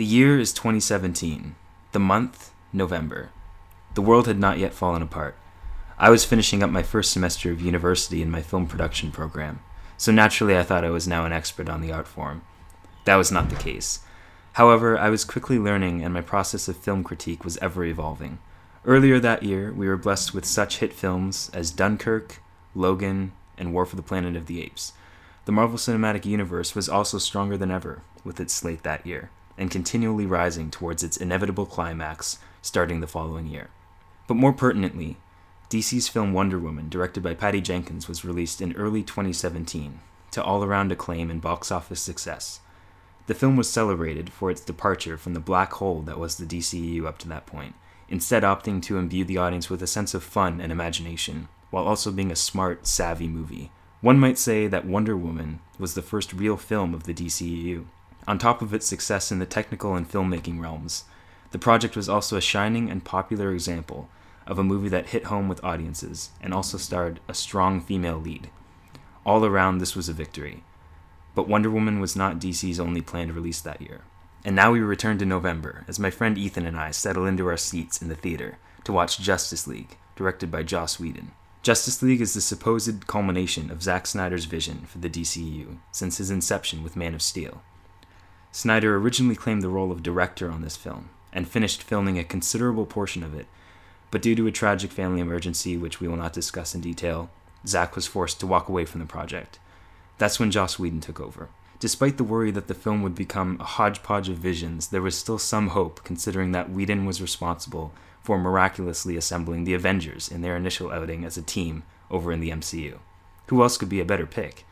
The year is 2017. The month, November. The world had not yet fallen apart. I was finishing up my first semester of university in my film production program, so naturally I thought I was now an expert on the art form. That was not the case. However, I was quickly learning, and my process of film critique was ever evolving. Earlier that year, we were blessed with such hit films as Dunkirk, Logan, and War for the Planet of the Apes. The Marvel Cinematic Universe was also stronger than ever with its slate that year, and continually rising towards its inevitable climax starting the following year. But more pertinently, DC's film Wonder Woman, directed by Patty Jenkins, was released in early 2017 to all around acclaim and box office success. The film was celebrated for its departure from the black hole that was the DCEU up to that point, instead opting to imbue the audience with a sense of fun and imagination, while also being a smart, savvy movie. One might say that Wonder Woman was the first real film of the DCEU. On top of its success in the technical and filmmaking realms, the project was also a shining and popular example of a movie that hit home with audiences and also starred a strong female lead. All around, this was a victory. But Wonder Woman was not DC's only planned release that year. And now we return to November as my friend Ethan and I settle into our seats in the theater to watch Justice League, directed by Joss Whedon. Justice League is the supposed culmination of Zack Snyder's vision for the DCU since his inception with Man of Steel. Snyder originally claimed the role of director on this film and finished filming a considerable portion of it, but due to a tragic family emergency, which we will not discuss in detail, Zack was forced to walk away from the project. That's when Joss Whedon took over. Despite the worry that the film would become a hodgepodge of visions, there was still some hope considering that Whedon was responsible for miraculously assembling the Avengers in their initial outing as a team over in the MCU. Who else could be a better pick?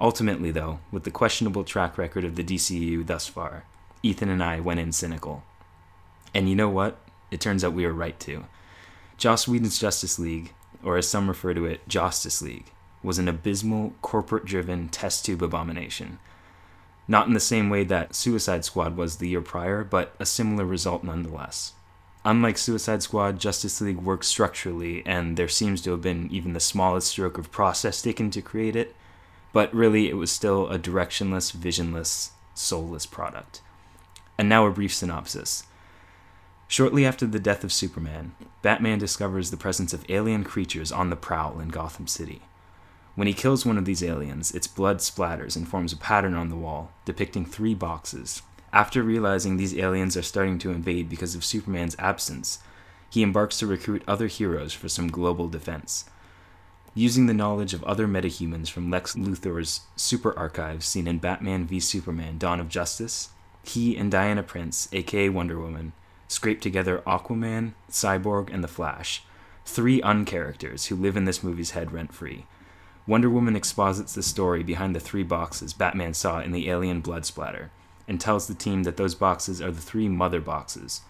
Ultimately, though, with the questionable track record of the DCU thus far, Ethan and I went in cynical. And you know what? It turns out we were right too. Joss Whedon's Justice League, or as some refer to it, Josstice League, was an abysmal, corporate driven test tube abomination. Not in the same way that Suicide Squad was the year prior, but a similar result nonetheless. Unlike Suicide Squad, Justice League works structurally, and there seems to have been even the smallest stroke of process taken to create it, but really it was still a directionless, visionless, soulless product. And now a brief synopsis. Shortly after the death of Superman, Batman discovers the presence of alien creatures on the prowl in Gotham City. When he kills one of these aliens, its blood splatters and forms a pattern on the wall, depicting three boxes. After realizing these aliens are starting to invade because of Superman's absence, he embarks to recruit other heroes for some global defense. Using the knowledge of other metahumans from Lex Luthor's super archives seen in Batman v Superman Dawn of Justice, he and Diana Prince, aka Wonder Woman, scrape together Aquaman, Cyborg, and The Flash, three uncharacters who live in this movie's head rent free Wonder Woman exposits the story behind the three boxes Batman saw in the alien blood splatter and tells the team that those boxes are the three mother boxes.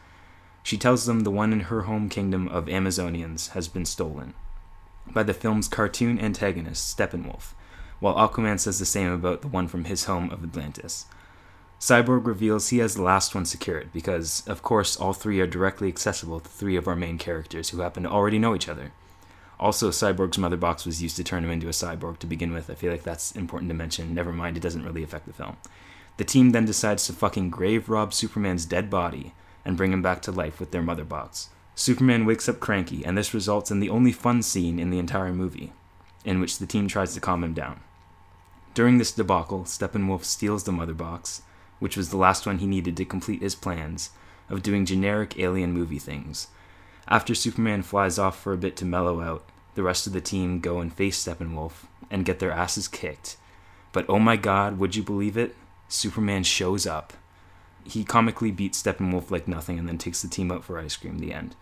She tells them the one in her home kingdom of Amazonians has been stolen by the film's cartoon antagonist Steppenwolf, while Aquaman says the same about the one from his home of Atlantis. Cyborg reveals he has the last one secured because, of course, all three are directly accessible to three of our main characters who happen to already know each other. Also, Cyborg's mother box was used to turn him into a cyborg to begin with. I feel like that's important to mention. Never mind, it doesn't really affect the film. The team then decides to fucking grave rob Superman's dead body and bring him back to life with their mother box. Superman wakes up cranky, and this results in the only fun scene in the entire movie, in which the team tries to calm him down. During this debacle, Steppenwolf steals the mother box, which was the last one he needed to complete his plans of doing generic alien movie things after Superman flies off for a bit to mellow out, the rest of the team go and face Steppenwolf and get their asses kicked. But oh my god, would you believe it? Superman shows up. He comically beats Steppenwolf like nothing and then takes the team out for ice cream. The end.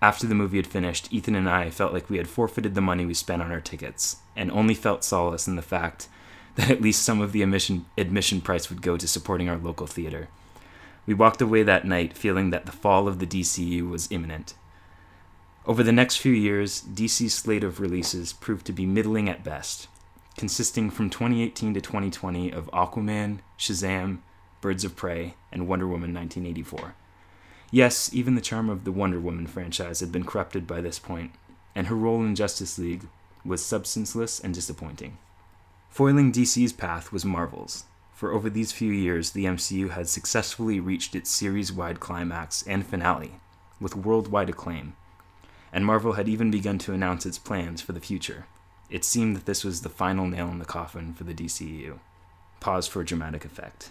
After the movie had finished, Ethan and I felt like we had forfeited the money we spent on our tickets, and only felt solace in the fact that at least some of the admission, admission price would go to supporting our local theater. We walked away that night feeling that the fall of the DCU was imminent. Over the next few years, DC's slate of releases proved to be middling at best, consisting from 2018 to 2020 of Aquaman, Shazam, Birds of Prey, and Wonder Woman 1984. Yes, even the charm of the Wonder Woman franchise had been corrupted by this point, and her role in Justice League was substanceless and disappointing. Foiling DC's path was Marvel's, for over these few years, the MCU had successfully reached its series wide climax and finale, with worldwide acclaim, and Marvel had even begun to announce its plans for the future. It seemed that this was the final nail in the coffin for the DCEU. Pause for dramatic effect.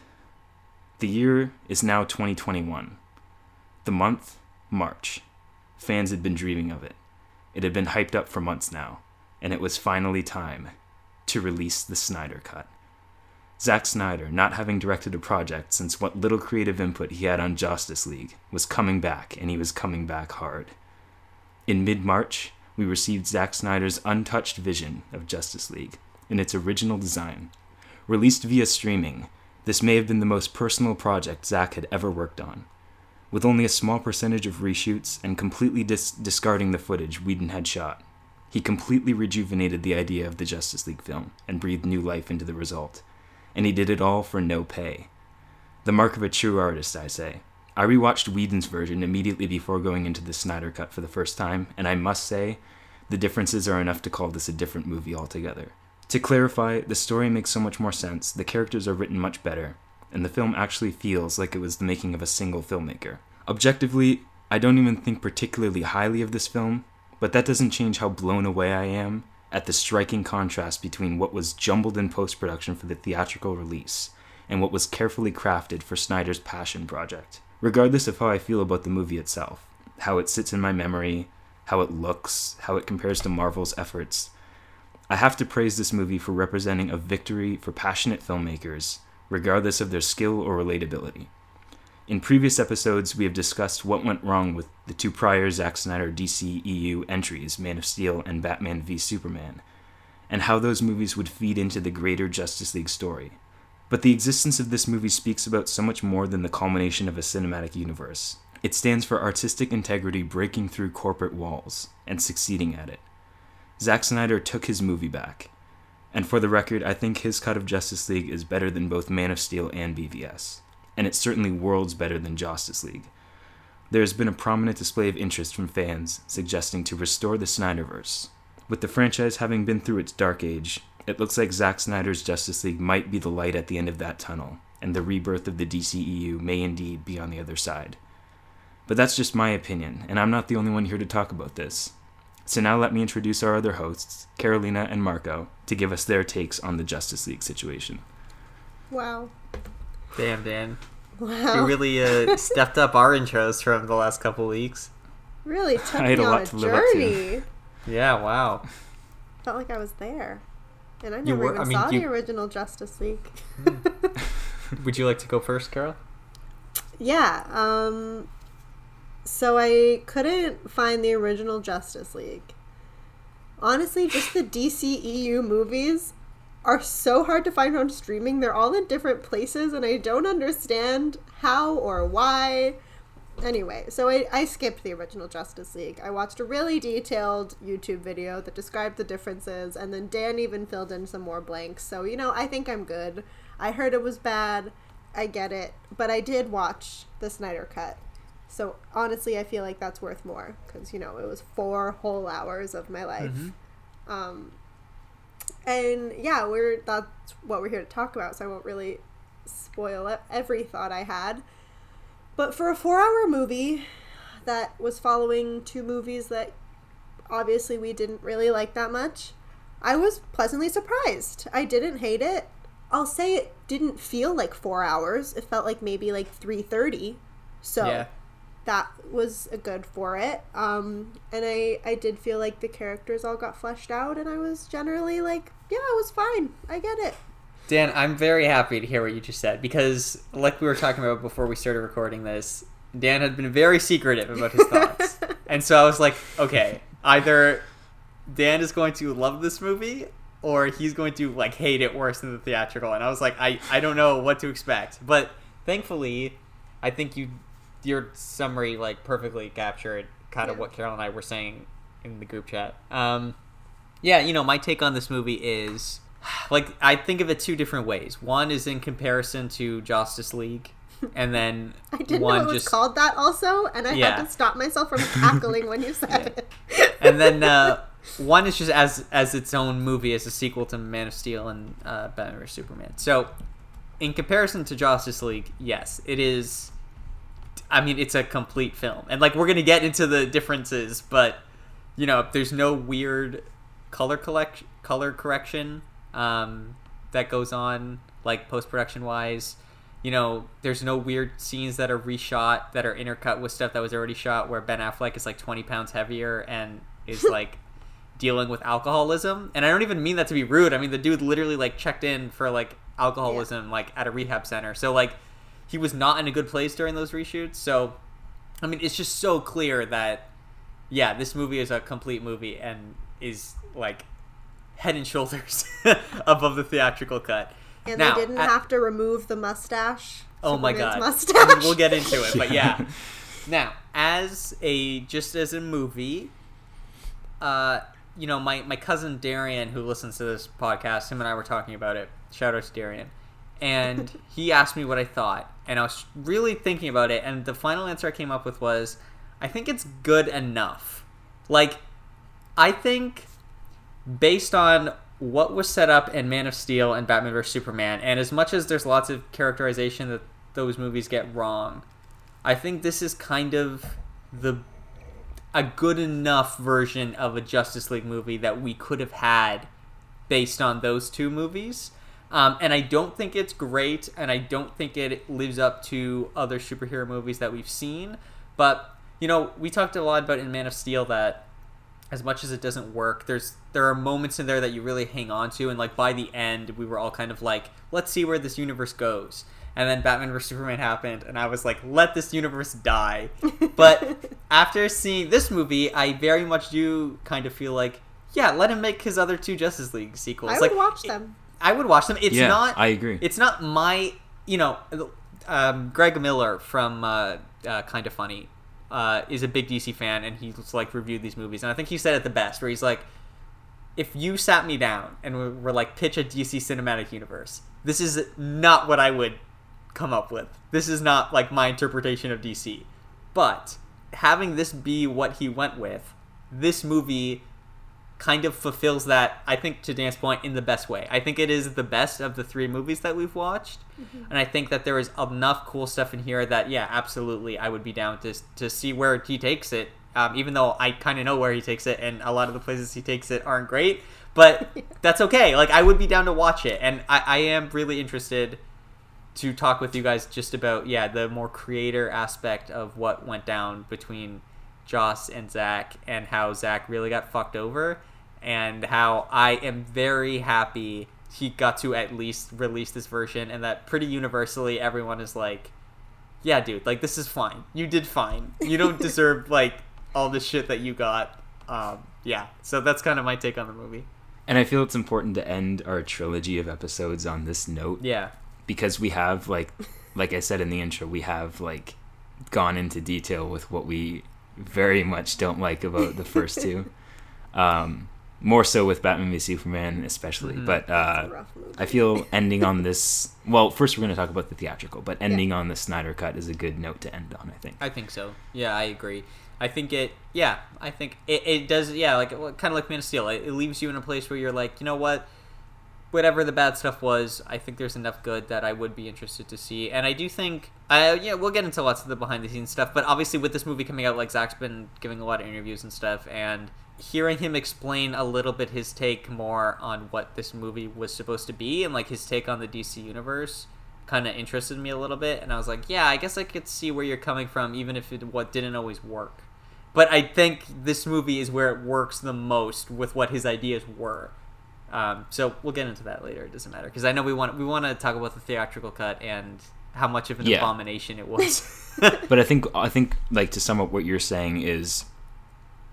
The year is now 2021. The month, March. Fans had been dreaming of it. It had been hyped up for months now, and it was finally time to release the Snyder Cut. Zack Snyder, not having directed a project since what little creative input he had on Justice League, was coming back, and he was coming back hard. In mid March, we received Zack Snyder's untouched vision of Justice League in its original design. Released via streaming, this may have been the most personal project Zack had ever worked on. With only a small percentage of reshoots and completely dis- discarding the footage Whedon had shot, he completely rejuvenated the idea of the Justice League film and breathed new life into the result. And he did it all for no pay. The mark of a true artist, I say. I rewatched Whedon's version immediately before going into the Snyder Cut for the first time, and I must say, the differences are enough to call this a different movie altogether. To clarify, the story makes so much more sense, the characters are written much better, and the film actually feels like it was the making of a single filmmaker. Objectively, I don't even think particularly highly of this film, but that doesn't change how blown away I am at the striking contrast between what was jumbled in post production for the theatrical release and what was carefully crafted for Snyder's passion project. Regardless of how I feel about the movie itself, how it sits in my memory, how it looks, how it compares to Marvel's efforts, I have to praise this movie for representing a victory for passionate filmmakers, regardless of their skill or relatability. In previous episodes, we have discussed what went wrong with the two prior Zack Snyder DCEU entries, Man of Steel and Batman v Superman, and how those movies would feed into the greater Justice League story. But the existence of this movie speaks about so much more than the culmination of a cinematic universe. It stands for artistic integrity breaking through corporate walls and succeeding at it. Zack Snyder took his movie back. And for the record, I think his cut of Justice League is better than both Man of Steel and BVS and it's certainly worlds better than Justice League. There has been a prominent display of interest from fans suggesting to restore the Snyderverse. With the franchise having been through its dark age, it looks like Zack Snyder's Justice League might be the light at the end of that tunnel, and the rebirth of the DCEU may indeed be on the other side. But that's just my opinion, and I'm not the only one here to talk about this. So now let me introduce our other hosts, Carolina and Marco, to give us their takes on the Justice League situation. Wow. Damn, Dan. Wow. You really uh, stepped up our intros from the last couple weeks. really took I had me a on lot a to live up to. Yeah, wow. Felt like I was there. And I You never were- even I mean, saw you- the original Justice League. Would you like to go first, Carol? yeah, um so I couldn't find the original Justice League. Honestly, just the DCEU movies are so hard to find on streaming. They're all in different places and I don't understand how or why. Anyway, so I, I skipped the original Justice League. I watched a really detailed YouTube video that described the differences, and then Dan even filled in some more blanks. So, you know, I think I'm good. I heard it was bad. I get it. But I did watch the Snyder Cut. So, honestly, I feel like that's worth more because, you know, it was four whole hours of my life. Um, and yeah, we're that's what we're here to talk about, so I won't really spoil every thought I had. But for a four hour movie that was following two movies that obviously we didn't really like that much, I was pleasantly surprised. I didn't hate it. I'll say it didn't feel like four hours. It felt like maybe like three thirty. So Yeah. That was a good for it. Um, and I I did feel like the characters all got fleshed out, and I was generally like, yeah, it was fine. I get it. Dan, I'm very happy to hear what you just said because, like we were talking about before we started recording this, Dan had been very secretive about his thoughts. and so I was like, okay, either Dan is going to love this movie or he's going to like hate it worse than the theatrical. And I was like, I, I don't know what to expect. But thankfully, I think you your summary like perfectly captured kind of Yeah. what Carol and I were saying in the group chat. Um, yeah, you know, my take on this movie is like I think of it two different ways. One is in comparison to Josstice League, and then I didn't one know it was just called that also, and I Yeah. had to stop myself from cackling when you said it. and then uh, one is just as as its own movie as a sequel to Man of Steel and uh, Batman vs Superman. So in comparison to Justice League, yes, it is. I mean, it's a complete film, and like we're gonna get into the differences, but you know, there's no weird color collect color correction um, that goes on like post production wise. You know, there's no weird scenes that are reshot that are intercut with stuff that was already shot, where Ben Affleck is like 20 pounds heavier and is like dealing with alcoholism. And I don't even mean that to be rude. I mean the dude literally like checked in for like alcoholism like at a rehab center. So like he was not in a good place during those reshoots. So I mean it's just so clear that yeah, this movie is a complete movie and is like head and shoulders above the theatrical cut. And Now, they didn't at- have to remove the mustache. Oh my god. Mustache. I mean, we'll get into it, but yeah. Now, as a just as a movie, uh, you know, my my cousin Darian, who listens to this podcast, him and I were talking about it. Shout out to Darian, and he asked me what I thought, and I was really thinking about it, and the final answer I came up with was, I think it's good enough. Like, I think based on what was set up in Man of Steel and Batman vs Superman, and as much as there's lots of characterization that those movies get wrong, I think this is kind of the a good enough version of a Justice League movie that we could have had based on those two movies. Um, and I don't think it's great, and I don't think it lives up to other superhero movies that we've seen. But you know, we talked a lot about in Man of Steel that as much as it doesn't work, there's there are moments in there that you really hang on to, and like by the end, we were all kind of like, let's see where this universe goes. And then Batman vs Superman happened, and I was like, let this universe die. But after seeing this movie, I very much do kind of feel like, yeah, let him make his other two Justice League sequels. I like, would watch them. I would watch them. It's yeah, not. I agree. It's not my, you know, um, Greg Miller from uh, uh, Kind of Funny uh, is a big DC fan, and he's like reviewed these movies, and I think he said it the best, where he's like, if you sat me down and were, were like pitch a DC cinematic universe, this is not what I would come up with. This is not like my interpretation of DC, but having this be what he went with, this movie kind of fulfills that i think to dan's point in the best way. I think it is the best of the three movies that we've watched. And i think that there is enough cool stuff in here that yeah absolutely i would be down to, to see where he takes it. Um, even though i kind of know where he takes it and a lot of the places he takes it aren't great but that's okay. Like i would be down to watch it. And I, I am really interested to talk with you guys just about yeah the more creator aspect of what went down between Joss and Zack and how Zack really got fucked over and how I am very happy he got to at least release this version and that pretty universally everyone is like yeah dude like this is fine. You did fine. You don't deserve like all the shit that you got. Um, yeah. So that's kind of my take on the movie. And I feel it's important to end our trilogy of episodes on this note yeah. because we have like like I said in the intro, we have like gone into detail with what we very much don't like about the first two. Um, more so with Batman v Superman, especially. Mhm. But uh. I feel ending on this. Well, first we're going to talk about the theatrical, but ending on the Snyder cut is a good note to end on. I think. I think so. Yeah, I agree. I think it. Yeah, I think it, it does. Yeah, like kind of like Man of Steel. It, it leaves you in a place where you're like, you know what, whatever the bad stuff was, I think there's enough good that I would be interested to see. And I do think, uh, yeah, we'll get into lots of the behind the scenes stuff. But obviously, with this movie coming out, like Zack's been giving a lot of interviews and stuff, and hearing him explain a little bit his take more on what this movie was supposed to be and like his take on the DC universe kind of interested me a little bit and I was like, yeah, I guess I could see where you're coming from even if it what didn't always work. But I think this movie is where it works the most with what his ideas were. Um, so we'll get into that later. It doesn't matter because I know we want we want to talk about the theatrical cut and how much of an Yeah. abomination it was. but I think I think like to sum up what you're saying is,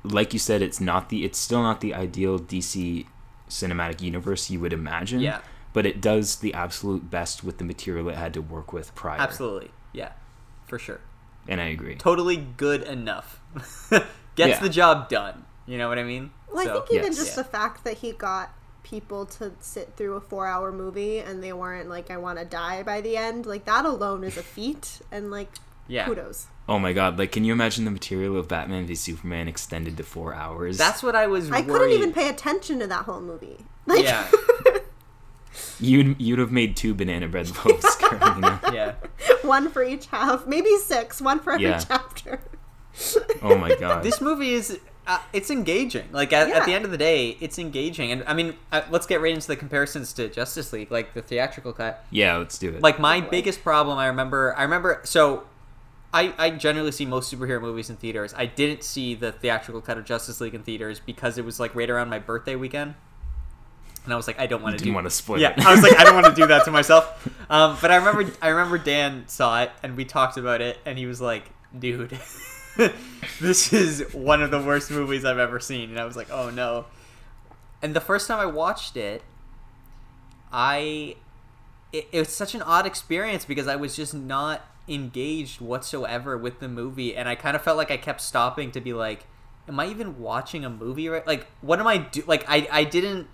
like you said, it's not the it's still not the ideal DC cinematic universe you would imagine. yeah, But it does the absolute best with the material it had to work with prior. absolutely. Yeah, for sure. And I agree. Totally good enough. Gets Yeah. the job done. You know what I mean? Well, I think even yes. just Yeah. the fact that he got people to sit through a four-hour movie and they weren't like, "I want to die" by the end, like that alone is a feat, and like yeah. kudos. Oh my god! Like, can you imagine the material of Batman v Superman extended to four hours? That's what I was. I worried. couldn't even pay attention to that whole movie. Like, Yeah. you'd you'd have made two banana bread loaves. You know? Yeah. one for each half, maybe six, one for every Yeah. chapter. Oh my god. This movie is. Uh, it's engaging. Like at, at the end of the day, it's engaging, and I mean, uh, let's get right into the comparisons to Justice League, like the theatrical cut. yeah, let's do it. Like my boy. biggest problem, I remember. I remember. So, I I generally see most superhero movies in theaters. I didn't see the theatrical cut of Justice League in theaters because it was like right around my birthday weekend, and I was like, I don't want to didn't do. want to spoil Yeah, it. I was like, I don't want to do that to myself. Um, but I remember, I remember Dan saw it and we talked about it, and he was like, "Dude, this is one of the worst movies I've ever seen." And I was like, "Oh no!" And the first time I watched it, I it, it was such an odd experience because I was just not engaged whatsoever with the movie, and I kind of felt like I kept stopping to be like, "Am I even watching a movie right? Like, what am I do? Like, I I didn't."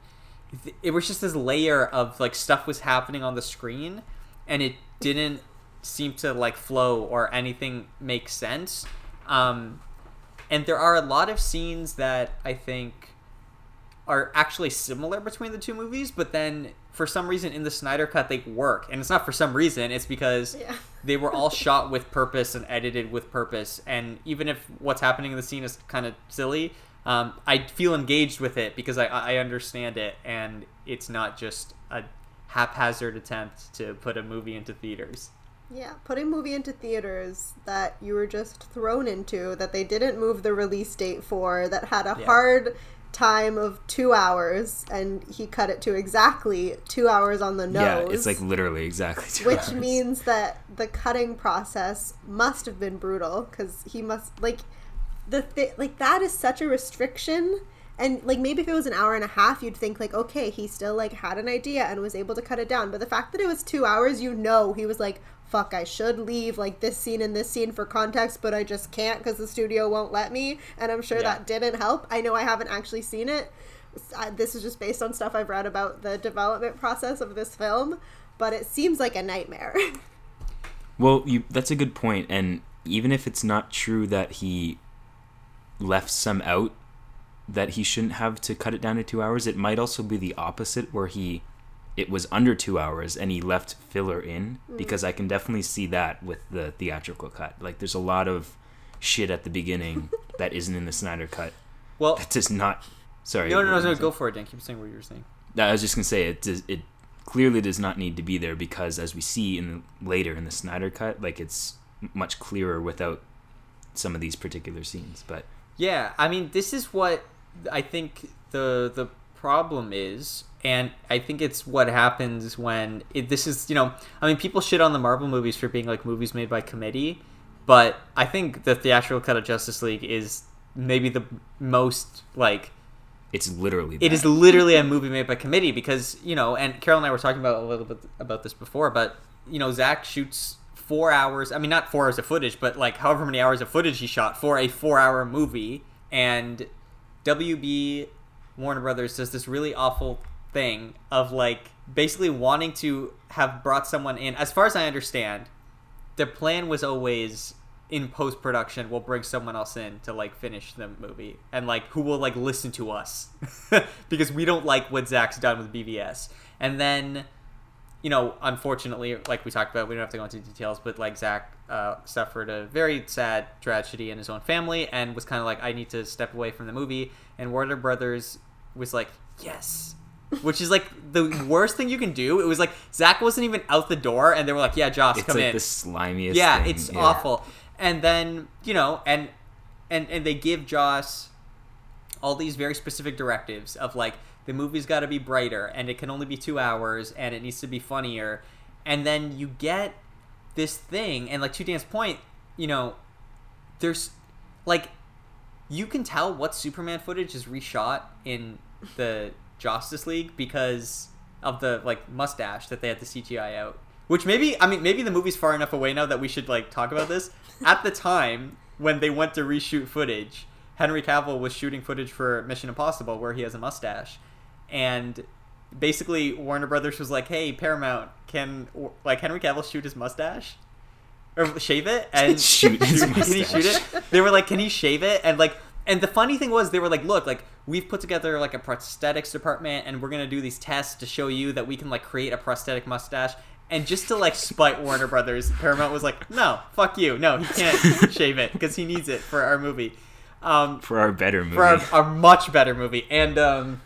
It was just this layer of like stuff was happening on the screen, and it didn't seem to like flow or anything make sense. Um, and there are a lot of scenes that I think are actually similar between the two movies, but then for some reason in the Snyder cut they work, and it's not for some reason. It's because Yeah. they were all shot with purpose and edited with purpose. And even if what's happening in the scene is kind of silly, um, I feel engaged with it because I, I understand it, and it's not just a haphazard attempt to put a movie into theaters. Yeah, putting movie into theaters that you were just thrown into, that they didn't move the release date for, that had a Yeah. hard time of two hours, and he cut it to exactly two hours on the nose. yeah, it's like literally exactly two which hours. means that the cutting process must have been brutal because he must like the thi- like that is such a restriction and like maybe if it was an hour and a half you'd think like okay he still like had an idea and was able to cut it down but the fact that it was two hours you know he was like fuck i should leave like this scene and this scene for context but i just can't because the studio won't let me and i'm sure Yeah. that didn't help. I know i haven't actually seen it. I, this is just based on stuff i've read about the development process of this film but it seems like a nightmare. Well, you that's a good point, and even if it's not true that he left some out that he shouldn't have to cut it down to two hours, it might also be the opposite, where he it was under two hours and he left filler in mm. because I can definitely see that with the theatrical cut. Like, there's a lot of shit at the beginning that isn't in the Snyder cut. Well, That does not. Sorry. no, what no, no, no, go for it, Dan. Keep saying what you were saying. I was just gonna say it. Does, it clearly does not need to be there because, as we see in the, later in the Snyder cut, like it's much clearer without some of these particular scenes. But Yeah, I mean, this is what I think the the problem is, and I think it's what happens when it, this is you know, I mean, people shit on the Marvel movies for being like movies made by committee, but I think the theatrical cut of Justice League is maybe the most like it's literally it is literally a movie made by committee because you know and carol and i were talking about a little bit about this before but you know zack shoots four hours i mean not four hours of footage but like however many hours of footage he shot for a four hour movie and wb warner brothers does this really awful thing of like basically wanting to have brought someone in as far as i understand the plan was always in post production we'll bring someone else in to like finish the movie and like who will like listen to us because we don't like what Zack's done with BVS. And then, you know, unfortunately, like we talked about, we don't have to go into details, but like Zack uh, suffered a very sad tragedy in his own family and was kind of like, I need to step away from the movie. And Warner Brothers was like, yes. Which is like the worst thing you can do. It was like Zack wasn't even out the door, and they were like, "Yeah, Joss, It's come like in." the slimiest. yeah thing. it's Yeah. awful and then you know and and and they give joss all these very specific directives of like the movie's got to be brighter and it can only be two hours and it needs to be funnier and then you get this thing and like to dan's point you know there's like you can tell what superman footage is reshot in the justice league because of the like mustache that they had the cgi out. Which maybe i mean maybe the movie's far enough away now that we should like talk about this. At the time when they went to reshoot footage henry cavill was shooting footage for mission impossible where he has a mustache. And basically warner brothers was like hey paramount can like henry cavill shoot his mustache or shave it and Shoot his can he shoot it they were like can he shave it and like and the funny thing was they were like look like we've put together like a prosthetics department and we're gonna do these tests to show you that we can like create a prosthetic mustache And just to like spite Warner Brothers, Paramount was like, "No, fuck you. No, he can't shave it because he needs it for our movie." Um, For our better movie. for our, our much better movie. And um,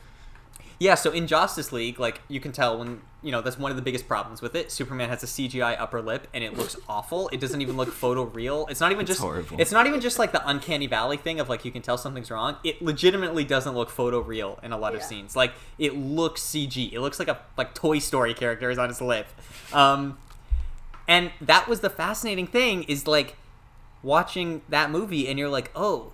yeah, so in Justice League, like you can tell when you know that's one of the biggest problems with it. Superman has a CGI upper lip, and it looks awful. It doesn't even look photo real. It's not even just horrible. it's not even just like the uncanny valley thing of like you can tell something's wrong. It legitimately doesn't look photo real in a lot of scenes. Like it looks CG. It looks like a like Toy Story character is on his lip. Um, and that was the fascinating thing is like watching that movie and you're like, oh,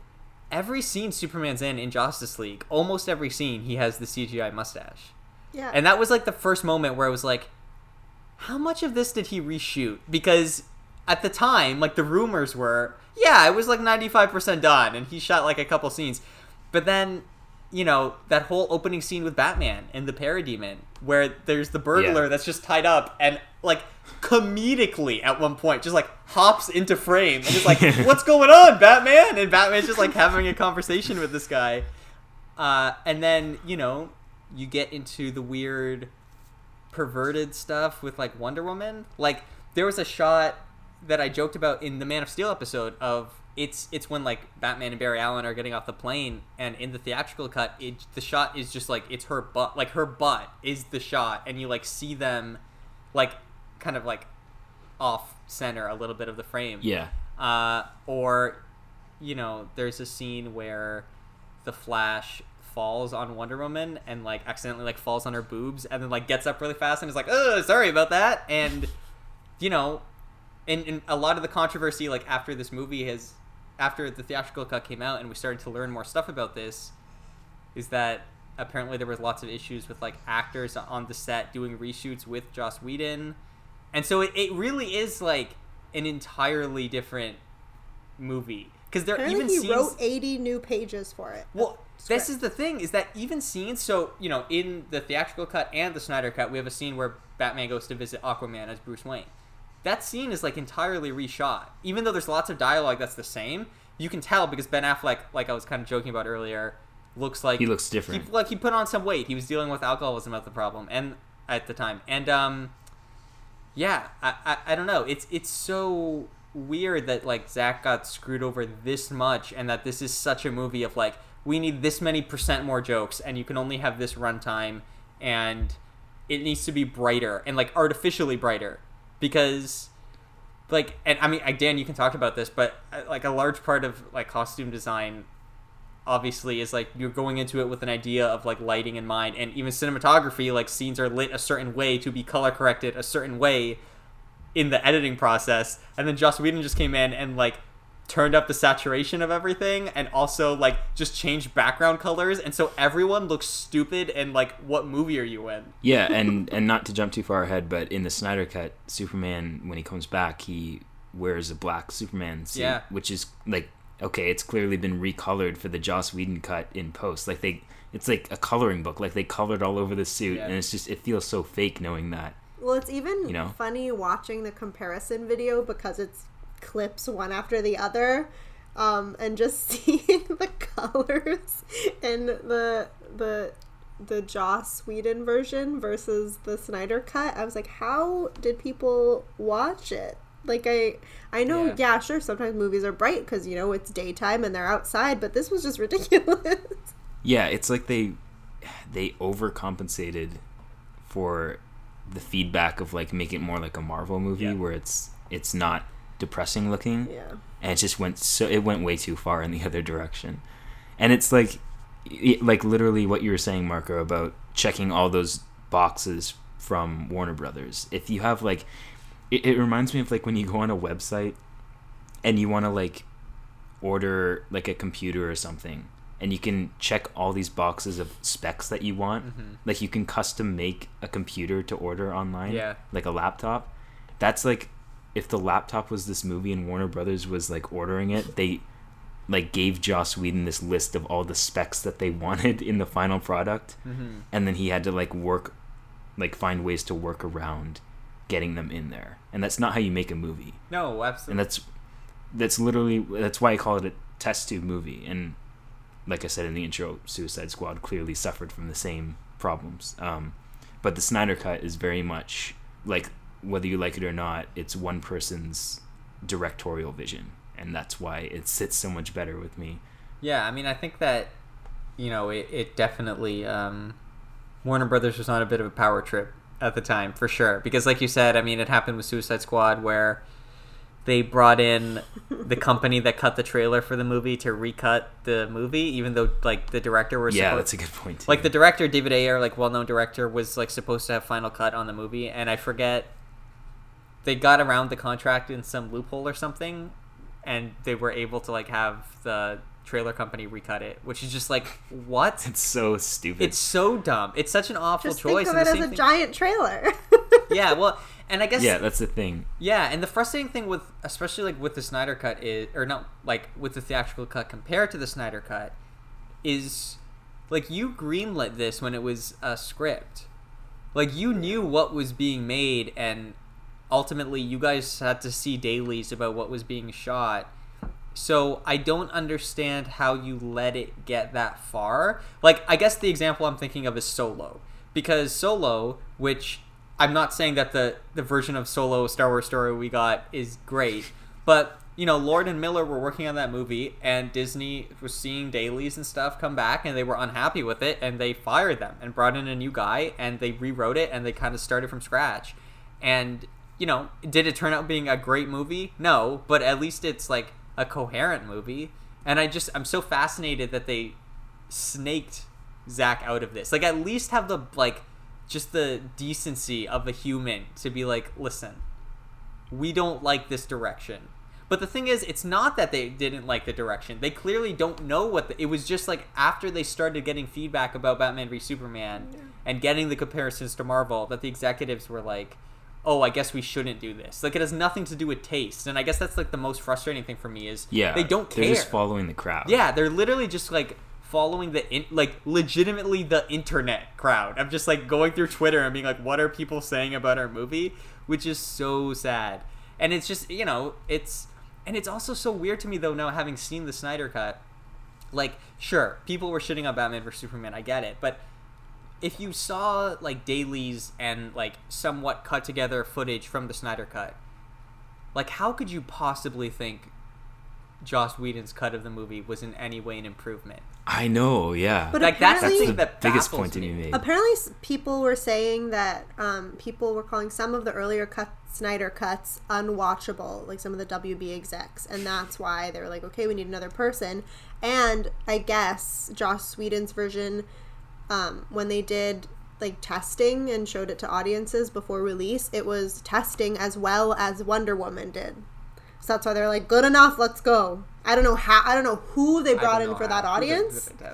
every scene Superman's in in Justice League, almost every scene he has the CGI mustache. Yeah. And that was like the first moment where I was like, how much of this did he reshoot? Because at the time, like the rumors were, yeah, it was like 95% done and he shot like a couple scenes. But then, you know, that whole opening scene with Batman and the Parademon where there's the burglar Yeah. that's just tied up and like comedically at one point just like hops into frame and is like, "What's going on, Batman?" And Batman's just like having a conversation with this guy. Uh, and then you know you get into the weird perverted stuff with like Wonder Woman. Like there was a shot that I joked about in the Man of Steel episode of it's it's when like Batman and Barry Allen are getting off the plane and in the theatrical cut it the shot is just like it's her butt like her butt is the shot and you like see them like kind of like off center a little bit of the frame yeah. uh, or you know there's a scene where the flash falls on wonder woman and like accidentally like falls on her boobs and then like gets up really fast and is like oh sorry about that. And you know and, a lot of the controversy like after this movie has after the theatrical cut came out and we started to learn more stuff about this is that apparently there was lots of issues with like actors on the set doing reshoots with Joss Whedon. And so it, it really is like an entirely different movie because there are Apparently, even he scenes wrote 80 new pages for it. well, this is the thing is that even scenes. So you know, in the theatrical cut and the Snyder cut, we have a scene where Batman goes to visit Aquaman as Bruce Wayne. That scene is like entirely reshot. Even though there's lots of dialogue that's the same, you can tell because Ben Affleck, like I was kind of joking about earlier, looks like He looks he, different. like he put on some weight. He was dealing with alcoholism at the problem and at the time. And um, yeah, I, I I don't know. It's it's so weird that like Zack got screwed over this much, and that this is such a movie of like we need this many percent more jokes, and you can only have this runtime, and it needs to be brighter and like artificially brighter because like and I mean Dan, you can talk about this, but uh, like a large part of like costume design obviously is like you're going into it with an idea of like lighting in mind and even cinematography like scenes are lit a certain way to be color corrected a certain way in the editing process and then Joss Whedon just came in and like turned up the saturation of everything and also like just changed background colors and so everyone looks stupid and like what movie are you in Yeah, and and not to jump too far ahead, but in the Snyder cut, Superman when he comes back, he wears a black Superman suit, Yeah. which is like okay, it's clearly been recolored for the Joss Whedon cut in post. Like they, it's like a coloring book. Like they colored all over the suit, Yeah. and it's just it feels so fake knowing that. Well, it's even You know? funny watching the comparison video because it's clips one after the other, um, and just seeing the colors in the the the Joss Whedon version versus the Snyder cut. I was like, how did people watch it? Like I, I know, Yeah. yeah, sure. Sometimes movies are bright because you know it's daytime and they're outside, but this was just ridiculous. Yeah, it's like they they overcompensated for the feedback of like make it more like a Marvel movie Yeah. where it's it's not depressing looking. yeah. and it just went so it went way too far in the other direction and it's like it, like literally what you were saying marco about checking all those boxes from warner brothers if you have like it, it reminds me of like when you go on a website and you want to like order like a computer or something and you can check all these boxes of specs that you want. Mhm. like you can custom make a computer to order online Yeah. like a laptop. That's like if the laptop was this movie and Warner Brothers was like ordering it, they like gave Joss Whedon this list of all the specs that they wanted in the final product, mm-hmm. and then he had to like work, like find ways to work around getting them in there, and that's not how you make a movie, no absolutely. And that's that's literally that's why I call it a test tube movie, and like I said in the intro, Suicide Squad clearly suffered from the same problems, um, but the Snyder cut is very much like whether you like it or not, it's one person's directorial vision, and that's why it sits so much better with me. Yeah, I mean, I think that you know it, it definitely um, Warner Brothers was on a bit of a power trip at the time for sure. Because, like you said, I mean, it happened with Suicide Squad where they brought in the company that cut the trailer for the movie to recut the movie, even though like the director was Yeah, suppo- that's a good point. like the director David Ayer, like well-known director, was like supposed to have final cut on the movie, and I forget they got around the contract in some loophole or something, and they were able to like have the trailer company recut it, which is just like what? it's so stupid. It's so dumb. It's such an awful Just choice. think of it as a thing- giant trailer. yeah, well, and I guess yeah, that's the thing. yeah, and the frustrating thing with, especially like with the Snyder cut is, or not like with the theatrical cut compared to the Snyder cut, is like you greenlit this when it was a script, like you knew what was being made, and ultimately you guys had to see dailies about what was being shot. So I don't understand how you let it get that far. Like I guess the example I'm thinking of is Solo, because Solo, which I'm not saying that the the version of Solo Star Wars story we got is great, but you know Lord and Miller were working on that movie, and Disney was seeing dailies and stuff come back, and they were unhappy with it, and they fired them and brought in a new guy, and they rewrote it, and they kind of started from scratch, and you know, did it turn out being a great movie? No, but at least it's like a coherent movie. And I just I'm so fascinated that they snaked Zack out of this. Like at least have the like just the decency of a human to be like, listen, we don't like this direction. But the thing is, it's not that they didn't like the direction. They clearly don't know what the, it was. Just like after they started getting feedback about Batman v Superman and getting the comparisons to Marvel, that the executives were like, "Oh, I guess we shouldn't do this." Like it has nothing to do with taste, and I guess that's like the most frustrating thing for me is Yeah, they don't care. They're just following the crowd. Yeah, they're literally just like following the in, like legitimately the internet crowd. I'm just like going through Twitter and being like, what are people saying about our movie? Which is so sad. And it's just you know it's and it's also so weird to me though now having seen the Snyder cut. Like sure, people were shitting on Batman vs Superman. I get it, but if you saw like dailies and like somewhat cut together footage from the Snyder cut, like how could you possibly think Joss Whedon's cut of the movie was in any way an improvement? I know. Yeah, But like that's the that's apparently- the that biggest baffles point to me. be made. Apparently, people were saying that um, people were calling some of the earlier cut Snyder cuts unwatchable, like some of the WB execs, and that's why they were like, okay, we need another person. And I guess Joss Whedon's version, um, when they did like testing and showed it to audiences before release, it was testing as well as Wonder Woman did. So that's why they're like, good enough, let's go. I don't know how, I don't know who they brought in for how- that who they- audience they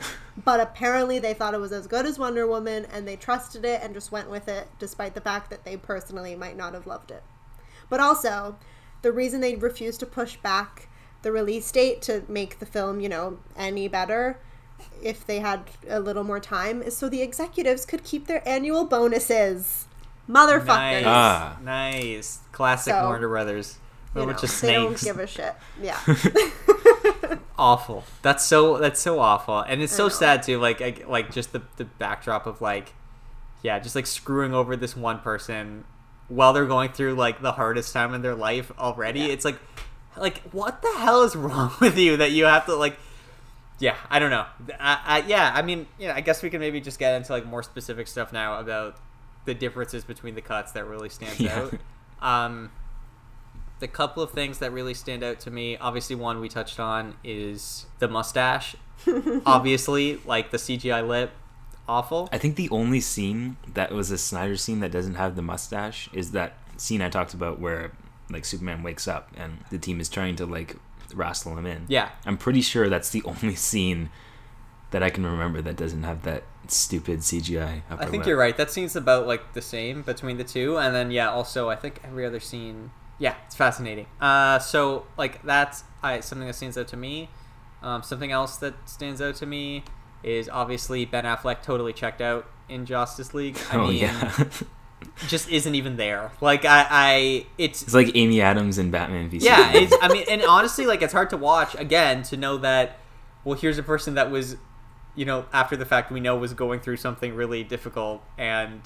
but apparently they thought it was as good as Wonder Woman and they trusted it and just went with it despite the fact that they personally might not have loved it. But also, the reason they refused to push back the release date to make the film, you know, any better if they had a little more time is so the executives could keep their annual bonuses. Motherfuckers. Nice, Ah. nice, classic So, Warner Brothers. A You know, of they don't give a shit. Yeah. awful. That's so that's so awful, and it's so sad too. Like I, like just the the backdrop of like, yeah, just like screwing over this one person while they're going through like the hardest time in their life already. Yeah. It's like, like what the hell is wrong with you that you have to like. Yeah, I don't know. I, I, yeah, I mean, yeah, I guess we can maybe just get into like more specific stuff now about the differences between the cuts that really stands Yeah. out. Um, the couple of things that really stand out to me, obviously, one we touched on is the mustache. obviously, like the CGI lip, awful. I think the only scene that was a Snyder scene that doesn't have the mustache is that scene I talked about where like Superman wakes up and the team is trying to like wrestle him in. Yeah, I'm pretty sure that's the only scene that I can remember that doesn't have that stupid CGI. Upper I think lip. you're right. That scene's about like the same between the two, and then yeah, also I think every other scene. Yeah, it's fascinating. Uh, so like that's I something that stands out to me. Um, something else that stands out to me is obviously Ben Affleck totally checked out in Justice League. I oh mean, yeah, just isn't even there. Like I, I it's it's like Amy Adams and Batman v yeah it's i mean and honestly like it's hard to watch again to know that well here's a person that was you know after the fact we know was going through something really difficult and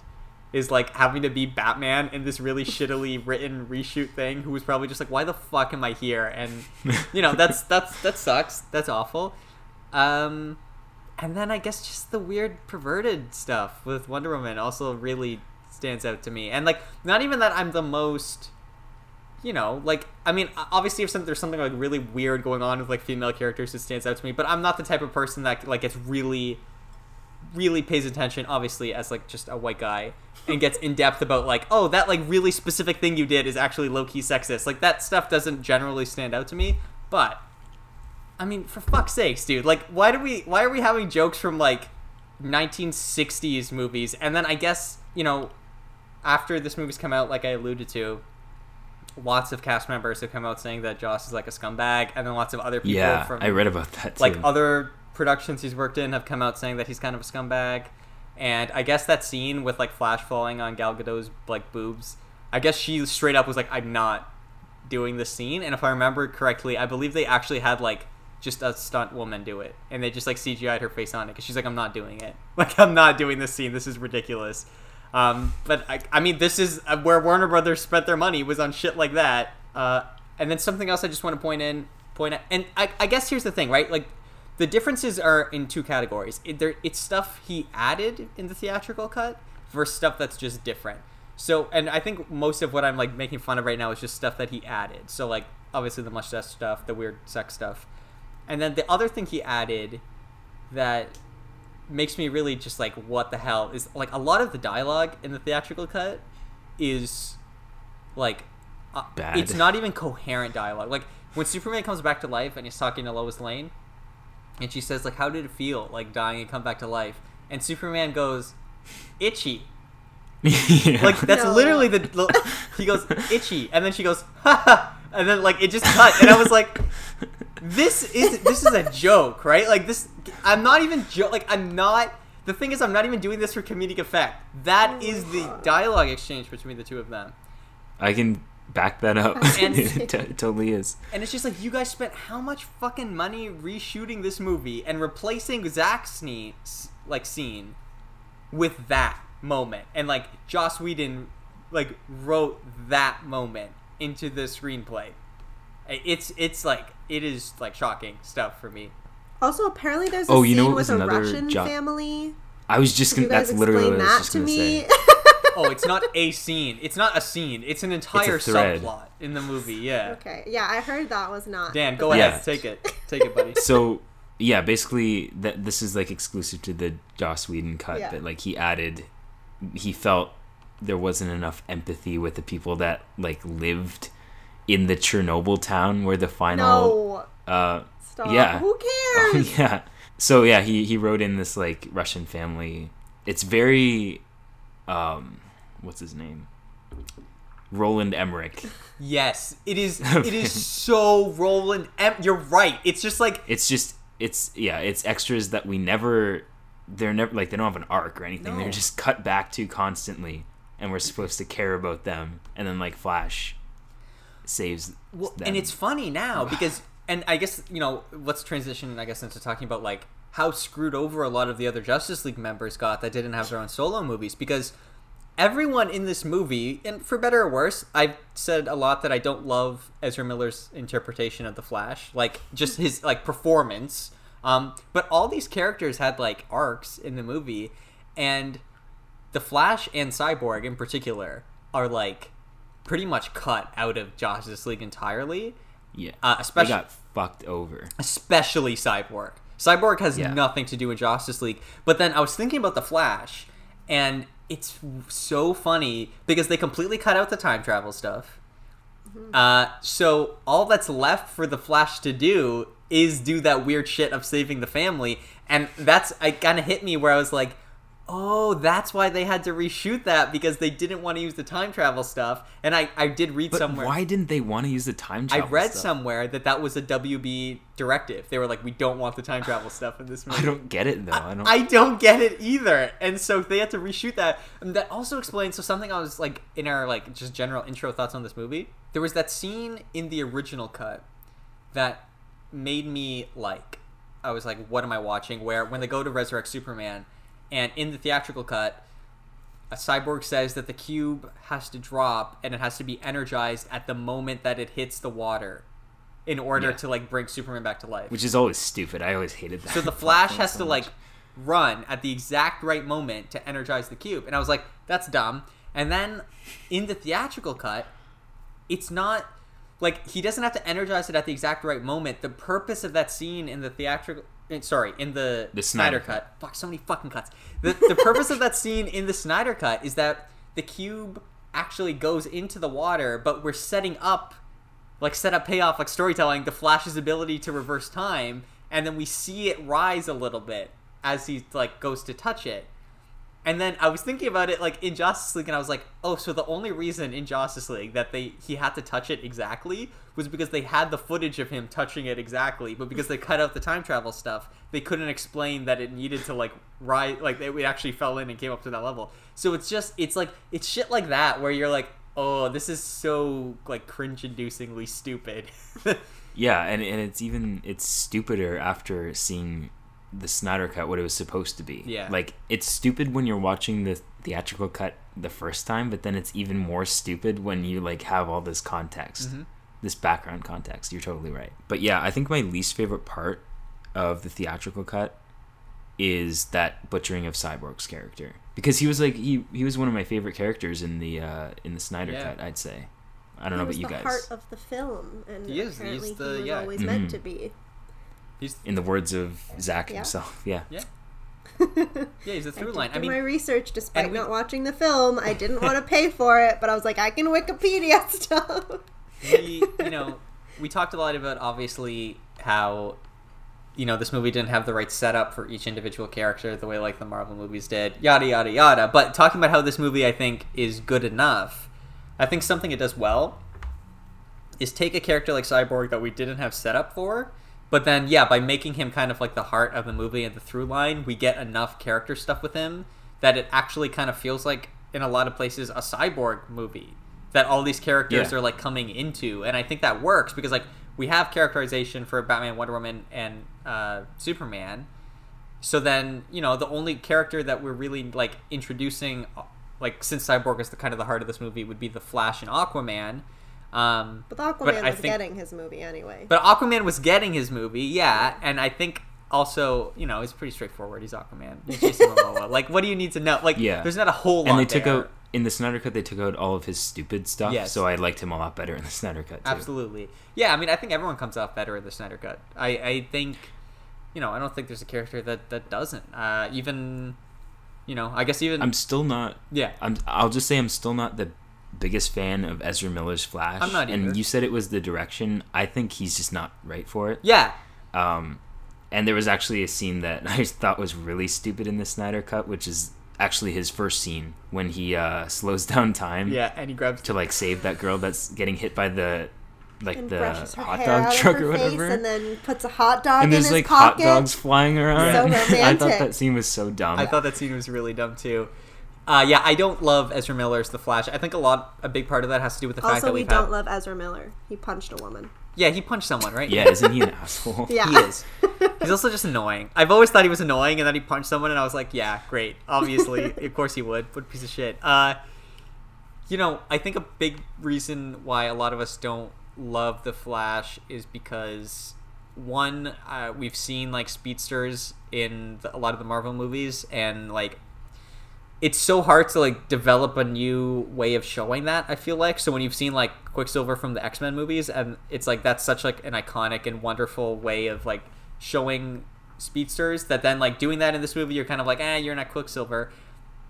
is like having to be Batman in this really shittily written reshoot thing who was probably just like why the fuck am I here? And you know that's that's that sucks. That's awful. Um and then I guess just the weird perverted stuff with Wonder Woman also really stands out to me. And like not even that I'm the most you know, like I mean, obviously, if some, there's something like really weird going on with like female characters, it stands out to me. But I'm not the type of person that like gets really, really pays attention. Obviously, as like just a white guy, and gets in depth about like, oh, that like really specific thing you did is actually low key sexist. Like that stuff doesn't generally stand out to me. But I mean, for fuck's sakes, dude! Like, why do we? Why are we having jokes from like 1960s movies? And then I guess you know, after this movie's come out, like I alluded to lots of cast members have come out saying that Joss is like a scumbag, and then lots of other people Yeah, from I read about that too. like other productions he's worked in have come out saying that he's kind of a scumbag. And I guess that scene with like Flash falling on Gal Gadot's like boobs, I guess she straight up was like, "I'm not doing this scene." And if I remember correctly, I believe they actually had like just a stunt woman do it, and they just like CGI'd her face on it because she's like, "I'm not doing it. Like I'm not doing this scene. This is ridiculous." Um, but I, I mean, this is uh, where Warner Brothers spent their money was on shit like that. Uh, and then something else I just want to point in, point out, and I, I guess here's the thing, right? Like, the differences are in two categories. It, there, it's stuff he added in the theatrical cut versus stuff that's just different. So, and I think most of what I'm like making fun of right now is just stuff that he added. So, like, obviously the mustache stuff, the weird sex stuff, and then the other thing he added that makes me really just like what the hell is like a lot of the dialogue in the theatrical cut is like uh, Bad. it's not even coherent dialogue like when superman comes back to life and he's talking to lois lane and she says like how did it feel like dying and come back to life? And superman goes itchy. Yeah. like that's No. literally the, the he goes itchy. And then she goes ha ha. And then like it just cut. And i was like this is this is a joke right? Like this i'm not even jo- like i'm not the thing is i'm not even doing this for comedic effect. That oh is the dialogue exchange between the two of them. I can back that up. And- it t- totally is. and it's just like you guys spent how much fucking money reshooting this movie and replacing Zack's sneaks like scene with that moment, and like Joss Whedon like wrote that moment into the screenplay. It's it's like it is like shocking stuff for me. Also, apparently there's a Oh, you know scene what with a Russian jo- family. I was just gonna. guys That's literally explain what I was that just to gonna me? say. Oh, it's not a scene. It's not a scene. It's an entire thread. subplot in the movie. Yeah. okay, yeah, I heard that was not. Dan, go Yeah. ahead. best. Take it. Take it, buddy. So yeah, basically that this is like exclusive to the Joss Whedon cut, Yeah. but like he added, he felt there wasn't enough empathy with the people that like lived in the Chernobyl town where the final. No, Uh, stop. yeah. Who cares? yeah. So yeah, he he wrote in this like Russian family. It's very, um, what's his name? Roland Emmerich. Yes, it is. It is so Roland. Em- you're right. It's just like It's just it's yeah, it's extras that we never. They're never like they don't have an arc or anything. No. They're just cut back to constantly, and we're supposed to care about them. And then like Flash saves Well, them. and it's funny now because, and I guess you know, let's transition. I guess into talking about like how screwed over a lot of the other Justice League members got that didn't have their own solo movies because everyone in this movie, and for better or worse, I've said a lot that I don't love Ezra Miller's interpretation of the Flash, like just his like performance. Um, but all these characters had like arcs in the movie, and the Flash and Cyborg in particular are like pretty much cut out of Justice League entirely. yeah, uh, they especially- got fucked over. especially Cyborg. Cyborg has Yeah. nothing to do with Justice League. But then I was thinking about the Flash, and it's so funny because they completely cut out the time travel stuff. Uh, so all that's left for the Flash to do is do that weird shit of saving the family, and that's I kind of hit me where I was like, oh, that's why they had to reshoot that because they didn't want to use the time travel stuff. And I I did read But somewhere. why didn't they want to use the time I read stuff? somewhere that that was a WB directive. They were like, we don't want the time travel stuff in this movie. I don't get it though. I don't. I don't get it either, and so they had to reshoot that. And that also explains. So something I was like in our like just general intro thoughts on this movie. There was that scene in the original cut that made me like. I was like, what am I watching? Where when they go to resurrect Superman, and in the theatrical cut, a cyborg says that the cube has to drop and it has to be energized at the moment that it hits the water in order Yeah. to like bring Superman back to life. Which is always stupid. I always hated that. so the Flash has so to much. like run at the exact right moment to energize the cube. And I was like, that's dumb. And then in the theatrical cut, it's not like he doesn't have to energize it at the exact right moment. The purpose of that scene in the theatrical sorry, in the, The Snyder, Snyder cut. Fuck, so many fucking cuts. The the purpose of that scene in the Snyder cut is that the cube actually goes into the water, but we're setting up like set up payoff like storytelling the flash's ability to reverse time and then we see it rise a little bit as he like goes to touch it and then i was thinking about it like in justice league and i was like oh so the only reason in justice league that they he had to touch it exactly was because they had the footage of him touching it exactly but because they cut out the time travel stuff they couldn't explain that it needed to like rise like it actually fell in and came up to that level. So it's just it's like it's shit like that where you're like oh this is so like cringe inducingly stupid. Yeah, and, and it's even it's stupider after seeing the Snyder cut what it was supposed to be. Yeah. Like it's stupid when you're watching the theatrical cut the first time, but then it's even more stupid when you like have all this context. Mhm. This background context. You're totally right. But yeah, I think my least favorite part of the theatrical cut is that butchering of Cyborg's character. Because he was like he he was one of my favorite characters in the uh in the Snyder Yeah. cut, I'd say. I don't he know about you the guys. heart of the film, and He is, he's apparently the- he was yeah. always Mhm. meant to be. He's in the words of Zack Yeah. himself. Yeah. yeah yeah he's a I through did line do i mean my research despite we- not watching the film. I didn't want to pay for it, but I was like, I can Wikipedia stuff. we you know we talked a lot about obviously how you know this movie didn't have the right setup for each individual character the way like the marvel movies did yada yada yada but talking about how this movie i think is good enough i think something it does well is take a character like cyborg that we didn't have set up for but then yeah by making him kind of like the heart of the movie and the through line we get enough character stuff with him that it actually kind of feels like in a lot of places a cyborg movie that all these characters Yeah. are like coming into. And i think that works because like we have characterization for batman wonder woman and uh, superman. So then you know the only character that we're really like introducing like since cyborg is the kind of the heart of this movie would be the flash and aquaman um, But Aquaman I was think- getting his movie anyway. but Aquaman was getting his movie, yeah, and I think also, you know, it's pretty straightforward. He's Aquaman. He's Jason Momoa. Like, what do you need to know? Like, Yeah. there's not a whole lot. And they took there. out in the Snyder cut. They took out all of his stupid stuff. Yes. So I liked him a lot better in the Snyder cut. Too. Absolutely. Yeah, I mean, I think everyone comes off better in the Snyder Cut. I, I think, you know, I don't think there's a character that, that doesn't. Uh, even, you know, I guess even. I'm still not. yeah. I'm. I'll just say I'm still not the biggest fan of Ezra Miller's Flash. I'm not either. And you said it was the direction. I think he's just not right for it. Yeah. Um, and there was actually a scene that I thought was really stupid in the Snyder cut, which is actually his first scene when he uh, slows down time Yeah, and he grabs. to like save that girl that's getting hit by the like and the hot dog truck or whatever. and then puts a hot dog and in there's his like pocket. hot dogs flying around. So I thought that scene was so dumb. I thought that scene was really dumb too. Uh, yeah, I don't love Ezra Miller's The Flash. I think a lot, a big part of that has to do with the fact that we don't had. love Ezra Miller. He punched a woman. Yeah, he punched someone, right? yeah, isn't he an asshole? Yeah, He is. He's also just annoying. I've always thought he was annoying, and then he punched someone, and I was like, yeah, great. Obviously, of course he would. What a piece of shit. Uh, you know, I think a big reason why a lot of us don't love the Flash is because one, uh, we've seen like speedsters in the, a lot of the Marvel movies, and like it's so hard to like develop a new way of showing that i feel like. So when you've seen like quicksilver from the x-men movies and it's like that's such like an iconic and wonderful way of like showing speedsters that then like doing that in this movie you're kind of like eh you're not quicksilver.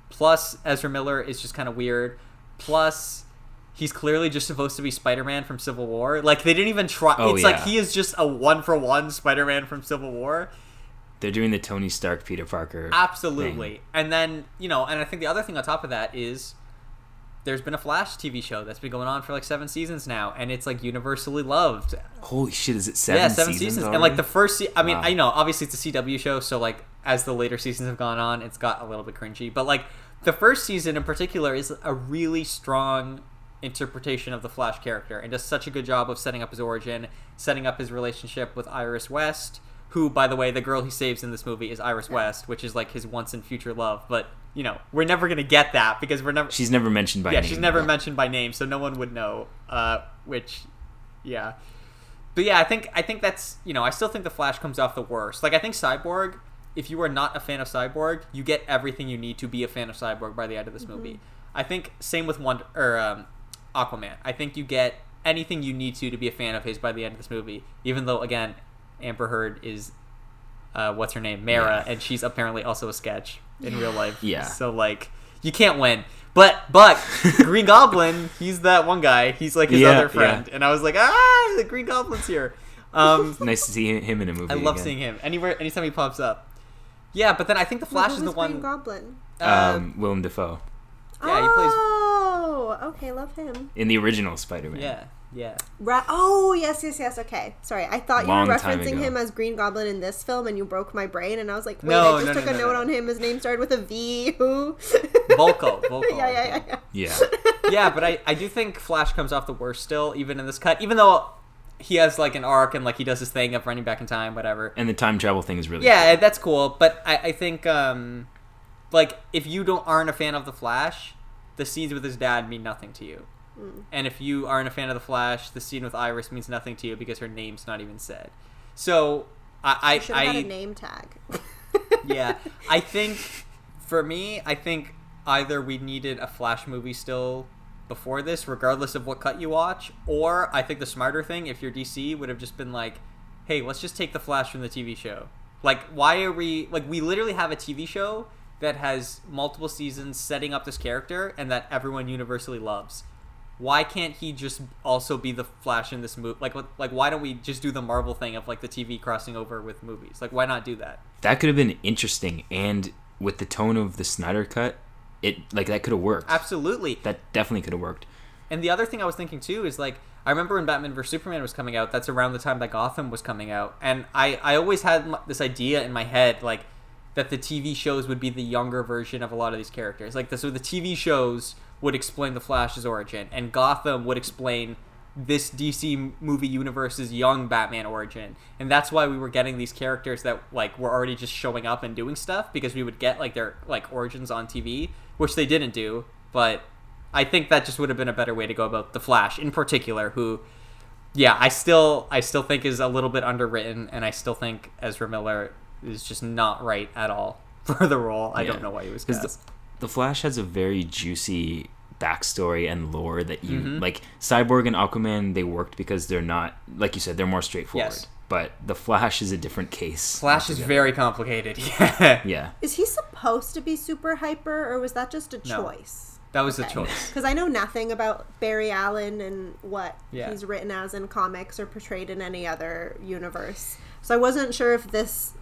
Plus ezra miller is just kind of weird. Plus he's clearly just supposed to be spider-man from civil war. Like they didn't even try Oh, it's like he is just a one for one spider-man from civil war They're doing the Tony Stark, Peter Parker. Absolutely. thing. And then, you know, and I think the other thing on top of that is there's been a Flash TV show that's been going on for like seven seasons now, and it's like universally loved. Holy shit! Is it seven? yeah, seven seasons, seasons. And like the first, se- I mean, Wow. I know obviously it's a CW show, so like as the later seasons have gone on, it's got a little bit cringy. But like the first season in particular is a really strong interpretation of the Flash character, and does such a good job of setting up his origin, setting up his relationship with Iris West. Who, by the way, the girl he saves in this movie is Iris West, which is like his once and future love. But you know, we're never gonna get that because we're never. She's never mentioned by yeah, name. she's never mentioned by name, so no one would know. Uh, which, yeah, but yeah, I think I think that's you know I still think the Flash comes off the worst. Like I think Cyborg, if you are not a fan of Cyborg, you get everything you need to be a fan of Cyborg by the end of this movie. I think same with Wonder or um, Aquaman. I think you get anything you need to to be a fan of his by the end of this movie. Even though again, Amber Heard is uh, what's her name, Mera, Yeah. and she's apparently also a sketch in real life. Yeah. So like, you can't win. But but Green Goblin, he's that one guy. He's like his Yeah, other friend, and I was like, ah, the Green Goblin's here. Um, Nice to see him in a movie. I love again. seeing him anywhere, anytime he pops up. Yeah, but then I think the Flash is the was Green one. Goblin. uh, Um, Willem Dafoe Yeah, he plays- Oh, okay, love him. in the original Spider-Man. yeah, yeah. Ra- oh, yes, yes, yes. Okay, sorry. I thought you were referencing him as Green Goblin in this film, and you broke my brain. And I was like, wait, No, I just no, took no, a no, note no. on him. His name started with a V. Who? Volko, Volko, yeah, yeah, yeah, yeah. Yeah. yeah, but I, I do think Flash comes off the worst still, even in this cut. Even though he has like an arc and like he does his thing of running back in time, whatever. And the time travel thing is really Yeah, cool. that's cool. But I, I think um, like if you don't aren't a fan of the Flash, the scenes with his dad mean nothing to you. Mm. And if you aren't a fan of the Flash, the scene with Iris means nothing to you because her name's not even said. So I Should I, have I had a name tag. yeah, I think for me, I think either we needed a Flash movie still before this, regardless of what cut you watch, or I think the smarter thing, if you're DC, would have just been like, hey, let's just take the Flash from the TV show. Like, why are we like we literally have a TV show that has multiple seasons setting up this character and that everyone universally loves. Why can't he just also be the Flash in this movie? Like, like why don't we just do the Marvel thing of like the TV crossing over with movies? Like, why not do that? That could have been interesting, and with the tone of the Snyder cut, it like that could have worked. Absolutely. That definitely could have worked. And the other thing I was thinking too is like I remember when Batman vs Superman was coming out. That's around the time that Gotham was coming out, and I I always had this idea in my head like that the TV shows would be the younger version of a lot of these characters. Like the, so the TV shows would explain the Flash's origin, and Gotham would explain this DC movie universe's young Batman origin. And that's why we were getting these characters that like were already just showing up and doing stuff because we would get like their like origins on TV, which they didn't do, but I think that just would have been a better way to go about the Flash in particular, who, yeah, I still I still think is a little bit underwritten, and I still think Ezra Miller is just not right at all for the role. I don't know why he was cast. The Flash has a very juicy backstory and lore that you Mhm. like. Cyborg and Aquaman they worked because they're not like you said they're more straightforward. Yes. But the Flash is a different case. Flash is very complicated. Yeah, Yeah. Is he supposed to be super hyper, or was that just a No. choice? that was the Okay. choice. Because I know nothing about Barry Allen and what Yeah. he's written as in comics or portrayed in any other universe. So I wasn't sure if this.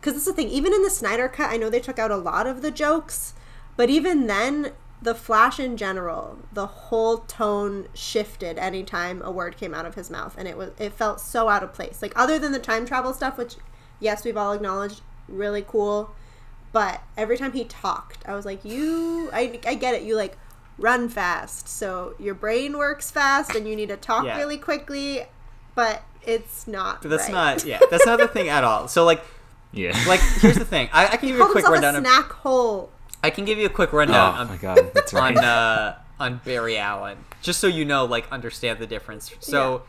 Because this is the thing, even in the Snyder Cut, I know they took out a lot of the jokes, but even then, the Flash in general, the whole tone shifted anytime a word came out of his mouth, and it was it felt so out of place. Like other than the time travel stuff, which yes, we've all acknowledged, really cool. But every time he talked, I was like, "You, I, I get it. You like run fast, so your brain works fast, and you need to talk Yeah. really quickly, but it's not. But that's right. not yeah, that's not the thing at all. So like Yeah. like here's the thing. I, I can give you a quick himself rundown. a Of, snack hole. I can give you a quick oh rundown my god, that's right. on uh, on Barry Allen, just so you know, like understand the difference. So,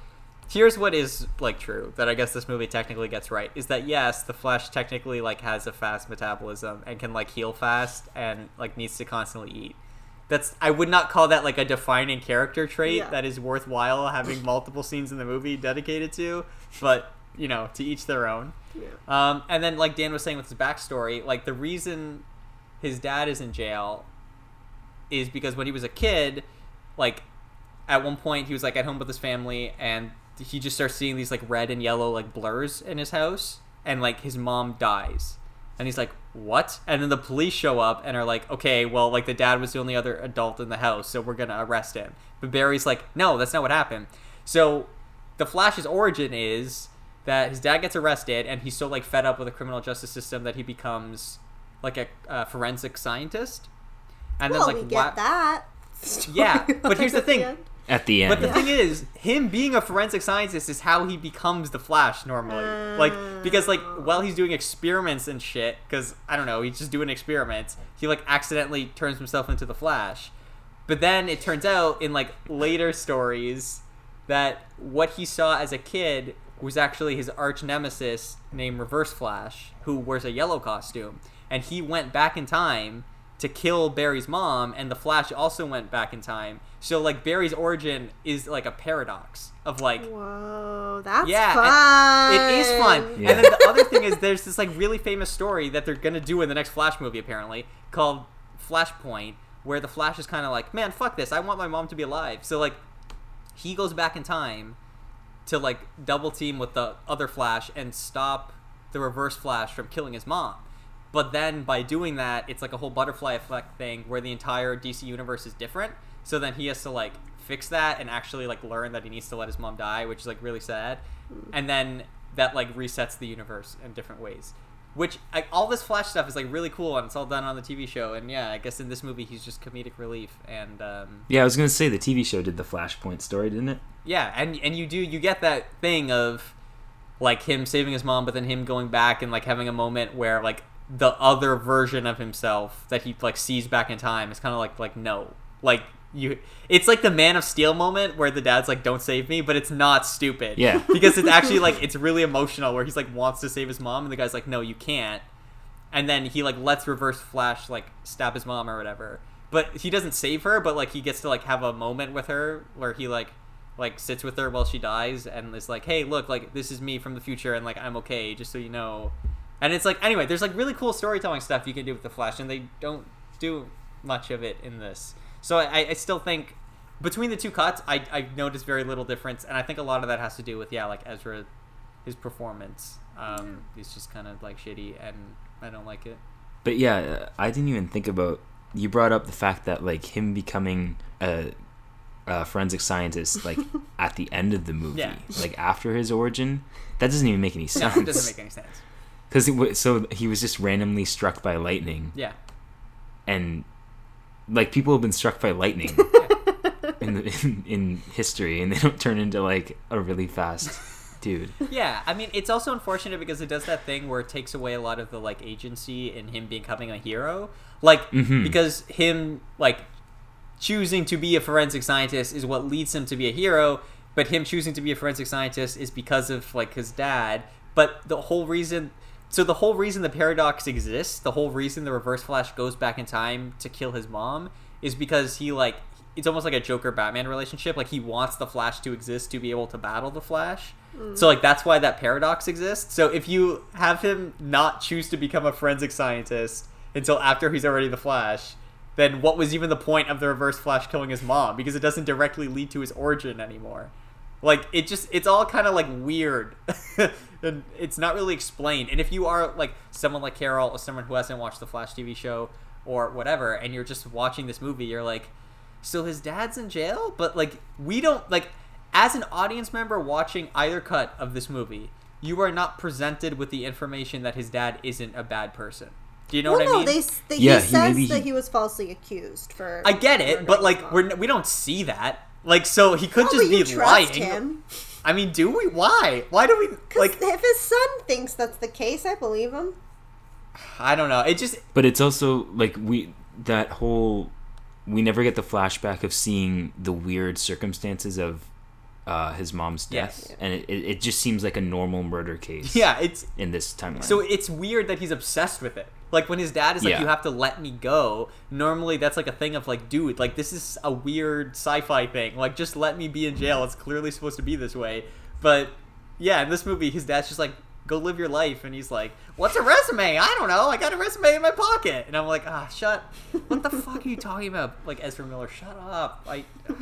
here's what is like true that I guess this movie technically gets right is that yes, the Flash technically like has a fast metabolism and can like heal fast and like needs to constantly eat. That's I would not call that like a defining character trait Yeah. that is worthwhile having multiple scenes in the movie dedicated to, but you know, to each their own. Yeah. Um, and then, like Dan was saying with his backstory, like the reason his dad is in jail is because when he was a kid, like at one point he was like at home with his family, and he just starts seeing these like red and yellow like blurs in his house, and like his mom dies, and he's like, "What?" And then the police show up and are like, "Okay, well, like the dad was the only other adult in the house, so we're gonna arrest him." But Barry's like, "No, that's not what happened." So the Flash's origin is that his dad gets arrested and he's so like fed up with the criminal justice system that he becomes like a uh, forensic scientist. And well, then we like get wha- that. Yeah, but here's the thing. At the end. But the thing is, him being a forensic scientist is how he becomes the Flash normally. like because like while he's doing experiments and shit, because I don't know, he's just doing experiments. He like accidentally turns himself into the Flash. But then it turns out in like later stories that what he saw as a kid was actually his arch nemesis named Reverse Flash, who wears a yellow costume, and he went back in time to kill Barry's mom, and the Flash also went back in time. So like Barry's origin is like a paradox of like Whoa, that's yeah, fun. it is fun. Yeah. And then the other thing is there's this like really famous story that they're gonna do in the next Flash movie apparently called Flashpoint, where the Flash is kind of like, man, fuck this, I want my mom to be alive. So like he goes back in time to like double team with the other Flash and stop the Reverse Flash from killing his mom. But then by doing that, it's like a whole butterfly effect thing where the entire DC universe is different. So then he has to like fix that and actually like learn that he needs to let his mom die, which is like really sad. And then that like resets the universe in different ways. Which like all this Flash stuff is like really cool and it's all done on the TV show. And yeah, I guess in this movie he's just comedic relief and um, yeah, I was gonna say the TV show did the Flashpoint story, didn't it? yeah, and and you do you get that thing of like him saving his mom, but then him going back and like having a moment where like the other version of himself that he like sees back in time is kind of like like no, like you. It's like the Man of Steel moment where the dad's like, "Don't save me," but it's not stupid. Yeah. because it's actually like it's really emotional where he's like wants to save his mom and the guy's like, "No, you can't." And then he like lets Reverse Flash like stab his mom or whatever. But he doesn't save her, but like he gets to like have a moment with her where he like like sits with her while she dies and is like, "Hey, look, like this is me from the future and like I'm okay, just so you know." And it's like anyway, there's like really cool storytelling stuff you can do with the Flash and they don't do much of it in this. So I, I still think between the two cuts, I I noticed very little difference and I think a lot of that has to do with yeah, like Ezra his performance. Um he's just kind of like shitty and I don't like it. But yeah, I didn't even think about. You brought up the fact that like him becoming a, a forensic scientist like at the end of the movie, Yeah. like after his origin, that doesn't even make any No, sense. it doesn't make any sense. Because so he was just randomly struck by lightning, Yeah. and like people have been struck by lightning in, the, in in history, and they don't turn into like a really fast dude. Yeah, I mean, it's also unfortunate because it does that thing where it takes away a lot of the like agency in him becoming a hero. Like Mhm. because him like choosing to be a forensic scientist is what leads him to be a hero, but him choosing to be a forensic scientist is because of like his dad. But the whole reason so the whole reason the paradox exists, the whole reason the reverse flash goes back in time to kill his mom is because he like it's almost like a Joker Batman relationship. Like he wants the Flash to exist to be able to battle the Flash. Mm. So like that's why that paradox exists. So if you have him not choose to become a forensic scientist until after he's already the Flash, then what was even the point of the Reverse Flash killing his mom? Because it doesn't directly lead to his origin anymore. Like it just it's all kind of like weird. and it's not really explained. And if you are like someone like Carol or someone who hasn't watched the Flash TV show or whatever and you're just watching this movie, you're like so his dad's in jail, but like we don't like as an audience member watching either cut of this movie, you are not presented with the information that his dad isn't a bad person. Do you know well, what I no, mean? they, s- they Yeah, he he- says maybe that he- he was falsely accused for. I get it, but like we're we don't see that. Like so he could No, just but you be trust lying. him. I mean, do we? Why? Why do we Like, like? if his son thinks that's the case, I believe him. I don't know. It just But it's also like we that whole we never get the flashback of seeing the weird circumstances of uh, his mom's death, Yes. and it, it, it just seems like a normal murder case. yeah, it's in this timeline. So it's weird that he's obsessed with it. Like when his dad is like, Yeah. "You have to let me go." Normally, that's like a thing of like, "Dude, like this is a weird sci-fi thing. Like, just let me be in jail. It's clearly supposed to be this way." But yeah, in this movie, his dad's just like, "Go live your life," and he's like, "What's a resume? I don't know. I got a resume in my pocket." And I'm like, "Ah, shut. What the fuck are you talking about?" Like Ezra Miller, shut up. I. God,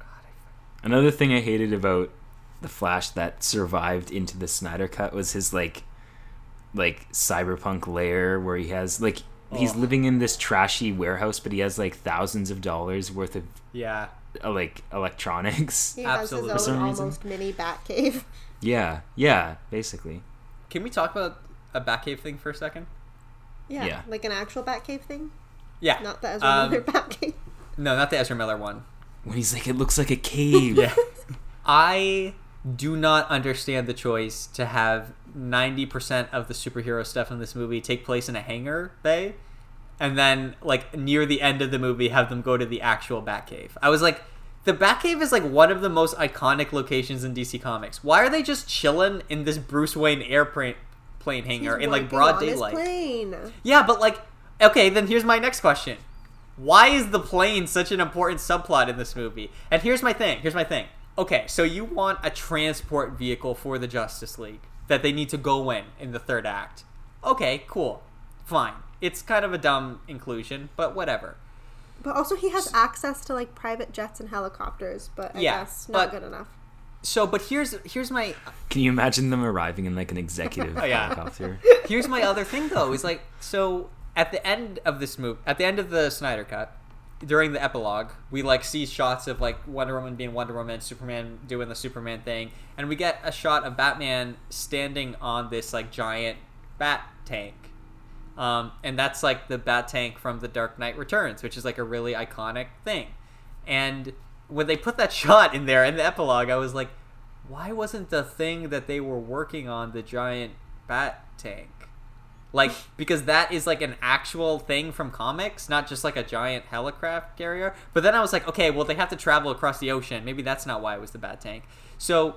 I Another thing I hated about the Flash that survived into the Snyder cut was his like like cyberpunk lair where he has like he's Oh. living in this trashy warehouse but he has like thousands of dollars worth of yeah. uh, like electronics. He Absolutely. Has his some own reason. almost mini bat cave. Yeah, yeah, basically. Can we talk about a Batcave thing for a second? Yeah, Yeah. like an actual bat cave thing, Yeah. not the Ezra Um, Miller bat cave. No, not the Ezra Miller one. when he's like, it looks like a cave. Yeah. I do not understand the choice to have 90% of the superhero stuff in this movie take place in a hangar bay and then like near the end of the movie have them go to the actual Batcave. I was like the Batcave is like one of the most iconic locations in DC Comics. Why are they just chilling in this Bruce Wayne airplane plane hangar He's in like broad daylight? plane. Yeah, but like, okay, then here's my next question. Why is the plane such an important subplot in this movie? And here's my thing. Here's my thing. Okay, so you want a transport vehicle for the Justice League that they need to go in in the third act. Okay, cool. Fine. It's kind of a dumb inclusion, but whatever. But also, he has access to like private jets and helicopters. But I Yeah, guess not but- good enough. So, but here's here's my Can you imagine them arriving in like an executive Oh, yeah. helicopter? here's my other thing though is like so at the end of this movie at the end of the snyder cut during the epilogue we like see shots of like wonder woman being wonder woman superman doing the superman thing and we get a shot of batman standing on this like giant bat tank. Um, and that's like the bat tank from the dark knight returns which is like a really iconic thing. And when they put that shot in there in the epilogue i was like why wasn't the thing that they were working on the giant bat tank like because that is like an actual thing from comics not just like a giant helicraft carrier. But then i was like okay well they have to travel across the ocean. Maybe that's not why it was the bat tank. So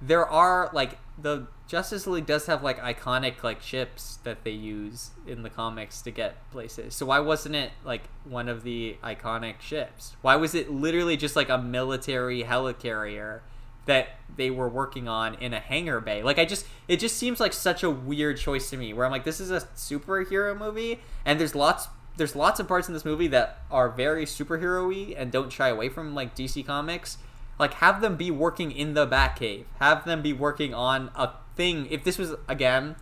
there are like the justice league does have like iconic like ships that they use in the comics to get places. So why wasn't it like one of the iconic ships? Why was it literally just like a military helicarrier that they were working on in a hangar bay. Like I just it just seems like such a weird choice to me where I'm like this is a superhero movie and there's lots there's lots of parts in this movie that are very superhero-y and don't shy away from like DC comics. Like have them be working in the Batcave. Have them be working on a thing. If this was again,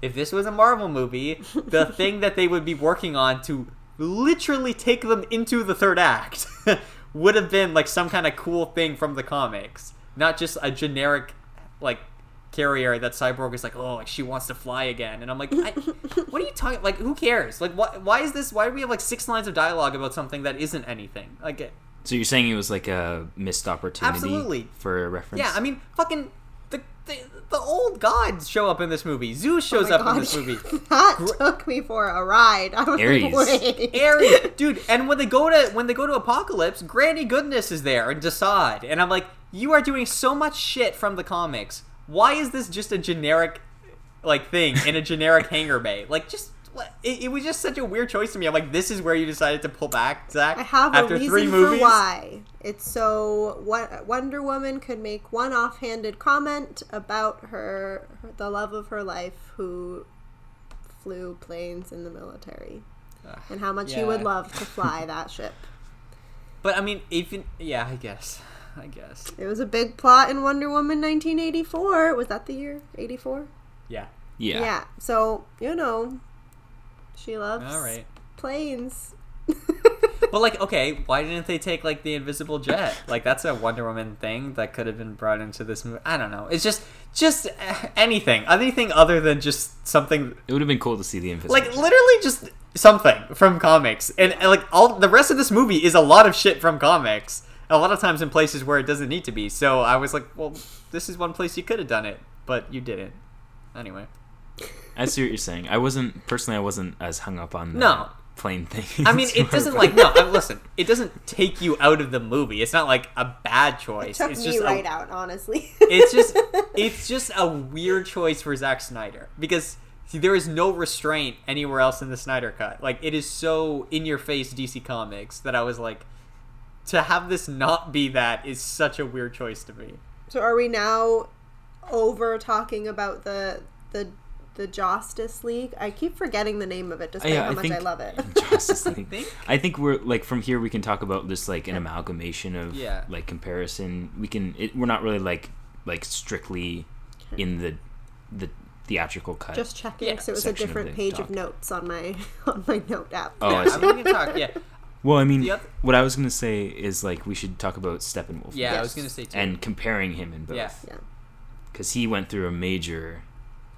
if this was a Marvel movie, the thing that they would be working on to literally take them into the third act would have been like some kind of cool thing from the comics, not just a generic like carrier that Cyborg is like, oh, like she wants to fly again, and I'm like, I, what are you talking? Like, who cares? Like, what? Why is this? Why do we have like six lines of dialogue about something that isn't anything? Like, So you're saying it was like a missed opportunity Absolutely. for a reference? yeah, I mean, fucking. The, the, the old gods show up in this movie. Zeus shows Oh my up in God. this movie. that Gr- took me for a ride. I was Ares. like, wait. Ares, dude, and when they go to when they go to Apokolips, Granny Goodness is there and Desaad, and I'm like, you are doing so much shit from the comics. Why is this just a generic, like thing in a generic hangar bay? Like, just it, it was just such a weird choice to me. I'm like, this is where you decided to pull back, Zack. I have after a reason three for movies. why. It's so what Wonder Woman could make one offhanded comment about her, her the love of her life who flew planes in the military and how much he would love to fly that ship. But I mean, even yeah, I guess, I guess, It was a big plot in Wonder Woman 1984. Was that the year? 84? yeah. Yeah. Yeah. So, you know, she loves All right. planes. But like, okay, why didn't they take like the invisible jet? Like that's a Wonder Woman thing that could have been brought into this movie. I don't know. It's just just eh, anything, anything other than just something It would have been cool to see the invisible. like literally just something from comics. And, and, like all the rest of this movie is a lot of shit from comics. A lot of times in places where it doesn't need to be. So I was like, well, this is one place you could have done it, but you didn't. Anyway. I see what you're saying. I wasn't personally. I wasn't as hung up on the No. plane thing. I mean, it doesn't like no. I, listen, it doesn't take you out of the movie. It's not like a bad choice. Took it's me just a- right out, honestly. it's just it's just a weird choice for Zack Snyder because see, there is no restraint anywhere else in the Snyder cut. Like it is so in your face DC Comics that I was like to have this not be that is such a weird choice to me. So are we now over talking about the the the Justice League? I keep forgetting the name of it despite yeah, how I much think I love it. Justice League. think? I think we're like from here we can talk about this like an amalgamation of Yeah. like comparison. We can. It, we're not really like like strictly in the the theatrical cut. Just checking Yeah. because it was a Section of different page doc. of notes on my on my note app. Oh, I yeah, see. I mean, we can talk. Yeah, well, I mean, The oth- what I was gonna say is like we should talk about Steppenwolf. yeah. I was gonna say too. And comparing him in both, Yeah, because he went through a major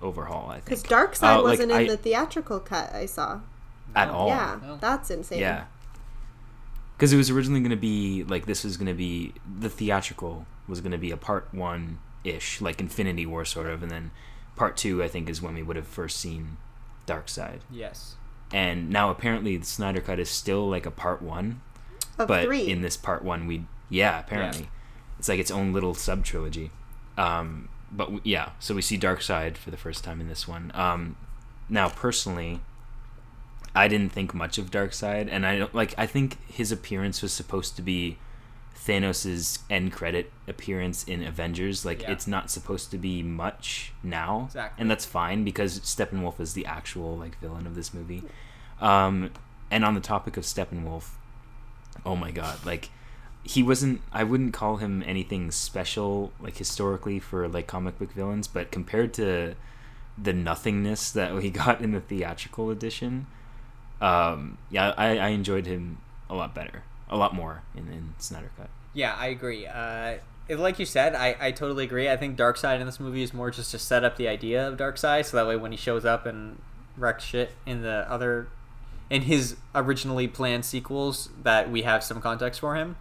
overhaul. I think because think Darkseid Uh, wasn't in I- the theatrical cut I saw. at all. yeah, No. that's insane. Yeah. because it was originally going to be like this was going to be the theatrical was going to be a part one ish, like Infinity War sort of, and then part two I think is when we would have first seen Darkseid, Yes. And now apparently the Snyder Cut is still like a part one, Of but three. in this part one we yeah apparently. It's like its own little sub trilogy um but w- yeah so we see Darkseid for the first time in this one. Um now personally i didn't think much of Darkseid and i don't like i think his appearance was supposed to be thanos's end credit appearance in avengers. Like Yeah. it's not supposed to be much now. Exactly. and that's fine because steppenwolf is the actual like villain of this movie um and on the topic of steppenwolf oh my god like he wasn't i wouldn't call him anything special like historically for like comic book villains but compared to the nothingness that we got in the theatrical edition um yeah i, I enjoyed him a lot better a lot more in, in snyder cut Yeah, I agree. Uh, like you said, I, I totally agree. I think Darkseid in this movie is more just to set up the idea of Darkseid, so that way when he shows up and wrecks shit in the other, in his originally planned sequels, that we have some context for him.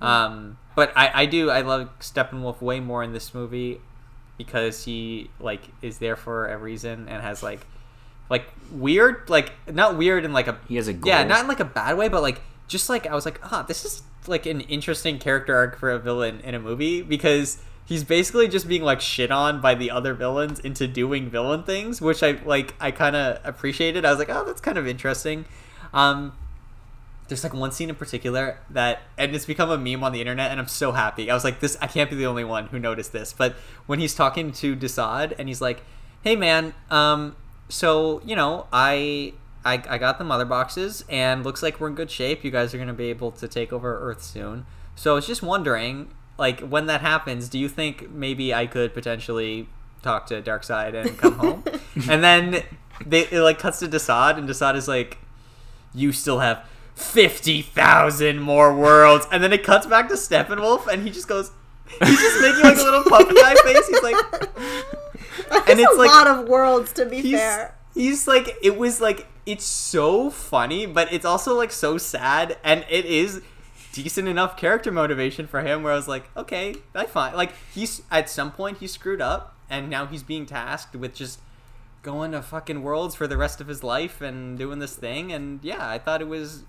Um, but I, I do I love Steppenwolf way more in this movie because he like is there for a reason and has like like weird like not weird in like a he has a goal. yeah, not in like a bad way, but like just like I was like, ah, this is like an interesting character arc for a villain in a movie because he's basically just being like shit on by the other villains into doing villain things, which I like I kind of appreciated. I was like, oh, that's kind of interesting. Um, there's like one scene in particular that and it's become a meme on the internet and I'm so happy. I was like this I can't be the only one who noticed this. But when he's talking to Desaad and he's like, "Hey man, um so, you know, I I, I got the mother boxes and looks like we're in good shape. You guys are going to be able to take over Earth soon. So I was just wondering, like, when that happens, do you think maybe I could potentially talk to Darkseid and come home? and then they it, like cuts to Desaad, and Desaad is like, "You still have fifty thousand more worlds." And then it cuts back to Steppenwolf, and he just goes, he's just making like a little puppy eye face. He's like, That's and it's a like- lot of worlds to be he's, fair. he's like it was like it's so funny but it's also like so sad and it is decent enough character motivation for him where i was like okay i find like he's at some point he screwed up and now he's being tasked with just going to fucking worlds for the rest of his life and doing this thing. And yeah i thought it was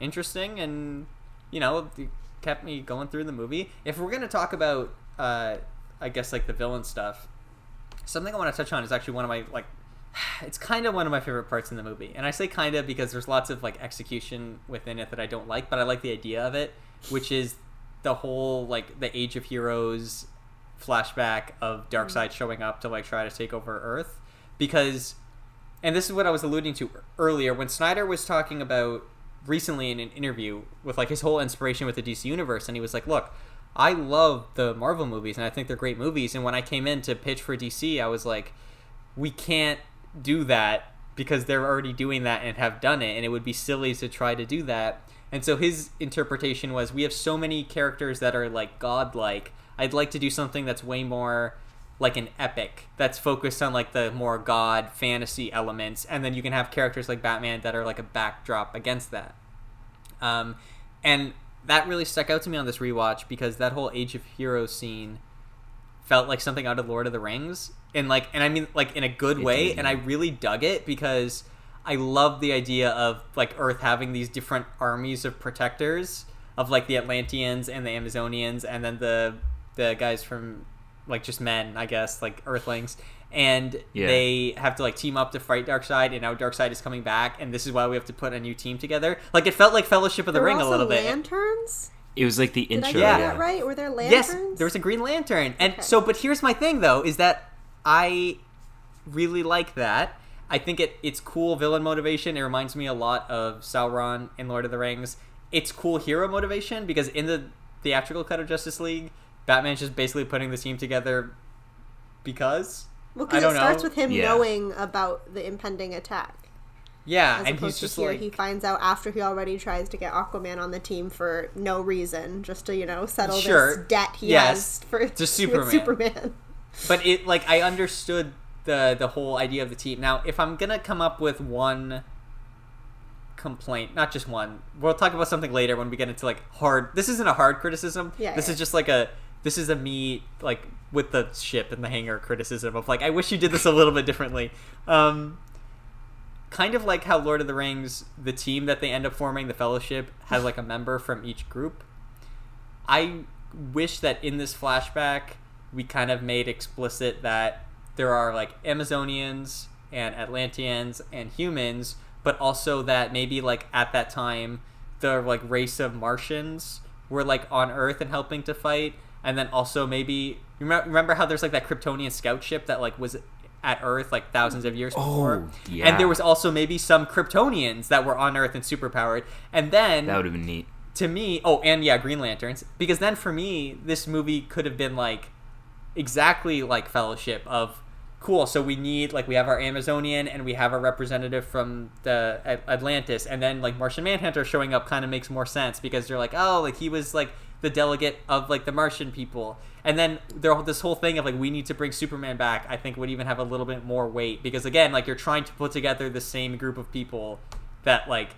interesting and you know it kept me going through the movie. If we're gonna talk about uh i guess like the villain stuff something I want to touch on is actually one of my like it's kind of one of my favorite parts in the movie. And I say kind of because there's lots of like execution within it that I don't like, but I like the idea of it, which is the whole like the Age of Heroes flashback of Darkseid mm-hmm. showing up to like try to take over Earth. Because and this is what I was alluding to earlier when Snyder was talking about recently in an interview with like his whole inspiration with the DC universe and he was like, "Look, I love the Marvel movies and I think they're great movies. And when I came in to pitch for DC, I was like, we can't do that because they're already doing that and have done it and it would be silly to try to do that." And so his interpretation was we have so many characters that are like godlike. I'd like to do something that's way more like an epic that's focused on like the more god fantasy elements and then you can have characters like batman that are like a backdrop against that um, and that really stuck out to me on this rewatch because that whole age of heroes scene felt like something out of lord of the rings and like and i mean like in a good It way did, and i really dug it because i love the idea of like earth having these different armies of protectors of like the atlanteans and the amazonians and then the the guys from like just men i guess like earthlings and Yeah. they have to like team up to fight Darkseid, and now Darkseid is coming back, and this is why we have to put a new team together. Like it felt like Fellowship of the There were Ring a also little bit. lanterns. It was like the Did I intro get Yeah. that right? Were there lanterns? Yes, there was a Green Lantern, and Okay. so. But here's my thing, though, is that I really like that. I think it it's cool villain motivation. It reminds me a lot of Sauron in Lord of the Rings. It's cool hero motivation because in the theatrical cut of Justice League, Batman's just basically putting the team together because Well, because it don't starts know. with him Yeah. knowing about the impending attack. Yeah, As and opposed he's just to here, like he finds out after he already tries to get Aquaman on the team for no reason, just to you know settle Sure. this debt he Yes. has for To Superman. Superman. but it like I understood the the whole idea of the team. Now, if I'm gonna come up with one complaint, not just one. We'll talk about something later when we get into like hard. This isn't a hard criticism. Yeah, This yeah. is just like a. This is a me like with the ship and the hangar criticism of like I wish you did this a little bit differently. Um, kind of like how Lord of the Rings, the team that they end up forming, the Fellowship, has like a member from each group. I wish that in this flashback we kind of made explicit that there are like Amazonians and Atlanteans and humans, but also that maybe like at that time the like race of Martians were like on Earth and helping to fight, and then also maybe remember, how there's like that Kryptonian scout ship that like was at Earth like thousands of years before, Oh, yeah. and there was also maybe some Kryptonians that were on Earth and superpowered, and then That would have been neat. to me oh and yeah green lanterns because then for me this movie could have been like exactly like fellowship of cool so we need like we have our amazonian and we have a representative from the atlantis and then like martian manhunter showing up kind of makes more sense because they're like oh like he was like the delegate of like the martian people and then there this whole thing of like we need to bring superman back i think would even have a little bit more weight because again like you're trying to put together the same group of people that like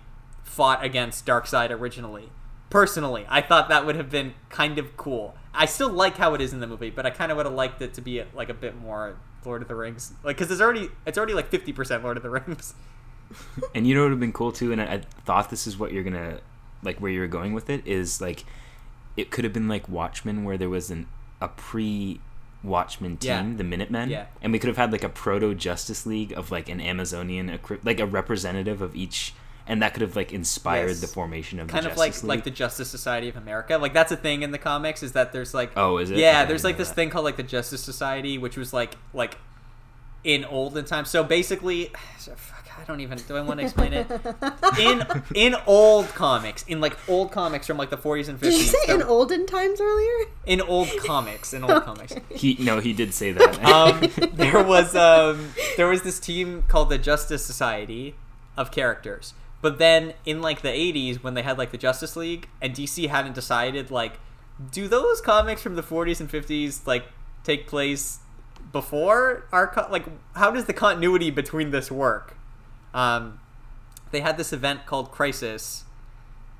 fought against Darkseid originally. Personally, I thought that would have been kind of cool. I still like how it is in the movie, but I kind of would have liked it to be like a bit more Lord of the Rings, like because it's already it's already like fifty percent Lord of the Rings. And you know what would have been cool too, and I, I thought this is what you're gonna like where you're going with it is like it could have been like Watchmen where there was an a pre Watchmen team, Yeah. the Minutemen, Yeah. and we could have had like a proto Justice League of like an Amazonian, like a representative of each, and that could have like inspired Yes. the formation of kind of like Justice like League. the Justice Society of America. Like that's a thing in the comics is that there's like Oh, is it? Yeah, I there's like this that. thing called like the Justice Society, which was like like in olden times. So basically, I don't even. Do I want to explain it? In in old comics, in like old comics from like the 40s and 50s. Did you say in olden times earlier? in old comics, in old comics. He no, he did say that. Um, there was um, there was this team called the Justice Society of characters. But then in like the 80s when they had like the Justice League and DC hadn't decided like do those comics from the 40s and 50s like take place before our co- like how does the continuity between this work? Um, they had this event called Crisis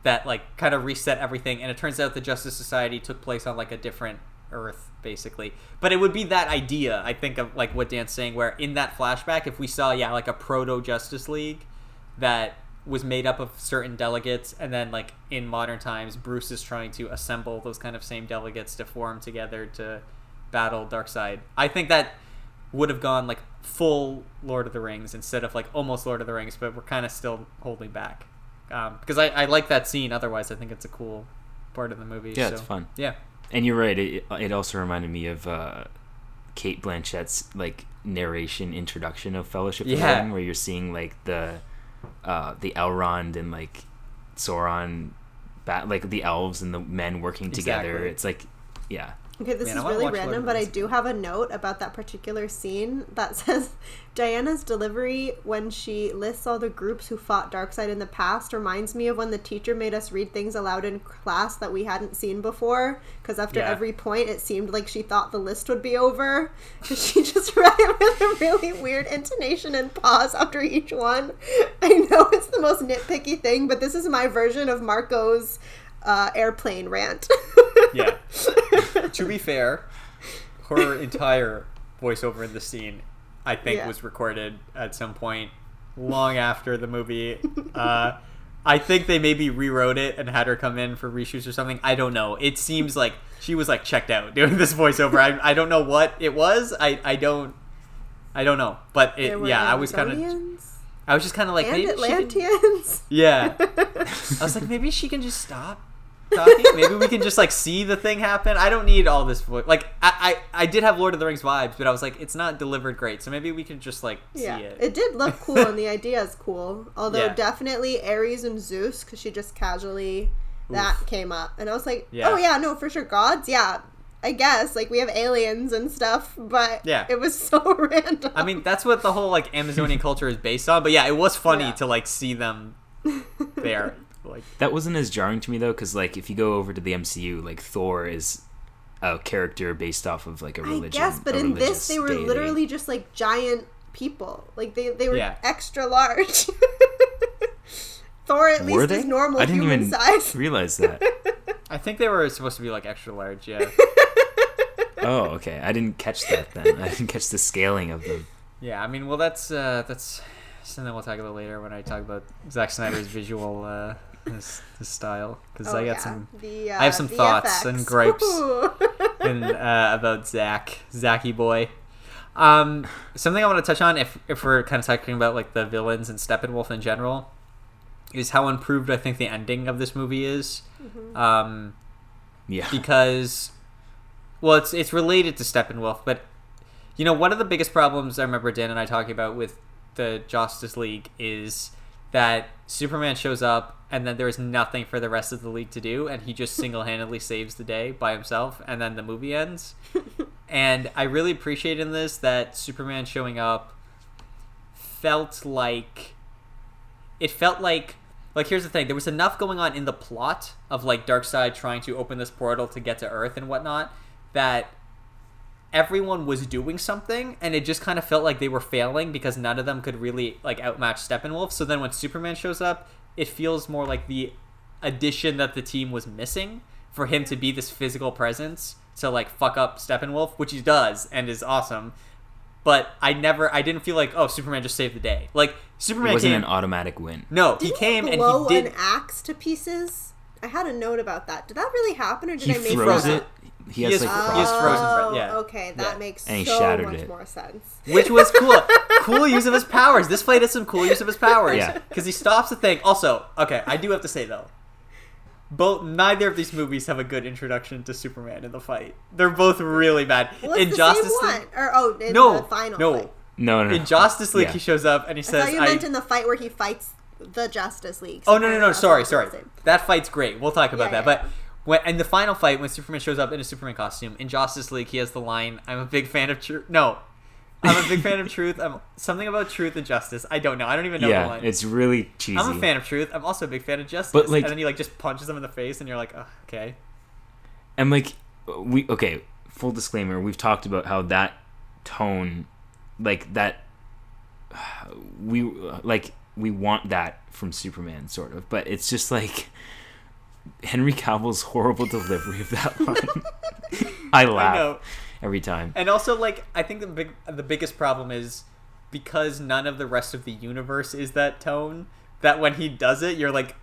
that like kind of reset everything and it turns out the justice society took place on like a different earth basically. But it would be that idea i think of like what dan's saying where in that flashback if we saw yeah like a proto justice league that was made up of certain delegates and then like in modern times bruce is trying to assemble those kind of same delegates to form together to battle darkseid. I think that would have gone like full lord of the rings instead of like almost lord of the rings but we're kind of still holding back um, because I, I like that scene otherwise i think it's a cool part of the movie Yeah, so- it's fun. yeah And you're right. It, it also reminded me of uh, Cate Blanchett's like narration introduction of Fellowship of the Yeah. Ring, where you're seeing like the uh, the Elrond and like Sauron, bat like the elves and the men working together. Exactly. It's like, yeah, Okay, this Man, is really watch Lord of random, but I do have a note about that particular scene that says Diana's delivery when she lists all the groups who fought Darkseid in the past reminds me of when the teacher made us read things aloud in class that we hadn't seen before. Because after Yeah. every point, it seemed like she thought the list would be over. 'Cause she just read it with a really weird intonation and pause after each one. I know it's the most nitpicky thing, but this is my version of Marco's uh, airplane rant. Yeah. to be fair, her entire voiceover in the scene, I think, Yeah. was recorded at some point long after the movie. Uh, I think they maybe rewrote it and had her come in for reshoots or something. I don't know. It seems like she was like checked out doing this voiceover. I, I don't know what it was. I, I don't I don't know. But it, yeah, I was kind of I was just kind of like and maybe Atlanteans. yeah. I was like, maybe she can just stop talking. Maybe we can just like see the thing happen. I don't need all this voice. Like, I, I, I did have Lord of the Rings vibes, but I was like, it's not delivered great. So maybe we can just like yeah, see it. it did look cool, and the idea is cool. Although Yeah. definitely Ares and Zeus, because she just casually that came up, and I was like, Yeah. oh yeah, no, for sure, gods, yeah. I guess like we have aliens and stuff, but Yeah. it was so random. I mean, that's what the whole like Amazonian culture is based on. But yeah, it was funny Yeah. to like see them there. Like, that wasn't as jarring to me though, because like if you go over to the MCU, like Thor is a character based off of like a religion. I guess, but a in this they were deity. literally just like giant people. Like they they were Yeah. extra large. Thor at least Were they? is normal I didn't human even size. realize that. I think they were supposed to be like extra large. Yeah. Oh, okay. I didn't catch that then. I didn't catch the scaling of them. yeah. I mean, well, that's uh, that's something we'll talk about later when I talk about Zack Snyder's visual uh, his, his style because Oh, I got yeah. some The, uh, I have some thoughts and gripes. Ooh. in, uh, about Zack, Zachy boy. Um, something I want to touch on, if if we're kind of talking about like the villains and Steppenwolf in general, is how improved I think the ending of this movie is. Um, Yeah. because, well, it's it's related to Steppenwolf, but you know one of the biggest problems I remember Dan and I talking about with the Justice League is that Superman shows up and then there's nothing for the rest of the league to do, and he just single handedly saves the day by himself, and then the movie ends. and I really appreciate in this that Superman showing up felt like it felt like like here's the thing there was enough going on in the plot of like Darkseid trying to open this portal to get to Earth and whatnot that everyone was doing something and it just kind of felt like they were failing because none of them could really like outmatch Steppenwolf. So then when Superman shows up, it feels more like the addition that the team was missing for him to be this physical presence to like fuck up Steppenwolf, which he does and is awesome. But I never, I didn't feel like, oh, Superman just saved the day. Like It Superman wasn't came, an automatic win. no, he Didn't came and blow he did. an axe to pieces. I had a note about that. Did that really happen, or did He I make froze that it. up? He He has is- like he is frost. frozen, Oh, yeah. okay, that Yeah. makes And he so shattered much it. more sense. which was cool. cool use of his powers. This fight has some cool use of his powers. Yeah. because he stops the thing. Also, okay, I do have to say though, both neither of these movies have a good introduction to Superman in the fight. They're both really bad. Well, in the Justice same League, one, or oh, in no, the final no. fight. No, no, no. In Justice League, Yeah. he shows up and he I says, thought you I- meant in the fight where he fights the Justice League. "Oh no, no, no! That's Sorry, sorry. That fight's great. We'll talk about Yeah, that." yeah, But when in the final fight, when Superman shows up in a Superman costume in Justice League, he has the line, "I'm a big fan of truth." No. I'm a big fan of truth. I'm something about truth and justice. I don't know. I don't even know the yeah, line. it's really cheesy. I'm a fan of truth. I'm also a big fan of justice. But, like- and then he like just punches him in the face, and you're like, oh, okay. And like we okay, full disclaimer, we've talked about how that tone like that we like we want that from Superman sort of, but it's just like Henry Cavill's horrible delivery of that line. I laugh I every time. And also, like, I think the big the biggest problem is because none of the rest of the universe is that tone. That when he does it, you're like,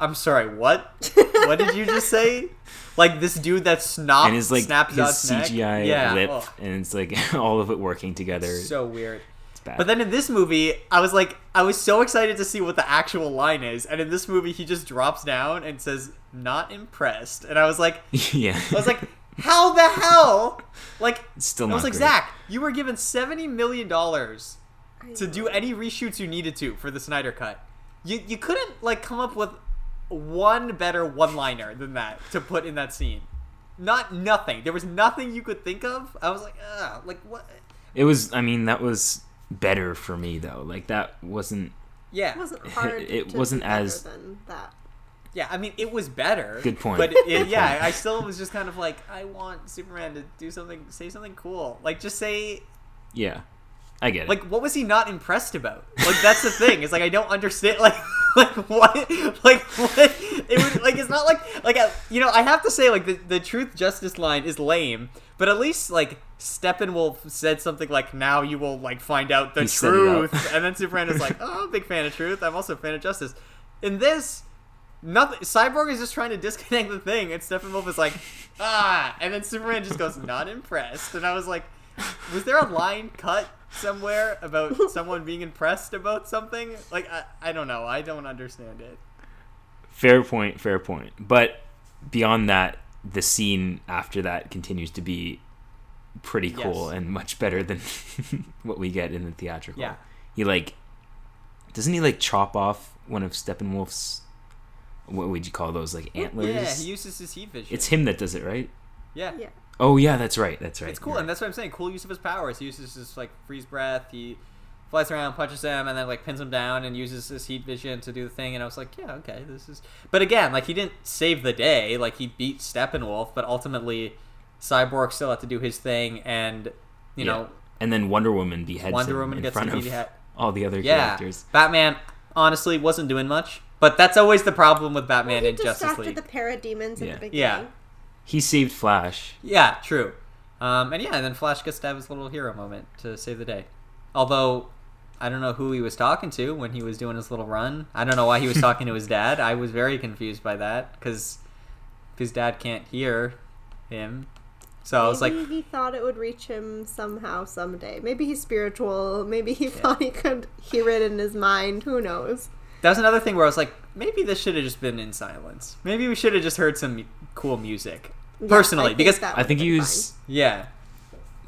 I'm sorry, what? what did you just say? Like this dude that snop and his like snaps his Zod's neck? CGI yeah, lip and it's like all of it working together. so weird. It's bad. But then in this movie, I was like, I was so excited to see what the actual line is, and in this movie, he just drops down and says, "Not impressed," and I was like, yeah. I was like, how the hell? Like, It's still I was like, great. Zack, you were given seventy million dollars to do any reshoots you needed to for the Snyder Cut. You you couldn't like come up with one better one liner than that to put in that scene. Not nothing. There was nothing you could think of. I was like, ugh, like what? It was I mean that was better for me though. Like that wasn't Yeah, It wasn't hard. It to wasn't do as- than that. yeah. I mean, it was better. Good point. But it, Good yeah, point. I still was just kind of like, I want Superman to do something, say something cool. Like, just say yeah. I get it. Like, what was he not impressed about? Like, that's the thing. It's like I don't understand. Like, like what? Like what? It would like it's not like like uh, you know. I have to say like the the truth justice line is lame, but at least like Steppenwolf said something like, "Now you will like find out the He set it up. truth," and then Superman is like, "Oh, I'm a big fan of truth. I'm also a fan of justice." In this. Nothing. Cyborg is just trying to disconnect the thing, and Steppenwolf is like, ah, and then Superman just goes, not impressed. And I was like, was there a line cut somewhere about someone being impressed about something? Like, I, I don't know. I don't understand it. fair point, fair point. But beyond that, the scene after that continues to be pretty cool Yes. and much better than what we get in the theatrical. Yeah. He like doesn't he like chop off one of Steppenwolf's what would you call those like antlers? Yeah, he uses his heat vision. it's him that does it, right? Yeah. Yeah. Oh yeah, that's right. That's right. It's cool, You're and that's what I'm saying. Cool use of his powers. He uses his like freeze breath. He flies around, punches them, and then like pins them down, and uses his heat vision to do the thing. And I was like, yeah, okay, this is. But again, like he didn't save the day. Like he beat Steppenwolf, but ultimately, Cyborg still had to do his thing, and you Yeah. know, and then Wonder Woman beheads Wonder him Woman in gets front of behead- all the other yeah, characters. Batman honestly wasn't doing much. But that's always the problem with Batman he in Justice distracted League. the parademons Yeah. at the beginning. Yeah. He saved Flash. Yeah, true. Um, and yeah, and then Flash gets to have his little hero moment to save the day. Although I don't know who he was talking to when he was doing his little run. I don't know why he was talking to his dad. I was very confused by that because his dad can't hear him. So I was like, Maybe he thought it would reach him somehow someday. Maybe he's spiritual. Maybe he thought he could hear it in his mind. Who knows? that was another thing where I was like, maybe this should have just been in silence. Maybe we should have just heard some cool music. Yeah, Personally, I because I think he been was. yeah,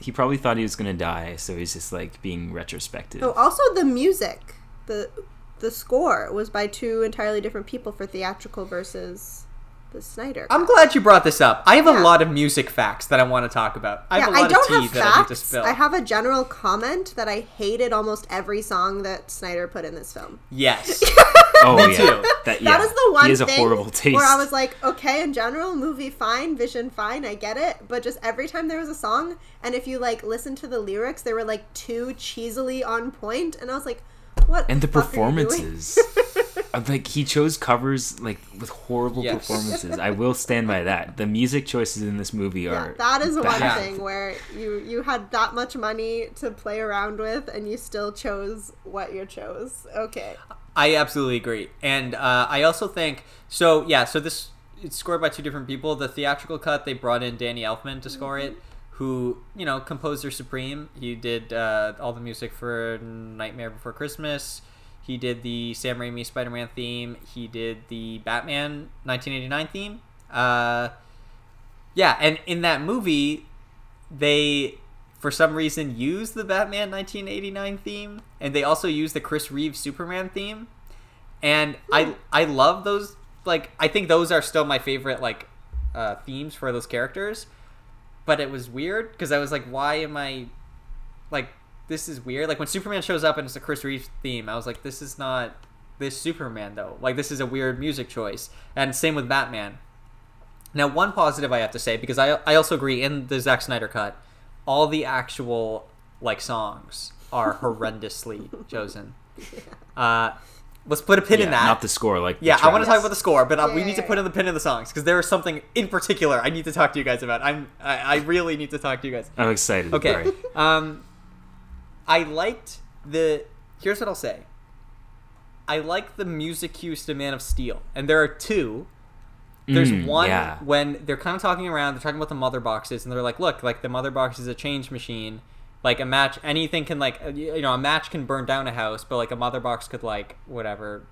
He probably thought he was gonna die, so he's just like being retrospective. Oh, also the music, the the score was by two entirely different people for theatrical versus the Snyder. I'm glad you brought this up. I have a lot of music facts that I want to talk about. I have yeah, a lot I don't of tea have that I need to facts. spill. I have a general comment that I hated almost every song that Snyder put in this film. yes. oh Me yeah, too. that yeah. That is the one he has a thing horrible taste. where I was like, okay, in general, movie fine, vision fine, I get it. But just every time there was a song, and if you like listen to the lyrics, they were like too cheesily on point, and I was like, what? and the fuck are you doing? performances. Uh, like he chose covers like with horrible Yes. performances. I will stand by that. The music choices in this movie Yeah, are that is one thing where you you had that much money to play around with, and you still chose what you chose. Okay, I absolutely agree, and uh, I also think so. Yeah, so this it's scored by two different people. The theatrical cut they brought in Danny Elfman to score it, who you know composer supreme. He did uh, all the music for Nightmare Before Christmas. He did the Sam Raimi Spider-Man theme. He did the Batman 1989 theme. Uh, yeah, and in that movie, they for some reason use the Batman 1989 theme, and they also use the Chris Reeve Superman theme. And I I love those. Like I think those are still my favorite like uh, themes for those characters. But it was weird because I was like, why am I like this is weird? Like when Superman shows up and it's a Chris Reeve theme, I was like, this is not this Superman though. Like this is a weird music choice. And same with Batman. Now, one positive I have to say because I I also agree in the Zack Snyder cut, all the actual like songs are horrendously chosen. Uh, let's put a pin yeah, in that. not the score. Like the yeah, I want to talk about the score, but uh, we need to put in the pin in the songs because there is something in particular I need to talk to you guys about. I'm I, I really need to talk to you guys. I'm excited. Okay. Um, I liked the. Here's what I'll say. I like the music cues to Man of Steel, and there are two. There's Mm, one yeah. when they're kind of talking around. They're talking about the mother boxes, and they're like, "Look, like the mother box is a change machine. Like a match, anything can like you know a match can burn down a house, but like a mother box could like whatever."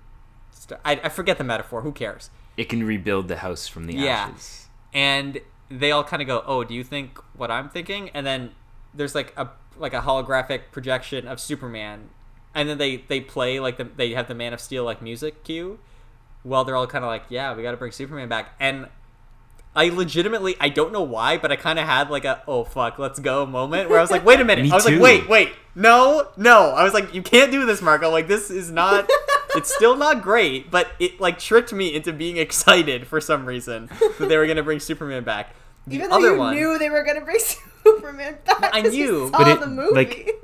st- I, I forget the metaphor. Who cares? It can rebuild the house from the Yeah. ashes. and they all kind of go, "Oh, do you think what I'm thinking?" And then there's like a like a holographic projection of Superman, and then they they play like the, they have the Man of Steel like music cue, while they're all kind of like, "Yeah, we got to bring Superman back." And I legitimately I don't know why, but I kind of had like a "Oh fuck, let's go" moment where I was like, "Wait a minute!" I was too. like, "Wait, wait, no, no!" I was like, "You can't do this, Marco. Like this is not." it's still not great, but it like tricked me into being excited for some reason that they were gonna bring Superman back. The even though you one, knew they were gonna bring Superman back, I 'cause you knew, saw but it- the movie. like,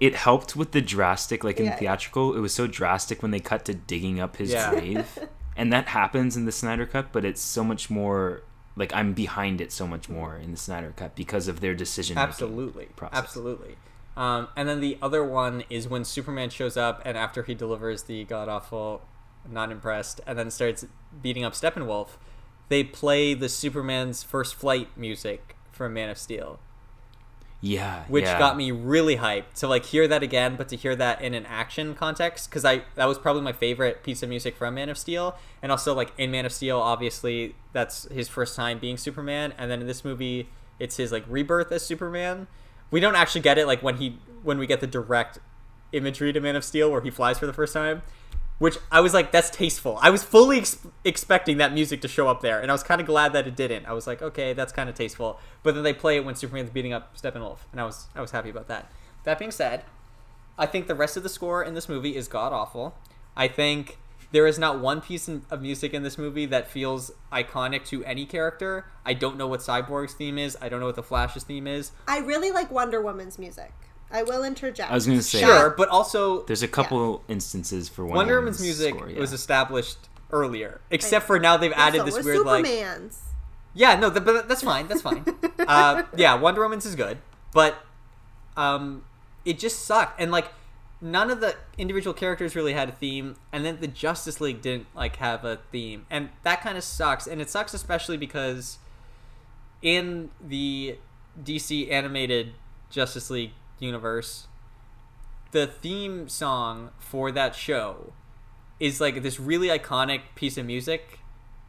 It helped with the drastic, like in Yeah, yeah. theatrical, it was so drastic when they cut to digging up his Yeah. grave, and that happens in the Snyder cut. But it's so much more like I'm behind it so much more in the Snyder cut because of their decision. absolutely, process. absolutely. Um, and then the other one is when Superman shows up, and after he delivers the god awful, not impressed, and then starts beating up Steppenwolf, they play the Superman's first flight music from Man of Steel. Yeah, which yeah. got me really hyped to like hear that again but to hear that in an action context because i that was probably my favorite piece of music from man of steel and also like in man of steel obviously that's his first time being superman and then in this movie it's his like rebirth as superman we don't actually get it like when he when we get the direct imagery to man of steel where he flies for the first time which I was like, that's tasteful. I was fully ex- expecting that music to show up there, and I was kind of glad that it didn't. I was like, okay, that's kind of tasteful. But then they play it when Superman's beating up Steppenwolf, and I was I was happy about that. That being said, I think the rest of the score in this movie is god awful. I think there is not one piece in- of music in this movie that feels iconic to any character. I don't know what Cyborg's theme is. I don't know what the Flash's theme is. I really like Wonder Woman's music. I will interject. I was gonna say- Sure, but also There's a couple instances for Wonder, Wonder Woman's music score, yeah. was established earlier, except for now they've added So this was weird like Yeah, no, th- but that's fine. That's fine. uh, yeah, Wonder Woman's is good, but um, it just sucked, and like none of the individual characters really had a theme, and then the Justice League didn't like have a theme, and that kind of sucks. And it sucks especially because in the DC animated Justice League universe, the theme song for that show is like this really iconic piece of music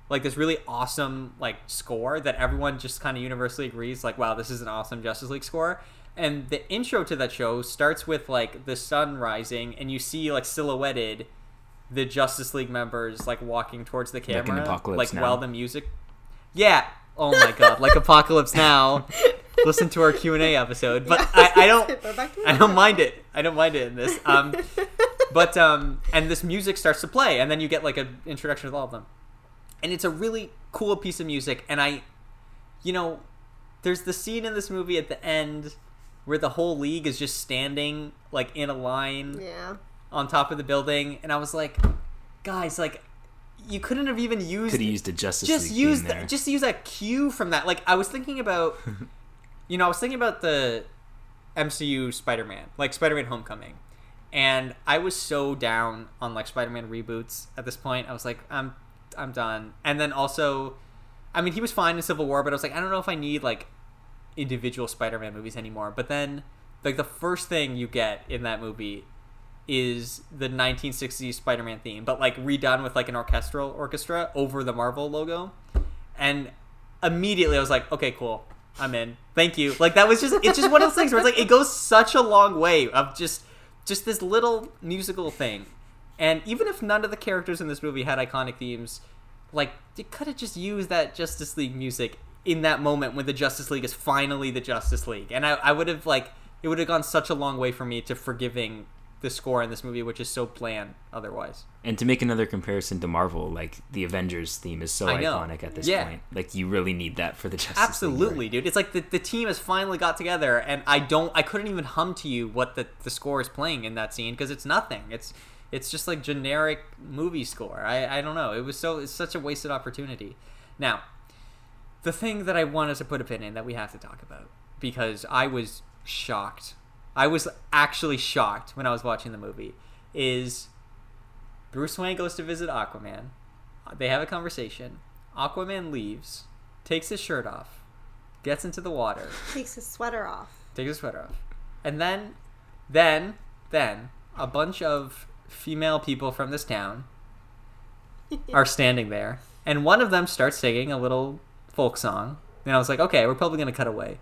like this really awesome like score that everyone just kind of universally agrees like wow this is an awesome justice league score and the intro to that show starts with like the sun rising and you see like silhouetted the justice league members like walking towards the camera like Now? while the music yeah oh my god like apocalypse now listen to our q&a episode but I, I don't Go back to I don't mind it. I don't mind it in this. Um, but um, and this music starts to play, and then you get like an introduction with all of them, and it's a really cool piece of music. And I, you know, there's the scene in this movie at the end where the whole league is just standing like in a line Yeah. on top of the building, and I was like, guys, like. You couldn't have even used Could have used a Justice just League use there. just use that cue from that. Like i was thinking about you know i was thinking about the mcu spider-man like spider-man homecoming. And i was so down on like spider-man reboots at this point. I was like i'm i'm done. And then also i mean he was fine in civil war but i was like i don't know if i need like individual spider-man movies anymore. But then like the first thing you get in that movie is the 1960s Spider-Man theme, but like redone with like an orchestral orchestra over the Marvel logo. And immediately I was like, okay, cool. I'm in. Thank you. Like that was just it's just one of those things where it's like it goes such a long way of just just this little musical thing. And even if none of the characters in this movie had iconic themes, like you could have just used that Justice League music in that moment when the Justice League is finally the Justice League. And I, I would have like it would have gone such a long way for me to forgiving the score in this movie, which is so bland otherwise. And to make another comparison to Marvel, like the Avengers theme is so iconic at this Yeah. point. Like you really need that for the Justice Absolutely, dude. It's like the, the team has finally got together, and I don't, I couldn't even hum to you what the, the score is playing in that scene because it's nothing. It's it's just like generic movie score. I, I don't know. It was so it's such a wasted opportunity. Now, the thing that I wanted to put a pin in that we have to talk about because I was shocked. I was actually shocked when I was watching the movie. Is Bruce Wayne goes to visit Aquaman. They have a conversation. Aquaman leaves, takes his shirt off, gets into the water, Takes his sweater off. takes his sweater off, and then, then, then a bunch of female people from this town are standing there, and one of them starts singing a little folk song, and I was like, okay, we're probably gonna cut away,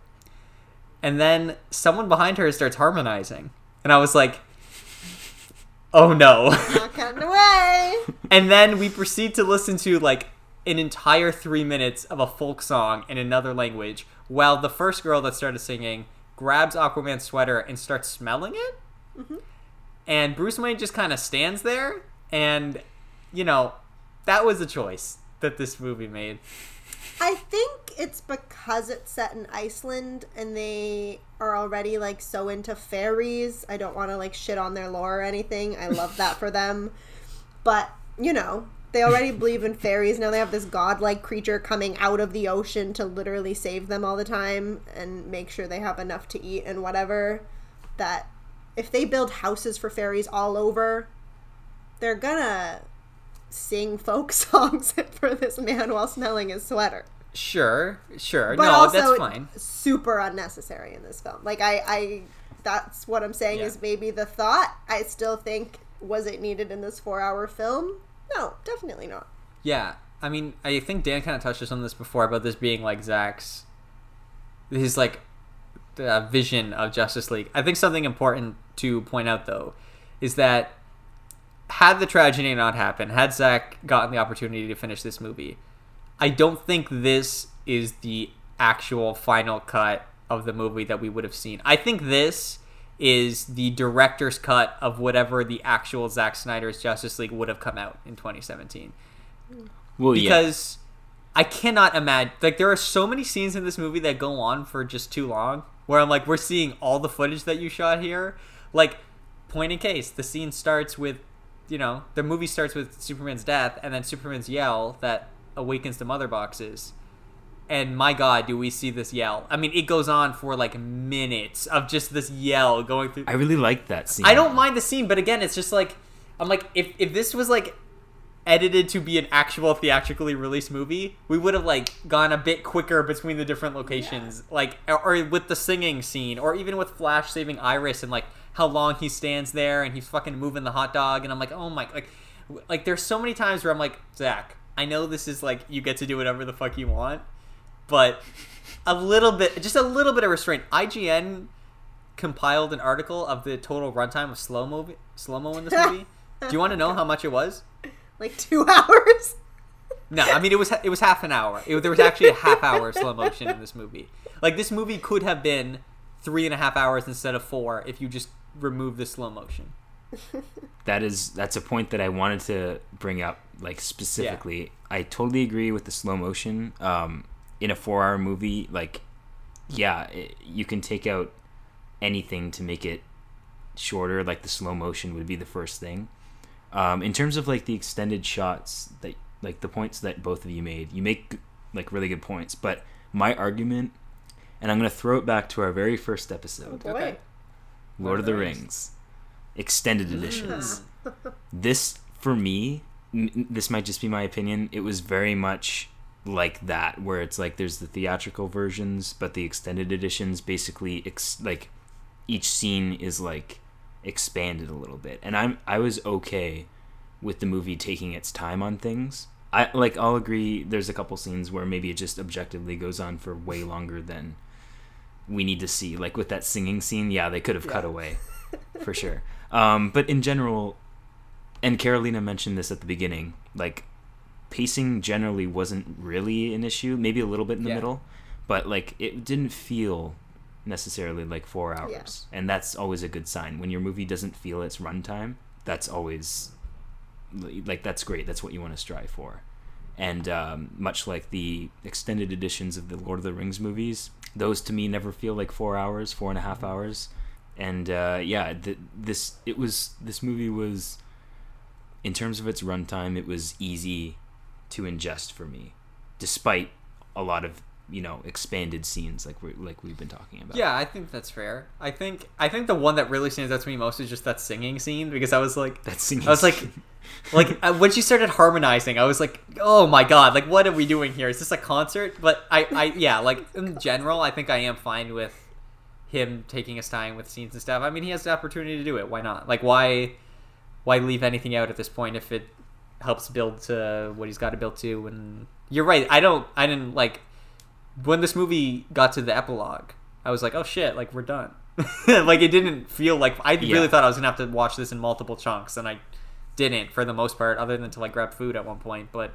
and then someone behind her starts harmonizing, and I was like, oh no. Not cutting away. And then we proceed to listen to like an entire three minutes of a folk song in another language, while the first girl that started singing grabs Aquaman's sweater and starts smelling it. Mm-hmm. And Bruce Wayne just kind of stands there, and you know, that was a choice that this movie made. I think it's because it's set in Iceland and they are already like so into fairies. I don't want to like shit on their lore or anything. I love that for them. But, you know, they already believe in fairies. Now they have this godlike creature coming out of the ocean to literally save them all the time and make sure they have enough to eat and whatever. That if they build houses for fairies all over, they're gonna sing folk songs for this man while smelling his sweater. Sure, sure, But no, that's fine. super unnecessary in this film. Like I, I that's what I'm saying Yeah. is maybe the thought. I still think was it needed in this four hour film? No, definitely not. Yeah, I mean, I think Dan kind of touched on this before about this being like Zack's his like uh, vision of Justice League. I think something important to point out though is that had the tragedy not happened, had Zack gotten the opportunity to finish this movie, I don't think this is the actual final cut of the movie that we would have seen. I think this is the director's cut of whatever the actual Zack Snyder's Justice League would have come out in 2017 Well, yeah. because I cannot imagine like there are so many scenes in this movie that go on for just too long. where I'm like, we're seeing all the footage that you shot here. Like, point in case, the scene starts with, you know, the movie starts with Superman's death, and then Superman's yell that awakens the mother boxes. And my God, do we see this yell? I mean, it goes on for like minutes of just this yell going through. I really like that scene. I don't mind the scene, but again, it's just like I'm like if if this was like edited to be an actual theatrically released movie, we would have like gone a bit quicker between the different locations, like or, or with the singing scene, or even with Flash saving Iris and like how long he stands there and he's fucking moving the hot dog, and I'm like, oh my, like, like there's so many times where I'm like, Zack, I know this is like you get to do whatever the fuck you want, but a little bit, just a little bit of restraint. IGN compiled an article of the total runtime of slow mo slow mo in this movie. Do you want to know how much it was? Like two hours. No, I mean it was it was half an hour. It, there was actually a half hour of slow motion in this movie. Like this movie could have been three and a half hours instead of four if you just remove the slow motion. That is that's a point that I wanted to bring up like specifically. I totally agree with the slow motion. Um, in a four-hour movie, like yeah, it, you can take out anything to make it shorter. Like the slow motion would be the first thing. Um, in terms of like the extended shots that like the points that both of you made, you make like really good points. But my argument, and I'm gonna throw it back to our very first episode, Boy. Okay. Lord of the Rings, extended hmm. editions. This for me, n- this might just be my opinion. It was very much like that, where it's like there's the theatrical versions, but the extended editions basically ex- like each scene is like expanded a little bit, and I'm I was okay with the movie taking its time on things. I like I'll agree. There's a couple scenes where maybe it just objectively goes on for way longer than we need to see. Like with that singing scene, yeah, they could have cut away for sure. Um, but in general, and Carolina mentioned this at the beginning, like pacing generally wasn't really an issue. Maybe a little bit in the Yeah. middle, but like it didn't feel necessarily like four hours, and that's always a good sign when your movie doesn't feel its runtime. That's always like that's great. That's what you want to strive for. And um, much like the extended editions of the Lord of the Rings movies, those to me never feel like four hours, four and a half hours. And uh, yeah, th- this it was this movie was, in terms of its runtime, it was easy to ingest for me, despite a lot of you know expanded scenes like we like we've been talking about. Yeah, I think that's fair. I think I think the one that really stands out to me most is just that singing scene because I was like, that singing. I was like, like uh, when she started harmonizing, I was like, oh my god, like what are we doing here? Is this a concert? But I, I yeah, like in general, I think I am fine with him taking his time with scenes and stuff. I mean, he has the opportunity to do it. Why not? Like why, why leave anything out at this point if it helps build to what he's got to build to? And you're right. I don't. I didn't like when this movie got to the epilogue. I was like, oh shit, like we're done. like it didn't feel like I Yeah. really thought I was gonna have to watch this in multiple chunks, and I didn't for the most part, other than to like grab food at one point. But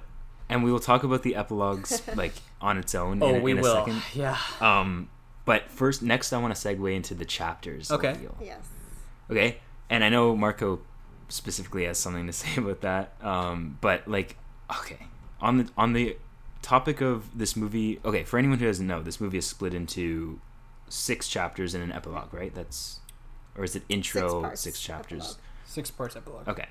and we will talk about the epilogues like on its own. oh, in, a- we in a will. second. Yeah. Um, but first, next, I want to segue into the chapters. Okay. deal. Yes. Okay. And I know Marco specifically has something to say about that. Um, but like, okay, on the on the topic of this movie. Okay, for anyone who doesn't know, this movie is split into six chapters and an epilogue, right? That's or is it intro parts, six chapters? epilogue. Six parts epilogue. Okay.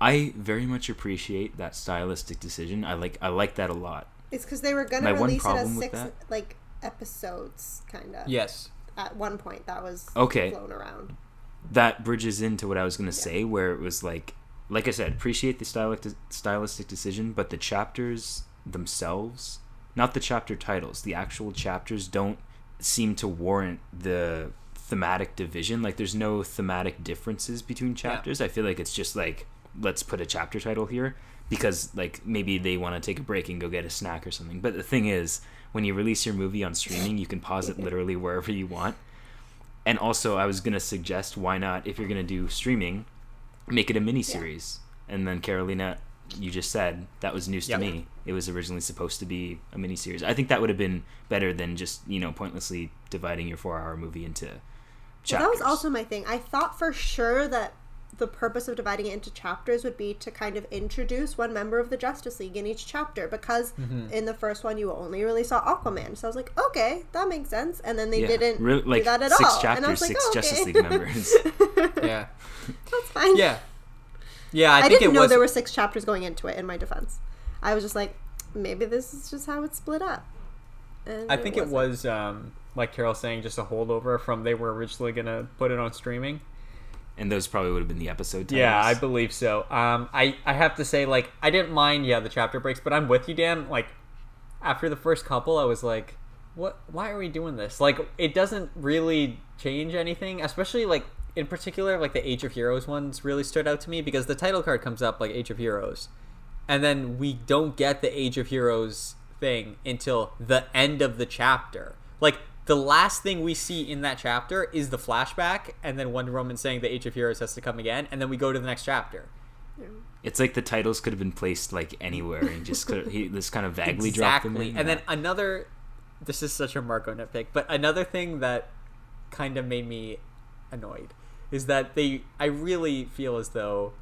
I very much appreciate that stylistic decision. I like I like that a lot. It's because they were gonna My one release it as six that- like episodes, kind of. Yes. At one point, that was Okay. flown around. that bridges into what I was gonna say, where it was like, like I said, appreciate the stylistic stylistic decision, but the chapters themselves, not the chapter titles, the actual chapters don't seem to warrant the thematic division. Like, there's no thematic differences between chapters. I feel like it's just like, let's put a chapter title here because like maybe they want to take a break and go get a snack or something. But the thing is, when you release your movie on streaming, you can pause it literally wherever you want. And also, I was gonna suggest why not if you're gonna do streaming, make it a mini series. And then Carolina, you just said that was news to me. It was originally supposed to be a mini series. I think that would have been better than just you know pointlessly dividing your four hour movie into Well, that was also my thing. I thought for sure that the purpose of dividing it into chapters would be to kind of introduce one member of the Justice League in each chapter because Mm-hmm. in the first one you only really saw Aquaman. So I was like, okay, that makes sense. And then they Yeah. didn't Re- like do that at six all. chapters, and I was like, six oh, Justice. League members. Yeah. That's fine. Yeah. Yeah, I, I, think didn't it know was there were six chapters going into it. In my defense, I was just like, maybe this is just how it's split up. And I think it wasn't. was um, like Carol saying, just a holdover from they were originally gonna put it on streaming. And those probably would have been the episode titles. Yeah, I believe so. Um, I I have to say, like, I didn't mind, yeah, the chapter breaks, but I'm with you, Dan. Like, after the first couple, I was like, what? Why are we doing this? Like, it doesn't really change anything, especially like in particular, like the Age of Heroes ones really stood out to me because the title card comes up like Age of Heroes, and then we don't get the Age of Heroes thing until the end of the chapter. Like the last thing we see in that chapter is the flashback, and then Wonder Woman saying the Age of Heroes has to come again, and then we go to the next chapter. It's like the titles could have been placed like anywhere and just could he this kind of vaguely dropped them in. And then another, this is such a Marco nitpick, but another thing that kind of made me annoyed is that they, I really feel as though,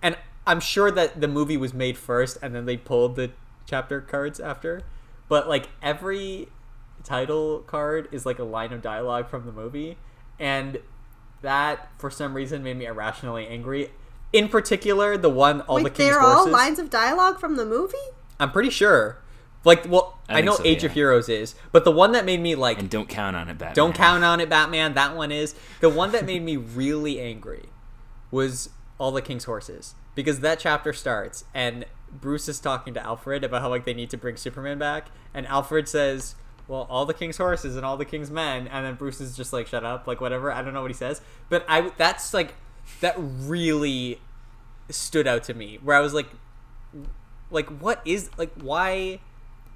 and I'm sure that the movie was made first and then they pulled the chapter cards after, but like every title card is like a line of dialogue from the movie, and that for some reason made me irrationally angry. In particular, the one all the Wait, king's they're horses. all lines of dialogue from the movie. I'm pretty sure. Like, well, I I, know so, Age yeah. of Heroes is, but the one that made me like, and don't count on it, Batman. don't count on it, Batman. That one is the one that made me really angry. Was all the King's horses because that chapter starts and Bruce is talking to Alfred about how like they need to bring Superman back, and Alfred says, "Well, all the King's horses and all the King's men," and then Bruce is just like, "Shut up," like whatever. I don't know what he says, but I that's like that really stood out to me where I was like, like what is like why?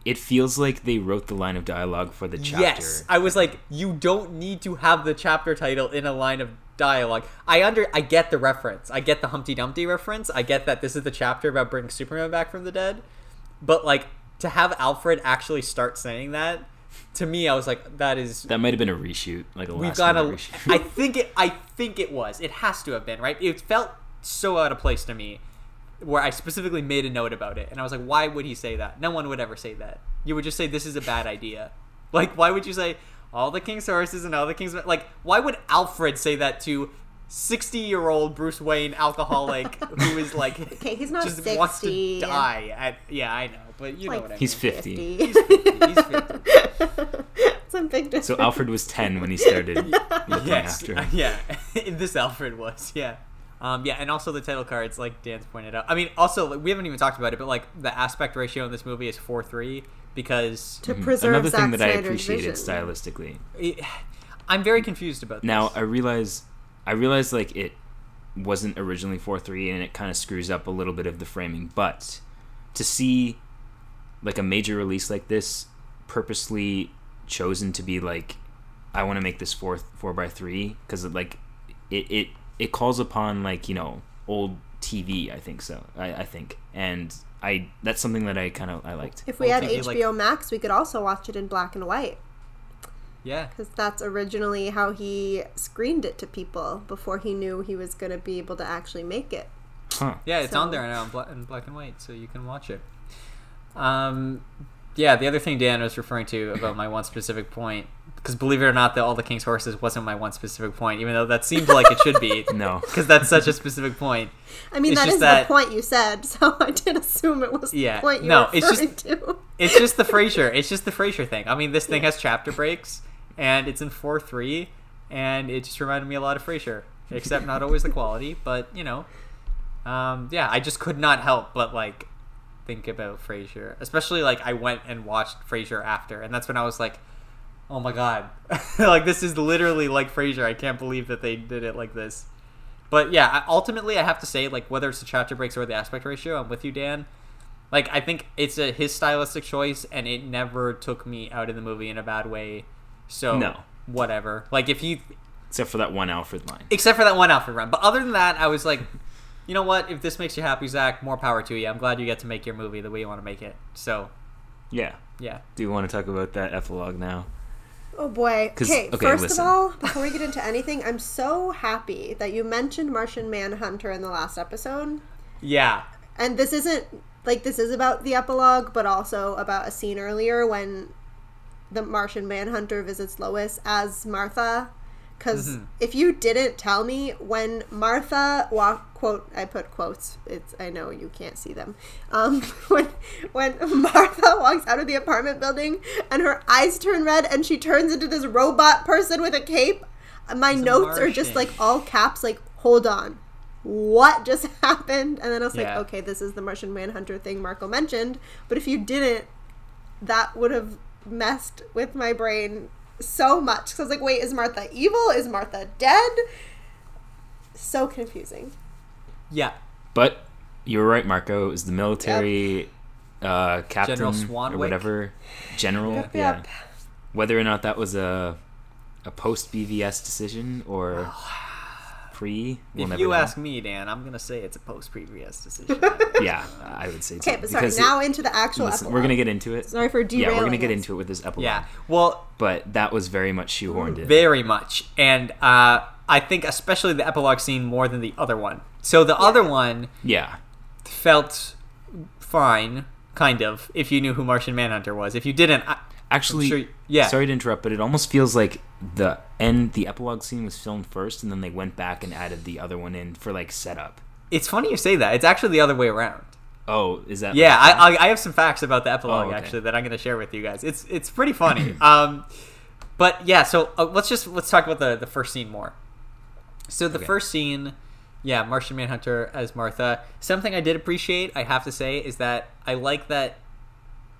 It feels like they wrote the line of dialogue for the chapter. Yes, I was like, you don't need to have the chapter title in a line of dialogue. I under, I get the reference. I get the Humpty Dumpty reference. I get that this is the chapter about bringing Superman back from the dead. But like to have Alfred actually start saying that, to me, I was like, that is. That might have been a reshoot, like a We've got a. reshoot. I think it. I think it was. It has to have been right. It felt so out of place to me, where I specifically made a note about it, and I was like, why would he say that? No one would ever say that. You would just say this is a bad idea. Like, why would you say all the king's horses and all the king's like? Why would Alfred say that to? 60 year old Bruce Wayne alcoholic who is like Okay, he's not just wants to 60. die. I, yeah, I know, but you know what I mean. He's 50. He's 50. He's 50. it's a big difference. So Alfred was 10 when he started looking yes, after. uh, yeah. this Alfred was, yeah. Um, yeah, and also the title cards, like Dan's pointed out. I mean, also like, we haven't even talked about it, but like the aspect ratio in this movie is four three because to preserve Another Zack thing that I appreciated vision. stylistically. it, I'm very confused about this. Now I realize, I realize like it wasn't originally four three, and it kind of screws up a little bit of the framing. But to see like a major release like this purposely chosen to be like, I want to make this four four by three because it like it it it calls upon like you know old TV. I think so. I, I think and. I that's something that I kind of I liked. If we Well, had TV, like- HBO Max, we could also watch it in black and white yeah, because that's originally how he screened it to people before he knew he was going to be able to actually make it. Huh. yeah, it's So- on there now in black, in black and white, so you can watch it. Um, yeah, the other thing Dan was referring to about my one specific point, because believe it or not, that all the king's horses wasn't my one specific point, even though that seemed like it should be. No. because that's such a specific point. I mean, It's that just is that- the point you said, so I did assume it was Yeah, the point you no, were it's referring just- to. It's just the Frasier. It's just the Frasier thing. I mean, this thing has chapter breaks, and it's in four three, and it just reminded me a lot of Frasier, except not always the quality, but you know, um, yeah, I just could not help but like think about Frasier, especially like I went and watched Frasier after, and that's when I was like, oh my god, like this is literally like Frasier. I can't believe that they did it like this. But yeah, ultimately, I have to say, like whether it's the chapter breaks or the aspect ratio, I'm with you, Dan. Like I think it's a his stylistic choice, and it never took me out of the movie in a bad way. So No. whatever. Like if you, Except for that one Alfred line. except for that one Alfred run, but other than that, I was like, you know what? If this makes you happy, Zack, more power to you. I'm glad you get to make your movie the way you want to make it. So Yeah. yeah, Do you want to talk about that epilogue now? Oh boy. Okay, okay, first listen. of all, before we get into anything, I'm so happy that you mentioned Martian Manhunter in the last episode. Yeah. And this isn't like this is about the epilogue, but also about a scene earlier when the Martian Manhunter visits Lois as Martha. Because Mm-hmm. if you didn't tell me when Martha walk quote I put quotes it's I know you can't see them um when when Martha walks out of the apartment building and her eyes turn red and she turns into this robot person with a cape my It's notes are just like all caps like hold on what just happened and then I was like okay this is the Martian Manhunter thing Marco mentioned but if you didn't that would have messed with my brain so much because I was like, wait, is Martha evil? Is Martha dead? So confusing. Yeah. But you were right, Marco. It was the military uh, captain General or whatever general. Yep, yeah. Whether or not that was a a post BVS decision or pre, we'll if never you know. ask me, Dan, I'm gonna say it's a post previous decision. yeah, I would say. Okay, too, but sorry. because Now it- into the actual listen, epilogue. we're gonna get into it. Sorry for yeah, we're gonna get into it with this epilogue. yeah. Well, but that was very much shoehorned in. very much, and uh, I think especially the epilogue scene more than the other one. So the other one Yeah, felt fine, kind of, if you knew who Martian Manhunter was. If you didn't, I, actually, sure- yeah. Sorry to interrupt, but it almost feels like the end, the epilogue scene was filmed first, and then they went back and added the other one in for like setup. it's funny you say that. It's actually the other way around. Oh, is that? Yeah, I, I, I have some facts about the epilogue Oh, okay. actually that I'm going to share with you guys. It's it's pretty funny. um, but yeah, so uh, let's just let's talk about the the first scene more. So the Okay. first scene, yeah, Martian Manhunter as Martha. Something I did appreciate, I have to say, is that I like that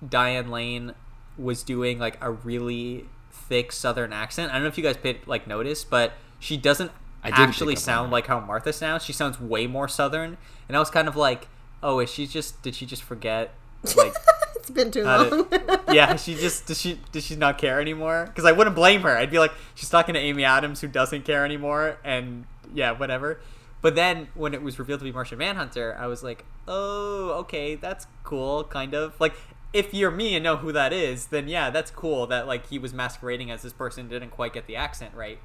Diane Lane was doing like a really thick Southern accent. I don't know if you guys paid like notice, but she doesn't actually sound like how Martha sounds. She sounds way more Southern, and I was kind of like, oh, is she just did she just forget like it's been too long. yeah she just does she does she not care anymore? Because i wouldn't blame her. I'd be like she's talking to amy adams who doesn't care anymore and yeah whatever. But then when it was revealed to be martian manhunter i was like oh okay that's cool kind of. Like if you're me and know who that is then yeah that's cool that like he was masquerading as this person didn't quite get the accent right.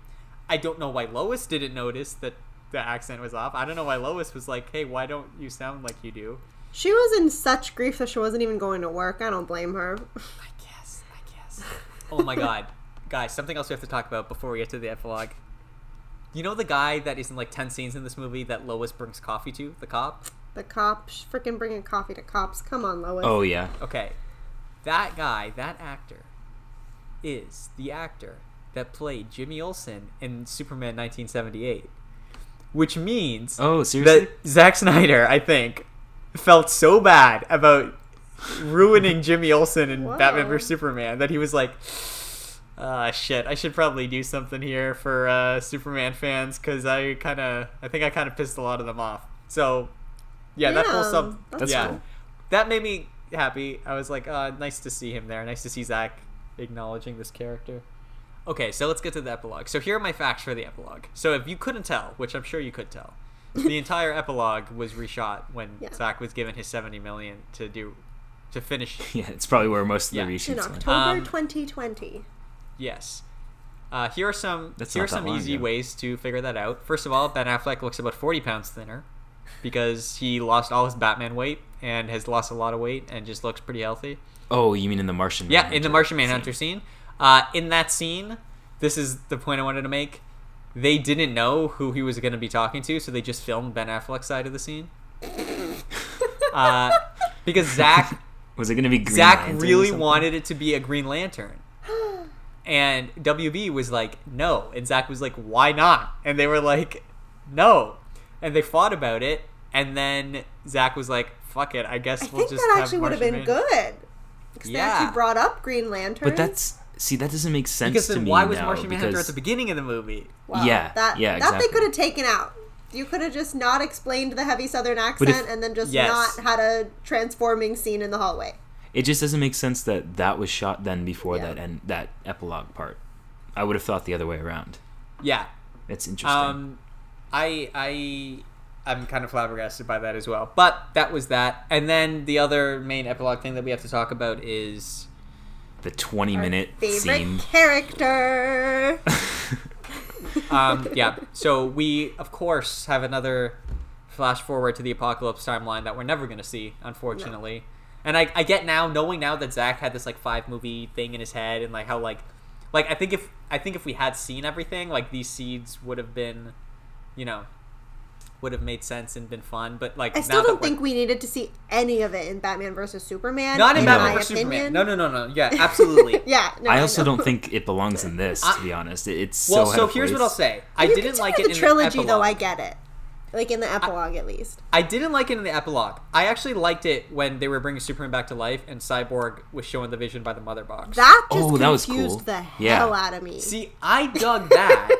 I don't know why lois didn't notice that the accent was off. I don't know why lois was like hey why don't you sound like you do she was in such grief that she wasn't even going to work. I don't blame her. I guess. I guess. Oh my god, guys! Something else we have to talk about before we get to the epilogue. You know the guy that is in like ten scenes in this movie that Lois brings coffee to, the cop. The cop, freaking bringing coffee to cops. Come on, Lois. Oh yeah. Okay, that guy, that actor, is the actor that played Jimmy Olsen in Superman 1978, which means Oh seriously? that Zack Snyder, I think, felt so bad about ruining Jimmy Olsen in Whoa. Batman vs Superman that he was like, "Ah, shit, I should probably do something here for uh, Superman fans because I kind of, I think I kind of pissed a lot of them off." So, yeah, that whole sub, that's yeah, cool. that made me happy. I was like, uh, nice to see him there. Nice to see Zack acknowledging this character. Okay, so let's get to the epilogue. So here are my facts for the epilogue. So if you couldn't tell, which I'm sure you could tell, the entire epilogue was reshot when Yeah. Zack was given his 70 million to do to finish. yeah, it's probably where most of Yeah. the in reshoots went. October Um, 2020. Yes. Uh, here are some That's here are some easy ago. ways to figure that out. First of all, Ben Affleck looks about 40 pounds thinner because he lost all his Batman weight and has lost a lot of weight and just looks pretty healthy. Oh, you mean in the Martian? Yeah, in the Martian scene. Manhunter scene. Uh, in that scene, this is the point I wanted to make. They didn't know who he was going to be talking to, so they just filmed Ben Affleck's side of the scene. uh, because Zack Was it going to be Green Zack Lantern really wanted it to be a Green Lantern. And WB was like, no. And Zack was like, why not? And they were like, no. And they fought about it. And then Zack was like, fuck it. I guess I we'll think that actually would have been Man- good. Because they actually brought up Green Lantern. But that's see that doesn't make sense Because to then me why was now, Martian Manhunter at the beginning of the movie? Yeah, that, yeah, that they could have taken out. You could have just not explained the heavy Southern accent if- and then just Yes. not had a transforming scene in the hallway. It just doesn't make sense that that was shot then before Yeah. that and that epilogue part. I would have thought the other way around. Yeah. It's interesting. Um, I I I'm kind of flabbergasted by that as well. But that was that. And then the other main epilogue thing that we have to talk about is the 20 minute Favorite scene. character. um, yeah. So we, of course, have another flash forward to the apocalypse timeline that we're never going to see, unfortunately. And I, I get now, knowing now that Zack had this like five movie thing in his head, and like how like, like I think if I think if we had seen everything, like these seeds would have been, you know, would have made sense and been fun. But like I still that don't we're- think we needed to see any of it in Batman versus Superman. not in in Batman my vs Superman. No, no, no, no. Yeah, absolutely. Yeah, no, I also know. don't think it belongs in this, to be honest. It's well, so, so out of here's what. I'll say. I You didn't like it the in the trilogy, the though. I get it, like in the epilogue at least. I didn't like it in the epilogue. I actually liked it when they were bringing Superman back to life and Cyborg was showing the vision by the mother box. That just Oh, that was confused cool. the Yeah. hell out of me. See, I dug that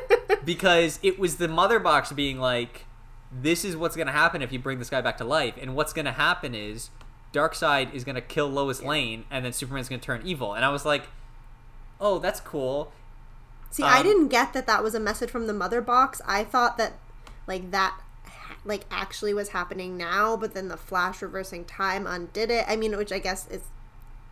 because it was the mother box being like, "This is what's going to happen if you bring this guy back to life, and what's going to happen is Darkseid is going to kill Lois Lane, and then Superman's going to turn evil." And I was like, "Oh, that's cool." See, I Um, didn't get that that was a message from the mother box. I thought that like that like actually was happening now, but then the flash reversing time undid it. I mean, which I guess is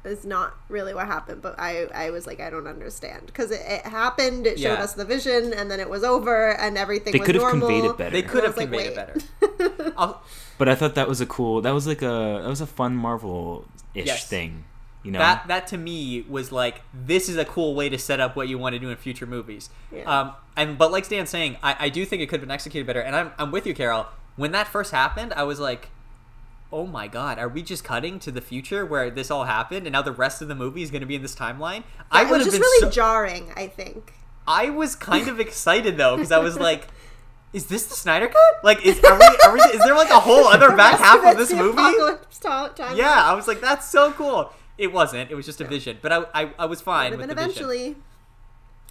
is not really what happened, but I I was like I don't understand because it, it happened. It showed Yeah. us the vision, and then it was over, and everything They was could have normal. conveyed it better. They could have was like, conveyed it better. But I thought that was a cool. That was like a that was a fun Marvel ish Yes. thing. You know. That that to me was like this is a cool way to set up what you want to do in future movies. Yeah. Um, and but like Stan's saying, I, I do think it could have been executed better. And I'm I'm with you, Carol. When that first happened, I was like, oh my god, are we just cutting to the future where this all happened, and now the rest of the movie is going to be in this timeline? I would was have been really so- jarring. I think. I was kind of excited though because I was like. Is this the Snyder cut? Like, is are we, are we, is there like a whole other back half it's of this movie? time. Yeah, I was like, that's so cool. It wasn't. It was just a vision, but I, I, I was fine But with then the vision. eventually,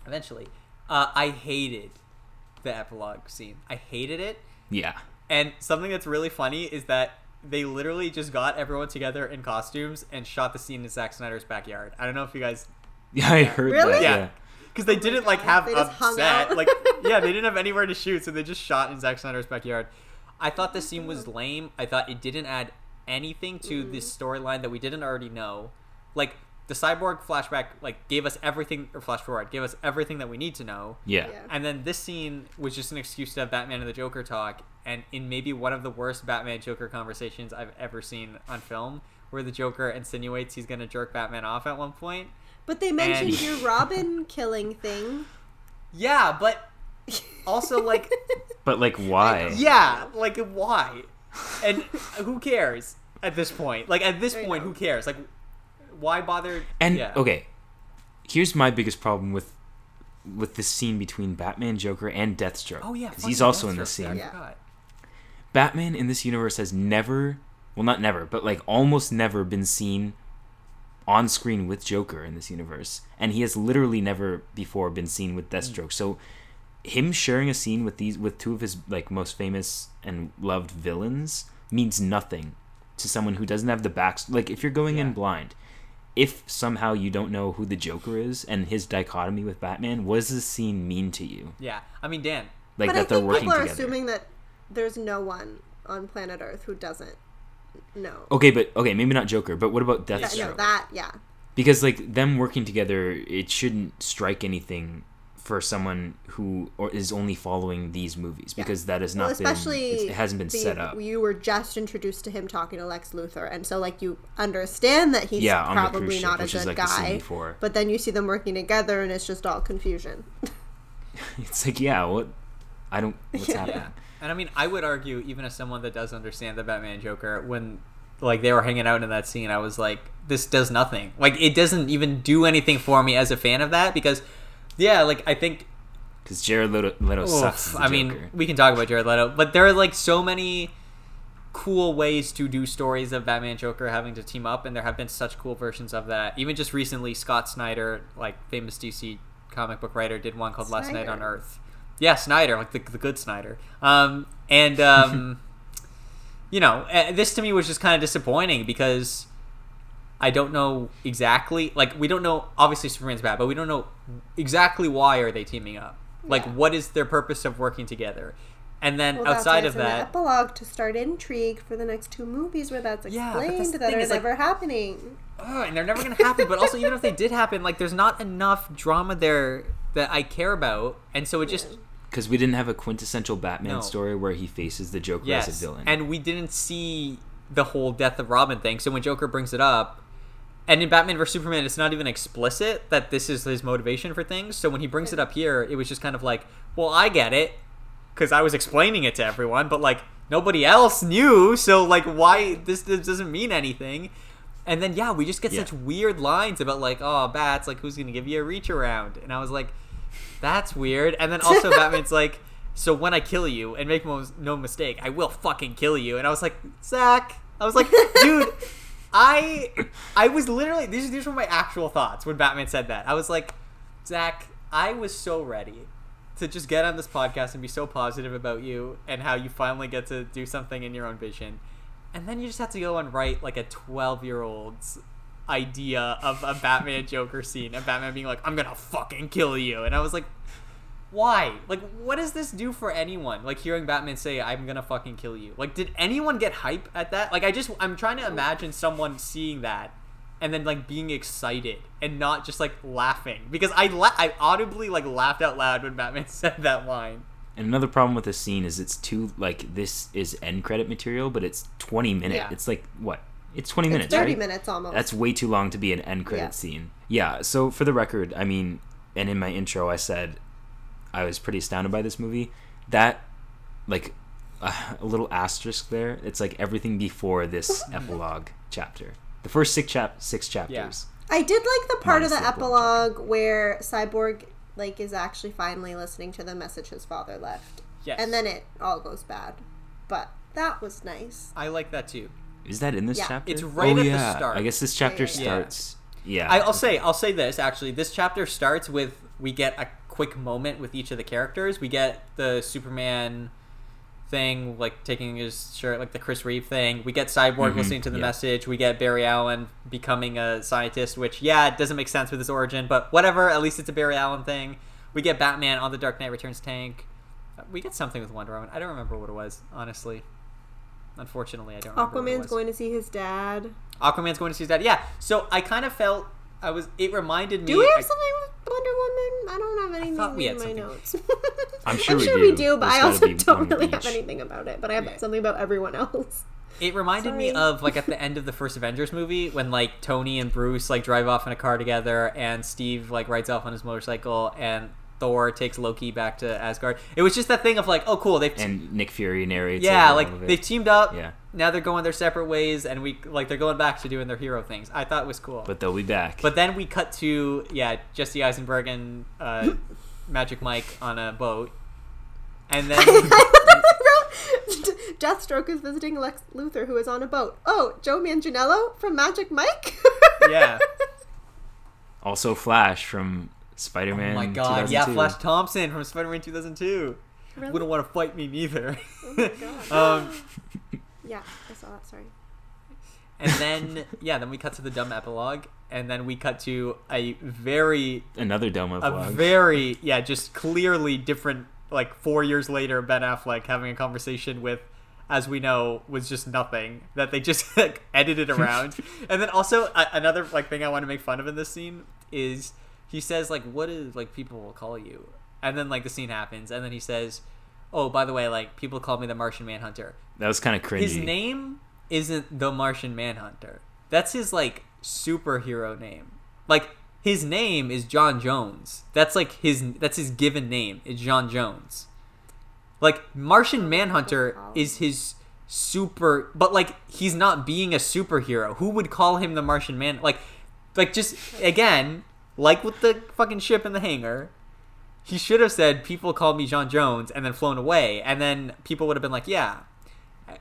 Eventually, uh, I hated the epilogue scene. I hated it, yeah. and something that's really funny is that they literally just got everyone together in costumes and shot the scene in Zack Snyder's backyard. I don't know if you guys, Yeah, I heard Really? that. Yeah. Yeah. because they didn't like have they a set, like yeah, they didn't have anywhere to shoot, so they just shot in Zack Snyder's backyard. I thought the scene was lame. I thought it didn't add anything to Mm. this storyline that we didn't already know. Like the cyborg flashback, like gave us everything, or flash forward, gave us everything that we need to know. Yeah. Yeah. And then this scene was just an excuse to have Batman and the Joker talk, and in maybe one of the worst Batman Joker conversations I've ever seen on film, where the Joker insinuates he's gonna jerk Batman off at one point. but they mentioned And- your Robin killing thing. Yeah, but also like, But like, why? yeah, like why? And who cares at this point? Like at this I point, know. who cares? Like, why bother? And yeah. okay, here's my biggest problem with with the scene between Batman, Joker, and Deathstroke. Oh yeah, because he's fucking also in Deathstroke, this scene. Yeah. Forgot. Batman in this universe has never, well, not never, but like almost never been seen on screen with Joker in this universe, and he has literally never before been seen with Deathstroke. So, him sharing a scene with these with two of his like most famous and loved villains means nothing to someone who doesn't have the back. Like, if you're going Yeah. in blind. If somehow you don't know who the Joker is and his dichotomy with Batman, what does this scene mean to you? Yeah, I mean, Dan. Like but that I they're think working people are together. assuming that there's no one on planet Earth who doesn't know. Okay, but okay, maybe not Joker, but what about That, Deathstroke? no, that yeah. because like them working together it shouldn't strike anything for someone who or is only following these movies Yeah. because that has Well, not especially been it hasn't been the- set up You were just introduced to him talking to Lex Luthor, and so like you understand that he's yeah probably ship, not a good like guy. But then you see them working together, and it's just all confusion. it's like yeah what i don't what's Yeah. happening Yeah, and I mean, I would argue, even as someone that does understand the Batman Joker, when like they were hanging out in that scene, I was like, this does nothing. Like, it doesn't even do anything for me as a fan of that because, yeah, like I think. because jared leto, leto sucks as Oof, the I mean, we can talk about Jared Leto, but there are like so many cool ways to do stories of Batman Joker having to team up, and there have been such cool versions of that. Even just recently, Scott Snyder, like famous DC comic book writer, did one called Last Night on Earth. Yeah, Snyder, like the, the good Snyder. Um, and um, you know, uh, this to me was just kind of disappointing because I don't know exactly. Like, we don't know. Obviously, Superman's bad, but we don't know exactly why are they teaming up. Like, Yeah. what is their purpose of working together? And then Well, outside of it's in the that, epilogue to start intrigue for the next two movies where that's Yeah, explained that are is, like- never happening. Ugh, and they're never gonna happen. But also, even if they did happen, like there's not enough drama there that I care about, and so it just Because we didn't have a quintessential Batman No. story where he faces the Joker yes, as a villain. and we didn't see the whole death of Robin thing. So when Joker brings it up, and in Batman vs Superman, it's not even explicit that this is his motivation for things. So when he brings it up here, it was just kind of like, well, I get it because I was explaining it to everyone, but like nobody else knew. So like, why this, this doesn't mean anything. And then yeah, we just get Yeah. such weird lines about like, oh, bats, like who's gonna give you a reach around? And I was like, that's weird. And then also Batman's like, so when I kill you, and make no mistake, I will fucking kill you. And I was like, Zack, I was like, dude, I, I was literally these these were my actual thoughts when Batman said that. I was like, Zack, I was so ready to just get on this podcast and be so positive about you and how you finally get to do something in your own vision. And then you just have to go and write like a 12 year old's idea of a Batman Joker scene and Batman being like, I'm gonna fucking kill you. And I was like, why? Like, what does this do for anyone? Like, hearing Batman say, I'm gonna fucking kill you. Like, did anyone get hype at that? Like, I just, I'm trying to imagine someone seeing that and then, like, being excited and not just, like, laughing. Because I, la- I audibly, like, laughed out loud when Batman said that line. And another problem with this scene is it's too like this is end credit material, but it's twenty minutes. Yeah. It's like what? It's twenty It's minutes, 30 right? minutes almost. That's way too long to be an end credit Yeah. scene. Yeah. So for the record, I mean, and in my intro, I said I was pretty astounded by this movie. That like uh, a little asterisk there. It's like everything before this epilogue chapter. The first six chap six chapters. Yeah. I did like the part of the the epilogue where Cyborg like is actually finally listening to the message his father left. Yes. And then it all goes bad. But that was nice. I like that too. Is that in this Yeah. chapter? It's right oh, at the yeah. start. I guess this chapter yeah, starts. Yeah. I, I'll say I'll say this actually. This chapter starts with we get a quick moment with each of the characters. We get the Superman thing, like taking his shirt, like the Chris Reeve thing. We get Cyborg Mhm, listening to the message. We get Barry Allen becoming a scientist, which yeah, it doesn't make sense with his origin, but whatever. At least it's a Barry Allen thing. We get Batman on the Dark Knight Returns tank. We get something with Wonder Woman. I don't remember what it was, honestly. Unfortunately, I don't. remember what it Aquaman's was. going to see his dad. Aquaman's going to see his dad. Yeah. So I kind of felt I was. It reminded me. Do we have I- something with Wonder Woman? I don't have thought we anything had in my something. notes. I'm sure we do. but There's I also don't really each. have anything about it. But I have Yeah. something about everyone else. It reminded me of like at the end of the first Avengers movie when like Tony and Bruce like drive off in a car together and Steve like rides off on his motorcycle and Thor takes Loki back to Asgard. It was just that thing of like, oh cool, they've and Nick Fury narrates. yeah, like all of it. they've teamed up. Yeah. Now they're going their separate ways and we like they're going back to doing their hero things. I thought it was cool. but they'll be back. But then we cut to yeah, Jesse Eisenberg and uh, Magic Mike on a boat, and then Deathstroke is visiting Lex Luthor, who is on a boat. Oh, Joe Manganiello from Magic Mike. yeah, also Flash from Spider-Man. oh my god, yeah, Flash Thompson from Spider-Man 2002 Really? wouldn't want to fight me neither. Oh my God. um, yeah, I saw that. Sorry. and then yeah, then we cut to the dumb epilogue, and then we cut to a very Another dumb epilogue. a very yeah, just clearly different. Like four years later, Ben Affleck having a conversation with, as we know, was just nothing that they just like, edited around. and then also a- another like thing I want to make fun of in this scene is he says like, "What is like people will call you?" And then like the scene happens, and then he says, "Oh, by the way, like people call me the Martian Manhunter." that was kind of cringy. His name isn't the Martian Manhunter. That's his like superhero name. Like his name is John Jones. That's like his that's his given name. It's John Jones. Like Martian Manhunter is his super but like he's not being a superhero. Who would call him the Martian Man like like just again, like with the fucking ship in the hangar, he should have said people call me John Jones and then flown away and then people would have been like, yeah.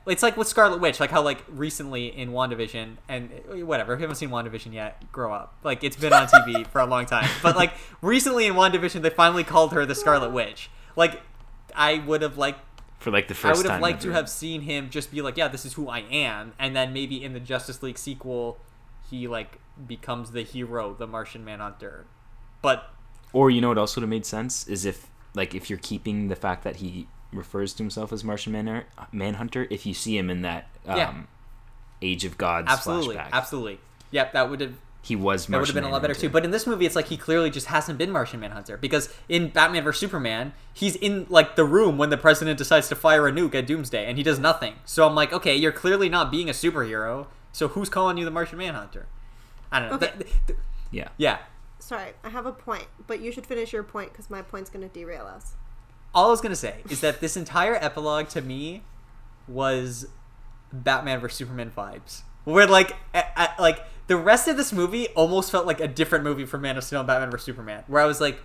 It's like with Scarlet Witch, like how like recently in WandaVision and eh, whatever, if you haven't seen WandaVision yet, grow up. Like it's been on TV for a long time. But like recently in WandaVision they finally called her the Scarlet Witch. Like I would have liked for like the first. I would have liked to have seen him just be like, yeah, this is who I am, and then maybe in the Justice League sequel, he like becomes the hero, the Martian Manhunter. But Or you know what else would have made sense is if like if you're keeping the fact that he refers to himself as Martian Man- Manhunter if you see him in that um, Yeah. Age of Gods Absolutely, flashback. absolutely. Yep, that would have He was that would have been a lot better too. But in this movie, it's like he clearly just hasn't been Martian Manhunter because in Batman vs Superman, he's in like the room when the president decides to fire a nuke at Doomsday, and he does nothing. So I'm like, okay, you're clearly not being a superhero. So who's calling you the Martian Manhunter? I don't know. Okay. Th- th- th- yeah. yeah. Sorry, I have a point, but you should finish your point because my point's going to derail us. All I was gonna say is that this entire epilogue to me was Batman vs Superman vibes. Where like, a- a- like the rest of this movie almost felt like a different movie from Man of Steel and Batman vs Superman. Where I was like,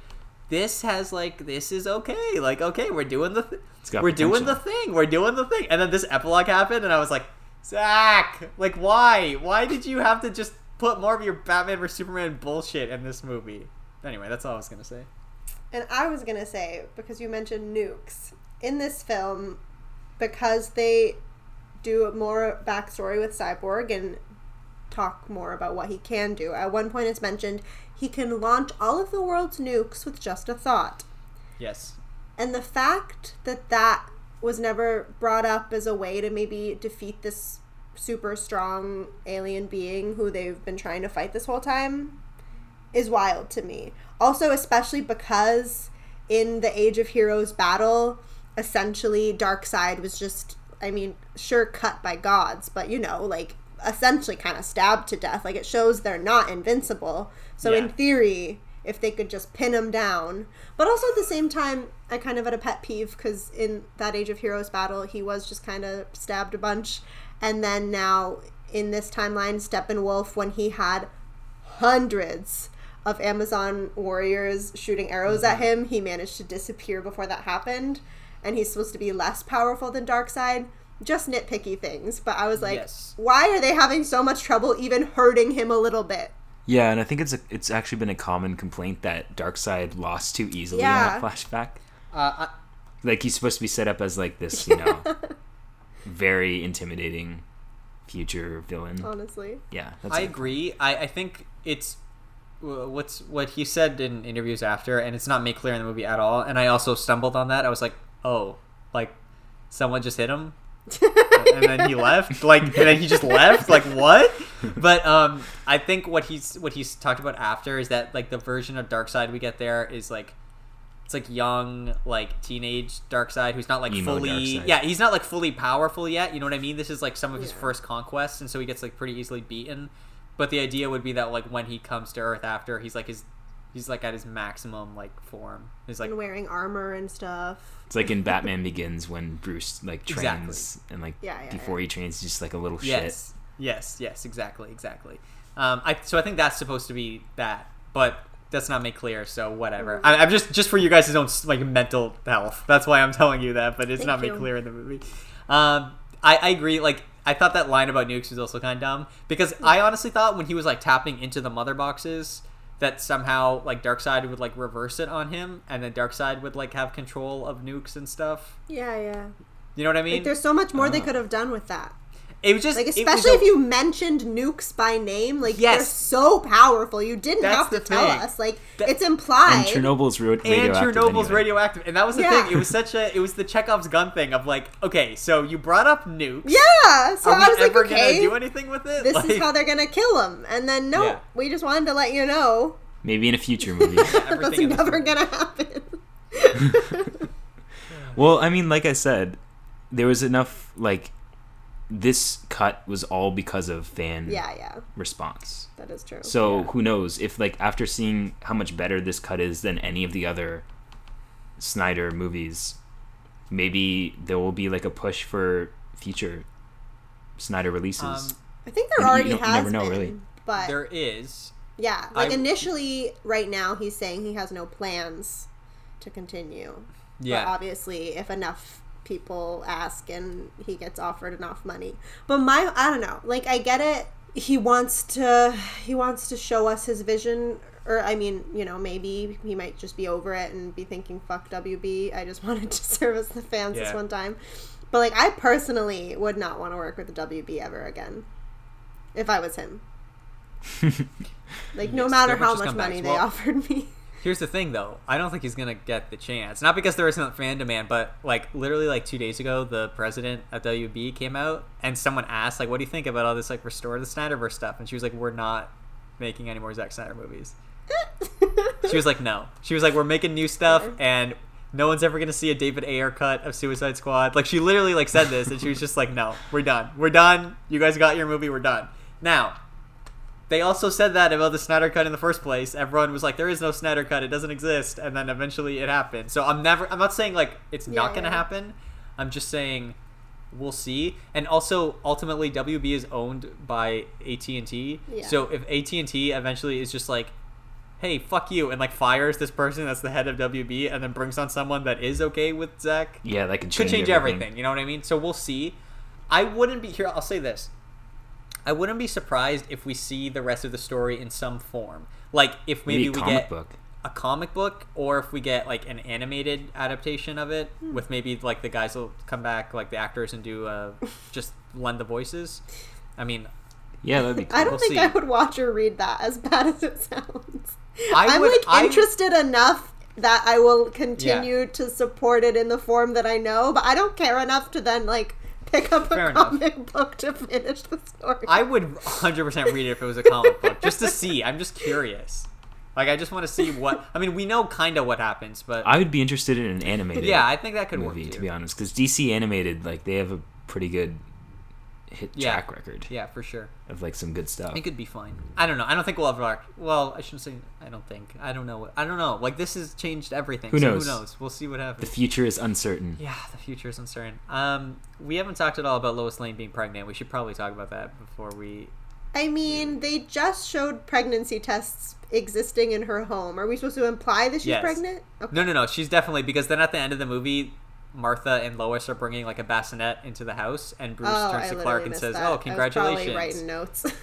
this has like this is okay. Like okay, we're doing the th- we're doing the thing. We're doing the thing. And then this epilogue happened, and I was like, Zack, like why? Why did you have to just put more of your Batman vs Superman bullshit in this movie? Anyway, that's all I was gonna say. And I was going to say, because you mentioned nukes, in this film, because they do more backstory with Cyborg and talk more about what he can do, at one point it's mentioned he can launch all of the world's nukes with just a thought. Yes. And the fact that that was never brought up as a way to maybe defeat this super strong alien being who they've been trying to fight this whole time is wild to me. Also, especially because in the Age of Heroes battle, essentially Darkseid was just, I mean, sure cut by gods, but you know, like essentially kind of stabbed to death. Like it shows they're not invincible. So in theory, if they could just pin him down. But also at the same time, I kind of had a pet peeve because in that Age of Heroes battle, he was just kind of stabbed a bunch. And then now in this timeline, Steppenwolf, when he had hundreds of Amazon warriors shooting arrows at him, he managed to disappear before that happened. And he's supposed to be less powerful than Darkseid. Just nitpicky things. But I was like, Yes. why are they having so much trouble even hurting him a little bit? Yeah, and I think it's a, it's actually been a common complaint that Darkseid lost too easily Yeah. in that flashback. Uh, I, Like he's supposed to be set up as like this, you know, very intimidating future villain. Honestly. Yeah, that's I it. agree. I, I think it's what's what he said in interviews after, and it's not made clear in the movie at all. And I also stumbled on that. I was like, oh, like someone just hit him, and then he left. Like, and then he just left. Like, what? But um, I think what he's what he's talked about after is that like the version of Darkseid we get there is like. It's like young, like teenage Darkseid who's not like Emo fully, yeah, he's not like fully powerful yet. You know what I mean? This is like some of his Yeah. first conquests, and so he gets like pretty easily beaten. But the idea would be that like when he comes to Earth after, he's like his, he's like at his maximum like form. He's like and wearing armor and stuff. It's like in Batman Begins when Bruce like trains Exactly. and like Yeah, yeah, before yeah. he trains, just like a little shit. yes, yes, yes, exactly, exactly. Um, I so I think that's supposed to be that, but that's not made clear. So whatever. I, I'm just just for you guys' own like mental health. That's why I'm telling you that, but it's Thank not made you. clear in the movie. Um, I, I agree. Like I thought that line about nukes was also kind of dumb because I honestly thought when he was like tapping into the mother boxes that somehow like Darkseid would like reverse it on him, and then Darkseid would like have control of nukes and stuff. Yeah, yeah. You know what I mean? Like, there's so much more they Ah. could have done with that. It was just Like, it was especially a- if you mentioned nukes by name. Like, they're so powerful. You didn't have to tell thing. us. Like, That- it's implied. And Chernobyl's ro- and. Chernobyl's anyway. radioactive, and that was the Yeah. thing. It was such a it was the Chekhov's gun thing of like, okay, so you brought up nukes. Yeah. So Are I we was like, ever okay, gonna do anything with it? this Like- is how they're gonna kill him. And then no, Yeah. we just wanted to let you know Maybe in a future movie. that's everything in this never gonna happen. well, I mean, like I said, there was enough like this cut was all because of fan yeah, yeah, response. that is true. So Yeah. who knows if like after seeing how much better this cut is than any of the other Snyder movies, maybe there will be like a push for future Snyder releases. Um, I think there You- you already don't- has never know, been, really. but there is. yeah, like I- initially, right now he's saying he has no plans to continue. But Yeah. obviously, if enough people ask and he gets offered enough money. But my I don't know. Like I get it. He wants to he wants to show us his vision or I mean, you know, maybe he might just be over it and be thinking fuck WB. I just wanted to service the fans this one time. But like I personally would not want to work with the WB ever again. If I was him. Like no matter how much money they offered me. Here's the thing, though. I don't think he's gonna get the chance. Not because there isn't fan demand, but like literally like two days ago, the president at WB came out and someone asked like, "What do you think about all this like restore the Snyderverse stuff?" And she was like, "We're not making any more Zack Snyder movies." She was like, "No." She was like, "We're making new stuff, and no one's ever gonna see a David Ayer cut of Suicide Squad." Like she literally like said this, and she was just like, "No, we're done. We're done. You guys got your movie. We're done." Now, they also said that about the Snyder Cut in the first place. Everyone was like, "There is no Snyder Cut; it doesn't exist," and then eventually it happened. So I'm never. I'm not saying like it's Yeah, not going to yeah. happen. I'm just saying we'll see. And also, ultimately, WB is owned by AT and T. Yeah. So if AT and T eventually is just like, "Hey, fuck you," and like fires this person that's the head of WB, and then brings on someone that is okay with Zack, Yeah, that could could change, change everything. You know what I mean? So we'll see. I wouldn't be here. I'll say this. I wouldn't be surprised if we see the rest of the story in some form. Like if maybe, Maybe, we comic get book. a comic book, or if we get like an animated adaptation of it, Hmm. with maybe like the guys will come back, like the actors, and do uh, just lend the voices. I mean, Yeah, that'd be cool. I don't We'll think see. I would watch or read that as bad as it sounds. I I'm would- like I- interested enough that I will continue to support it in the form that I know, but I don't care enough to then like pick up a Fair enough. comic book to finish the story. I would 100% read it if it was a comic book, just to see. I'm just curious. Like I just want to see what. I mean, we know kind of what happens, but I would be interested in an animated yeah, I think that could movie work too. to be honest, because DC animated like they have a pretty good hit Yeah. track record Yeah, for sure. of like some good stuff. It could be fine. I don't know. I don't think we'll ever. Well, I shouldn't say. I don't think. I don't know. I don't know. Like this has changed everything. Who so knows? Who knows? We'll see what happens. The future is uncertain. yeah, the future is uncertain. Um, we haven't talked at all about Lois Lane being pregnant. We should probably talk about that before we. I mean, they just showed pregnancy tests existing in her home. Are we supposed to imply that she's Yes. pregnant? Okay. No, no, no. She's definitely because then at the end of the movie. Martha and Lois are bringing like a bassinet into the house, and Bruce Oh, turns I to Clark and says, that. "Oh, I congratulations!" writing notes.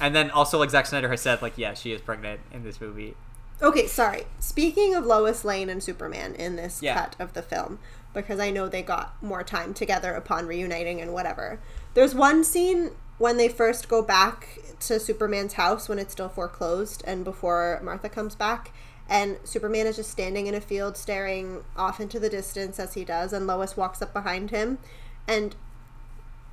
And then also like Zack Snyder has said, like, yeah, she is pregnant in this movie. Okay, sorry. Speaking of Lois Lane and Superman in this Yeah. cut of the film, because I know they got more time together upon reuniting and whatever. There's one scene when they first go back to Superman's house when it's still foreclosed and before Martha comes back. And Superman is just standing in a field staring off into the distance as he does, and Lois walks up behind him. And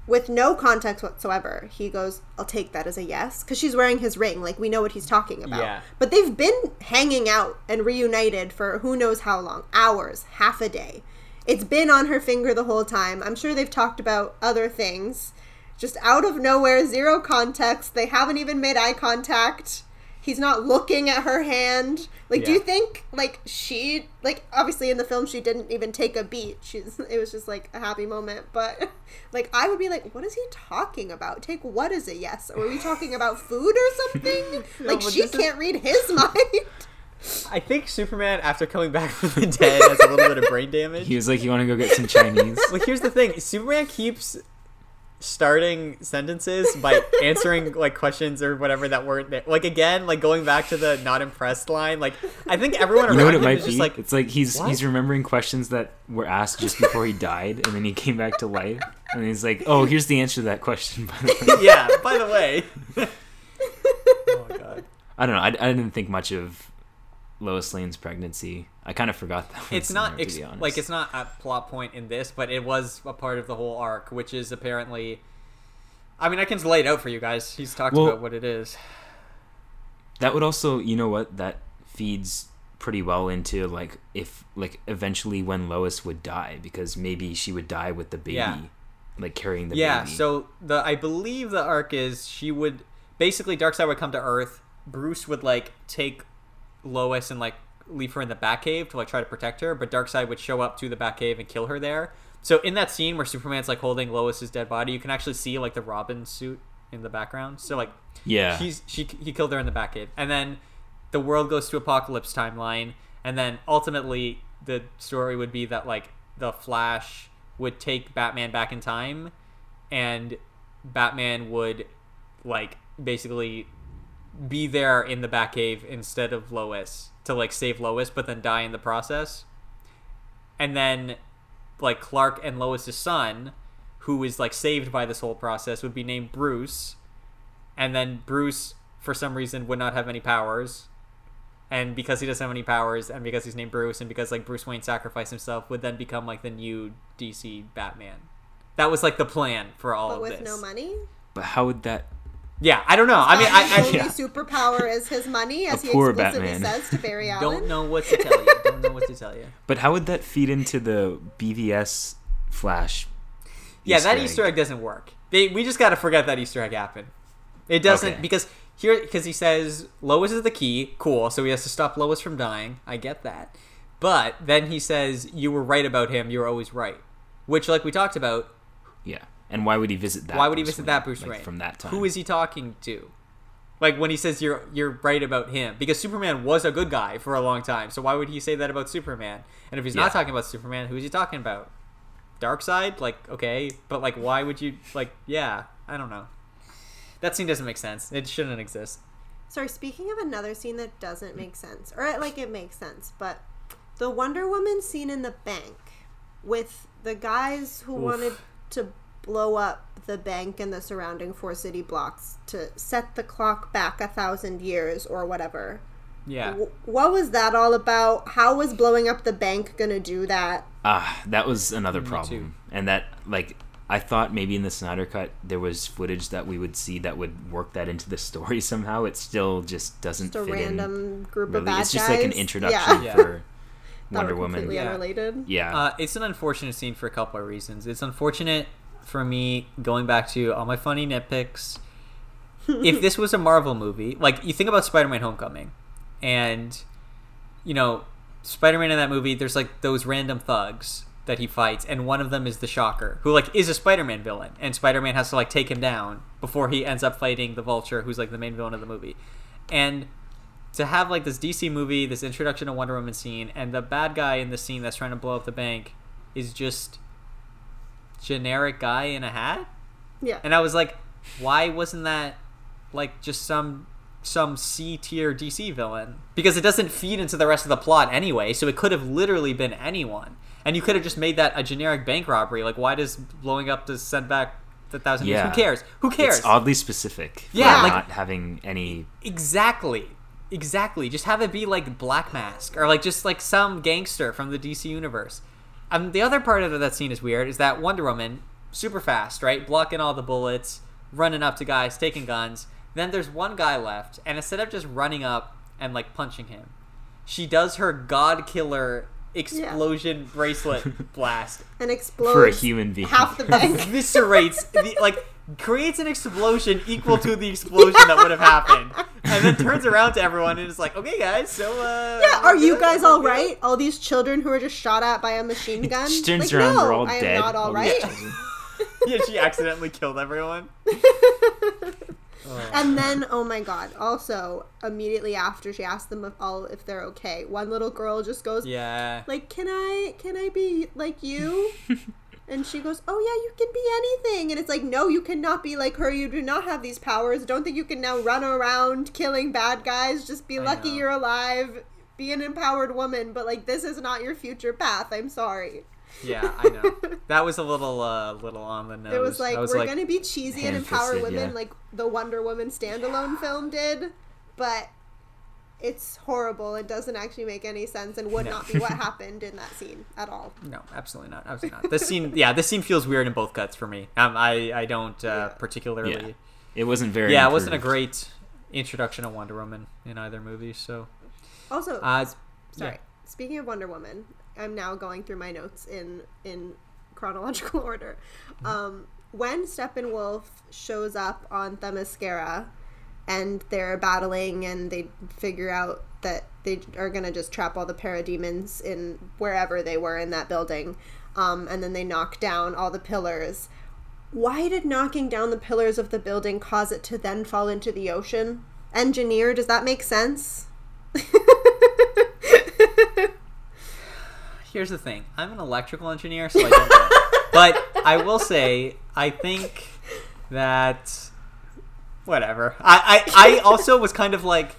with no context whatsoever, he goes, I'll take that as a yes. Because she's wearing his ring. Like, we know what he's talking about. Yeah. But they've been hanging out and reunited for who knows how long hours, half a day. It's been on her finger the whole time. I'm sure they've talked about other things. Just out of nowhere, zero context. They haven't even made eye contact. He's not looking at her hand. Like, do you think, like, she, like, obviously in the film she didn't even take a beat. She's, it was just like a happy moment. But, like, I would be like, what is he talking about? Take what is as a yes? Or are we talking about food or something? like, but she can't read his mind. I think Superman, after coming back from the dead, has a little bit of brain damage. He was like, "You want to go get some Chinese?" Well, here's the thing: Superman keeps starting sentences by answering like questions or whatever that weren't there. Like again, like going back to the "not impressed" line. Like I think everyone You know what it might be? like, it's like he's "What?" he's remembering questions that were asked just before he died, and then he came back to life, and he's like, "Oh, here's the answer to that question." By the way, yeah. By the way, oh my god, I don't know. I, I didn't think much of Lois Lane's pregnancy. I kind of forgot that. it's not ex- like it's not a plot point in this, but it was a part of the whole arc, which is apparently. I mean, I can lay it out for you guys. He's talked Well- about what it is. that would also you know what that feeds pretty well into like if like eventually when Lois would die because maybe she would die with the baby Yeah. like carrying the yeah, baby. Yeah. So the I believe the arc is she would basically Darkseid would come to Earth. Bruce would like take Lois and like leave her in the Batcave to like try to protect her, but Darkseid would show up to the Batcave and kill her there. So in that scene where Superman's like holding Lois's dead body, you can actually see like the Robin suit in the background. So like yeah, he's she he killed her in the Batcave, and then the world goes to apocalypse timeline, and then ultimately the story would be that like the Flash would take Batman back in time, and Batman would like basically be there in the Batcave instead of Lois to like save Lois, but then die in the process, and then like Clark and Lois's son, who is like saved by this whole process, would be named Bruce and then Bruce for some reason would not have any powers and because he doesn't have any powers, and because he's named Bruce, and because like Bruce Wayne sacrificed himself, would then become like the new DC Batman. That was like the plan for all But of with this. With no money. But how would that? Yeah, I don't know. I mean, His I, I only yeah. superpower is his money, as he explicitly Batman. says to Barry Allen. don't know what to tell you. Don't know what to tell you. But how would that feed into the BVS Flash? Yeah, that Easter egg doesn't work. They, we just got to forget that Easter egg happened. It doesn't Okay. because here because he says Lois is the key. Cool. So he has to stop Lois from dying. I get that. But then he says you were right about him. You were always right. Which, like we talked about, Yeah, and why would he visit that? why would he Bruce visit Wayne, that Bruce like, Wayne from that time? Who is he talking to? Like when he says you're you're right about him because Superman was a good guy for a long time. So why would he say that about Superman? And if he's Yeah. not talking about Superman, who is he talking about? Darkseid? Like okay, but like why would you like yeah, I don't know. That scene doesn't make sense. It shouldn't exist. Sorry, speaking of another scene that doesn't make sense, or like it makes sense, but the Wonder Woman scene in the bank with the guys who Oof. wanted to blow up the bank and the surrounding four city blocks to set the clock back a thousand years or whatever. Yeah. W- what was that all about? How was blowing up the bank gonna do that? Ah, that was another Me problem, and that like I thought maybe in the Snyder cut there was footage that we would see that would work that into the story somehow. It still just doesn't Just a fit in. random group Really, of bad it's just guys. like an introduction Yeah. Yeah. for That Wonder were Woman. completely Yeah. unrelated. Yeah, Uh, it's an unfortunate scene for a couple of reasons. It's unfortunate for me going back to all my funny nitpicks. if this was a Marvel movie, like you think about Spider-Man: Homecoming, and you know, Spider-Man in that movie, there's like those random thugs that he fights, and one of them is the Shocker, who like is a Spider-Man villain, and Spider-Man has to like take him down before he ends up fighting the Vulture, who's like the main villain of the movie, and to have like this DC movie, this introduction to Wonder Woman scene, and the bad guy in the scene that's trying to blow up the bank is just generic guy in a hat. Yeah. And I was like, why wasn't that like just some some C tier DC villain? Because it doesn't feed into the rest of the plot anyway, so it could have literally been anyone. And you could have just made that a generic bank robbery. Like why does blowing up to send back the thousand years? Yeah. Who cares? Who cares? it's oddly specific. for Yeah, like- not having any. Exactly. Exactly. Just have it be like Black Mask or like just like some gangster from the DC universe. Um, the other part of that scene is weird is that Wonder Woman, super fast, right? Blocking all the bullets, running up to guys, taking guns. Then there's one guy left, and instead of just running up and like punching him, she does her God Killer explosion bracelet blast And explodes For a human being. half the bank. eviscerates the, like creates an explosion equal to the explosion that would have happened and then turns around to everyone and is like okay guys so uh Yeah, are you guys We're all good?" right? All these children who were just shot at by a machine gun? She turns like, around, no, they're all I am dead. not all these yeah she accidentally killed everyone and then, oh my god! Also, immediately after she asked them if all if they're okay, one little girl just goes, yeah "Like, can I can I be like you?" and she goes, "Oh yeah, you can be anything." And it's like, "No, you cannot be like her. You do not have these powers. Don't think you can now run around killing bad guys. Just be I lucky know. you're alive. Be an empowered woman, but like this is not your future path. I'm sorry." yeah i know that was a little uh little on the nose It was like was we're like gonna be cheesy and empower women yeah. like the Wonder Woman standalone film did, but it's horrible. It doesn't actually make any sense and would No. not be what happened in that scene at all. no absolutely not absolutely not this scene yeah this scene feels weird in both cuts for me um, i i don't uh Yeah. particularly Yeah. It wasn't very. yeah, it wasn't a great introduction of Wonder Woman in either movie. So, Also, uh, sorry. yeah. Speaking of Wonder Woman, I'm now going through my notes in in chronological order. Mm-hmm. Um, when Steppenwolf shows up on Themyscira and they're battling and they figure out that they are going to just trap all the parademons in wherever they were in that building. Um, and then they knock down all the pillars. Why did knocking down the pillars of the building cause it to then fall into the ocean? Engineer does that make sense? Here's the thing: I'm an electrical engineer, so I don't know. but I will say, I think that whatever. I, I I also was kind of like.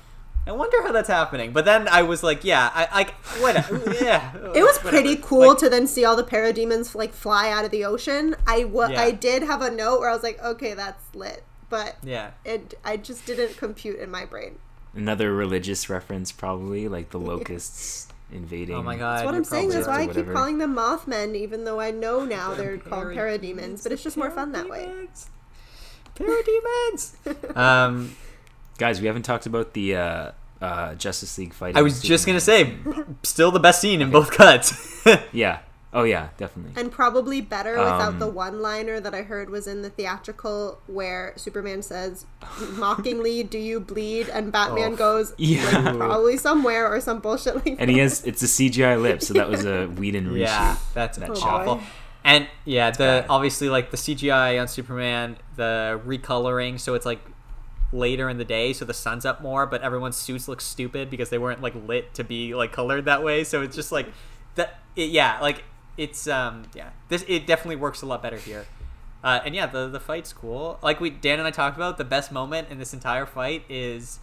I wonder how that's happening, but then I was like, "Yeah, I, I whatever, yeah." It was whatever. pretty cool Like, to then see all the parademons like fly out of the ocean. I Yeah. I did have a note where I was like, okay, that's lit, but yeah, it I just didn't compute in my brain. Another religious reference, probably like the locusts invading. Oh my god! That's what I'm saying. That's why I keep calling them Mothmen, even though I know now they're called parademons. But it's just more fun that way. Parademons. um, Guys, we haven't talked about the uh, uh, Justice League fight. I was just gonna say, still the best scene in both cuts. Yeah. Oh yeah, definitely. And probably better without Um, the one liner that I heard was in the theatrical where Superman says mockingly, Do you bleed? And Batman Oh. goes, Yeah. like, Probably somewhere or some bullshit like And he has it's a CGI lip, so that was a Whedon reshoot. yeah, that's That awful. And yeah, the obviously like the CGI on Superman, the recoloring, so it's like later in the day, so the sun's up more, but everyone's suits look stupid because they weren't like lit to be like colored that way. So it's just like that. It, yeah, like it's um yeah, this it definitely works a lot better here. Uh, and yeah, the the fight's cool. Like we Dan and I talked about, the best moment in this entire fight is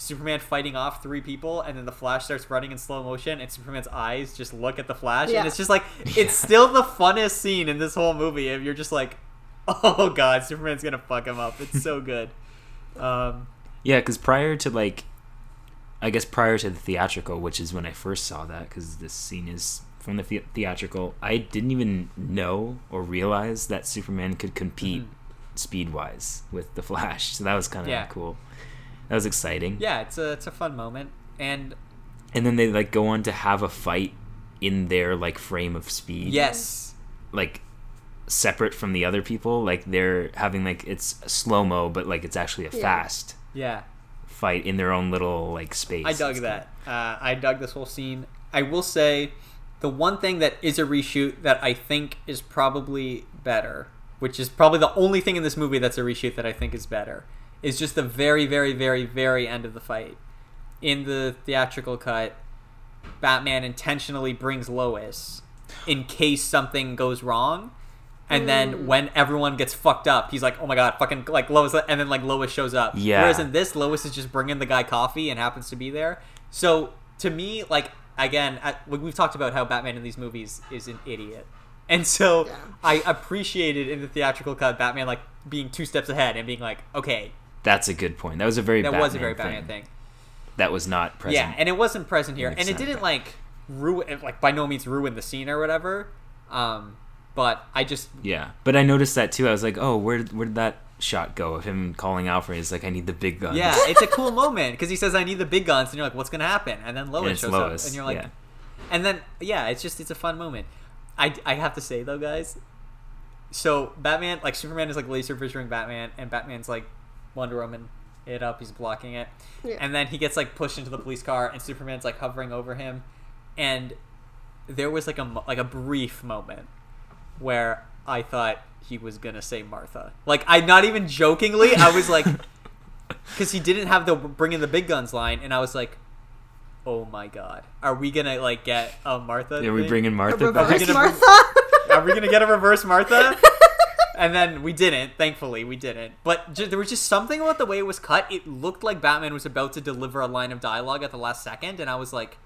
Superman fighting off three people, and then the Flash starts running in slow motion, and Superman's eyes just look at the Flash, Yeah. and it's just like it's still the funnest scene in this whole movie. If you're just like, oh god, Superman's gonna fuck him up. It's so good. Um, Yeah, because prior to like, I guess prior to the theatrical, which is when I first saw that, because this scene is from the, the- theatrical, I didn't even know or realize that Superman could compete speed wise with the Flash. So that was kind of Yeah. cool. That was exciting. yeah, it's a it's a fun moment, and And then they like go on to have a fight in their like frame of speed. yes, Like separate from the other people. Like they're having like it's slow mo, but like it's actually a Yeah. fast yeah, fight in their own little like space. I dug that. Uh, I dug this whole scene. I will say, the one thing that is a reshoot that I think is probably better, which is probably the only thing in this movie that's a reshoot that I think is better, is just the very, very, very, very end of the fight. In the theatrical cut, Batman intentionally brings Lois in case something goes wrong. And then mm. when everyone gets fucked up, he's like, "Oh my god, fucking like Lois!" And then like Lois shows up. Yeah. Whereas in this, Lois is just bringing the guy coffee and happens to be there. So to me, like again, I, we've talked about how Batman in these movies is an idiot, and so Yeah. I appreciated in the theatrical cut Batman like being two steps ahead and being like, "Okay, That's a good point. That was a very that Batman was a very Batman thing." That was not present. Yeah, and it wasn't present here, and it didn't like ruin, like by no means ruin the scene or whatever. Um, but I just Yeah, but I noticed that too. I was like, oh, where where did that shot go of him calling Alfred? He's like, I need the big guns. yeah, it's a cool moment because he says, "I need the big guns," and you're like, "What's gonna happen?" And then Lois And shows Lois, up, and you're like, yeah. and then yeah, it's just it's a fun moment. I I have to say though, guys. So Batman, like Superman, is like laser visioning Batman, and Batman's like Wonder Woman it up. He's blocking it, Yeah. and then he gets like pushed into the police car, and Superman's like hovering over him, and there was like a like a brief moment where I thought he was gonna say Martha. Like I not even jokingly, I was like, because he didn't have the bring in the big guns line, and I was like, oh my god, are we gonna like get a Martha? Are we thing? bringing Martha back? reverse gonna- Martha. Are we gonna get a reverse Martha? and then we didn't. Thankfully, we didn't. But ju- there was just something about the way it was cut. It looked like Batman was about to deliver a line of dialogue at the last second, and I was like,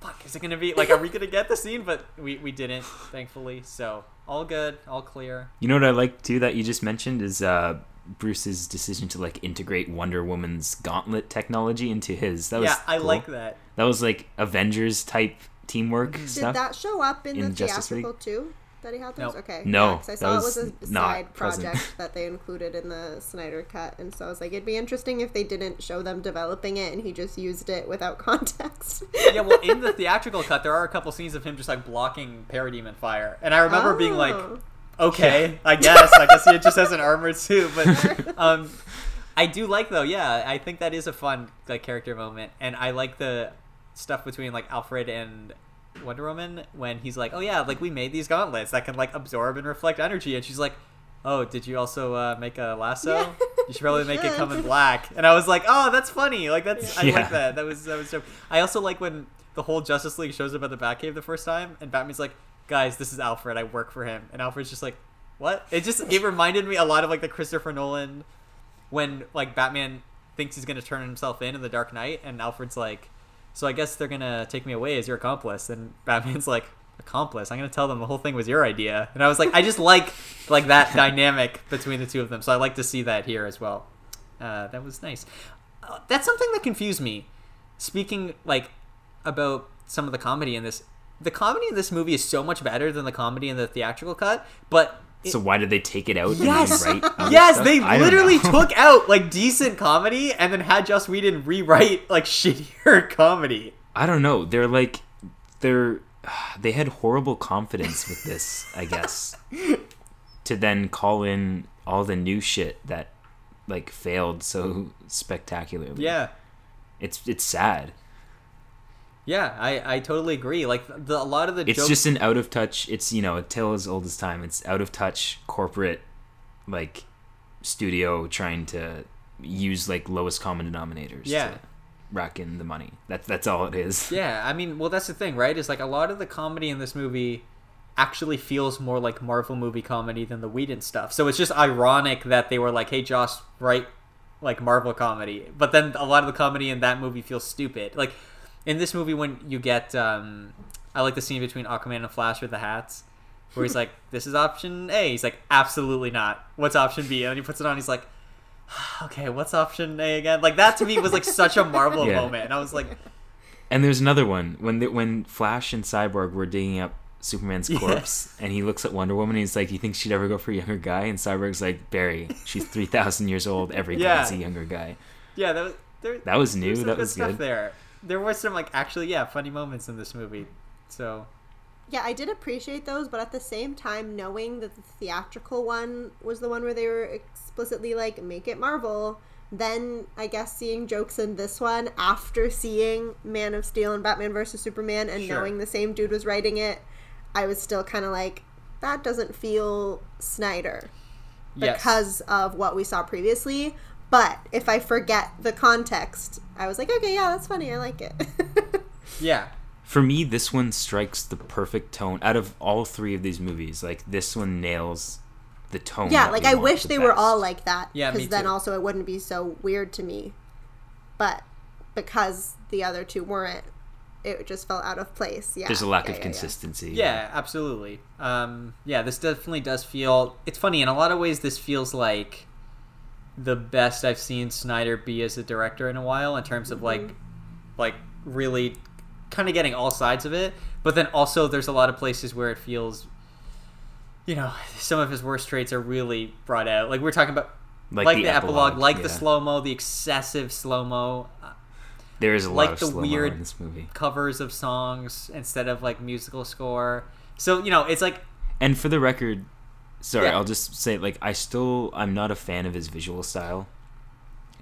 "Fuck, is it gonna be like? Are we gonna get the scene?" But we we didn't. Thankfully, so all good, all clear. You know what I like too that you just mentioned is uh, Bruce's decision to like integrate Wonder Woman's gauntlet technology into his. That was yeah, I cool. like that. That was like Avengers type teamwork. Did stuff. that show up in, in the Justice theatrical too? That he had those? Nope. Okay. No, Yeah, 'cause I that saw it was was a not side present. project that they included in the Snyder cut, and so I was like, it'd be interesting if they didn't show them developing it and he just used it without context. Yeah, well, in the theatrical cut, there are a couple scenes of him just like blocking Parademon fire, and I remember being like, Oh. okay, I guess. I guess he just has an armor too. But um, I do like though. Yeah, I think that is a fun like character moment, and I like the stuff between like Alfred and Wonder Woman when he's like, "Oh yeah, like we made these gauntlets that can like absorb and reflect energy," and she's like. Oh, did you also uh, make a lasso? Yeah. You should probably make it come in black. And I was like, oh, that's funny. Like that's I Yeah. like that. That was that was dope. I also like when the whole Justice League shows up at the Batcave the first time, and Batman's like, guys, this is Alfred. I work for him. And Alfred's just like, what? It just it reminded me a lot of like the Christopher Nolan when like Batman thinks he's gonna turn himself in in the Dark Knight, and Alfred's like, so I guess they're gonna take me away as your accomplice. And Batman's like, accomplice? I'm gonna tell them the whole thing was your idea. And I was like, I just like like that dynamic between the two of them. So I like to see that here as well. Uh, that was nice. uh, that's something that confused me. Speaking like about some of the comedy in this, the comedy in this movie is so much better than the comedy in the theatrical cut. But So why did they take it out? Yes, and then other yes, they literally took out like decent comedy and then had Joss Whedon rewrite like shittier comedy. I don't know. They're like, they're they had horrible confidence with this, I guess. to then call in all the new shit that like failed so spectacularly. Yeah, it's it's sad. Yeah, I I totally agree. Like the a lot of the It's jokes, just an out of touch. It's you know a tale as old as time. It's out of touch corporate, like studio trying to use like lowest common denominators. Yeah. To rack in the money. That's that's all it is. Yeah, I mean, well, that's the thing, right? Is like a lot of the comedy in this movie actually feels more like Marvel movie comedy than the Whedon stuff. So it's just ironic that they were like, "Hey, Joss, write like Marvel comedy," but then a lot of the comedy in that movie feels stupid. Like in this movie, when you get, um, I like the scene between Aquaman and Flash with the hats. Where he's like, "This is option A." He's like, "Absolutely not. What's option B?" And then he puts it on. He's like, "Okay, what's option A again?" Like that to me was like such a Marvel Yeah. moment, and I was like, And there's another one when the, when Flash and Cyborg were digging up Superman's corpse, and he looks at Wonder Woman. and He's like, "You think she'd ever go for a younger guy?" And Cyborg's like, "Barry, she's three thousand years old. Every Yeah. guy's a younger guy." Yeah, that was there. That was new. That good was stuff good. there. There was some like actually yeah funny moments in this movie. So Yeah, I did appreciate those, but at the same time, knowing that the theatrical one was the one where they were explicitly like, make it Marvel, then I guess seeing jokes in this one after seeing Man of Steel and Batman vs. Superman and Sure. knowing the same dude was writing it, I was still kind of like, that doesn't feel Snyder yes, because of what we saw previously. But if I forget the context, I was like, okay, yeah, that's funny. I like it. yeah, For me, this one strikes the perfect tone out of all three of these movies. Like this one nails the tone. yeah like i wish the they were all like that Yeah, because then also it wouldn't be so weird to me but because the other two weren't it just felt out of place yeah There's a lack Yeah, of yeah, yeah. consistency. yeah, absolutely. Um, yeah, this definitely does feel. It's funny in a lot of ways. This feels like the best I've seen Snyder be as a director in a while in terms of like, mm-hmm. like really kind of getting all sides of it. But then also there's a lot of places where it feels. You know, some of his worst traits are really brought out. Like we're talking about like, the, epilogue, like the slow mo, the excessive slow mo There is a lot like of the slow-mo weird- in this movie. covers of songs instead of like musical score. So you know, it's like And for the record, sorry, Yeah. I'll just say like I still I'm not a fan of his visual style.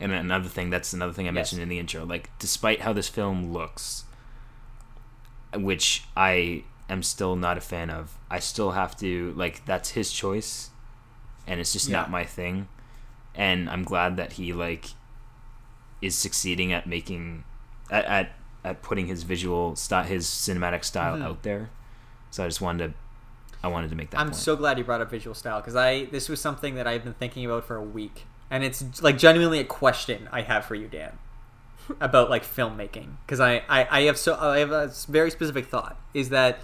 And another thing, that's another thing I Yes. mentioned in the intro. Like, despite how this film looks, which I am still not a fan of, I still have to like that's his choice, and it's just not my thing. And I'm glad that he like is succeeding at making at at, at putting his visual style, his cinematic style Mhm. out there. So I just wanted to, I wanted to make that. I'm point. so glad you brought up visual style because I this was something that I've been thinking about for a week, and it's like genuinely a question I have for you, Dan, about like filmmaking because I, I I have so I have a very specific thought is that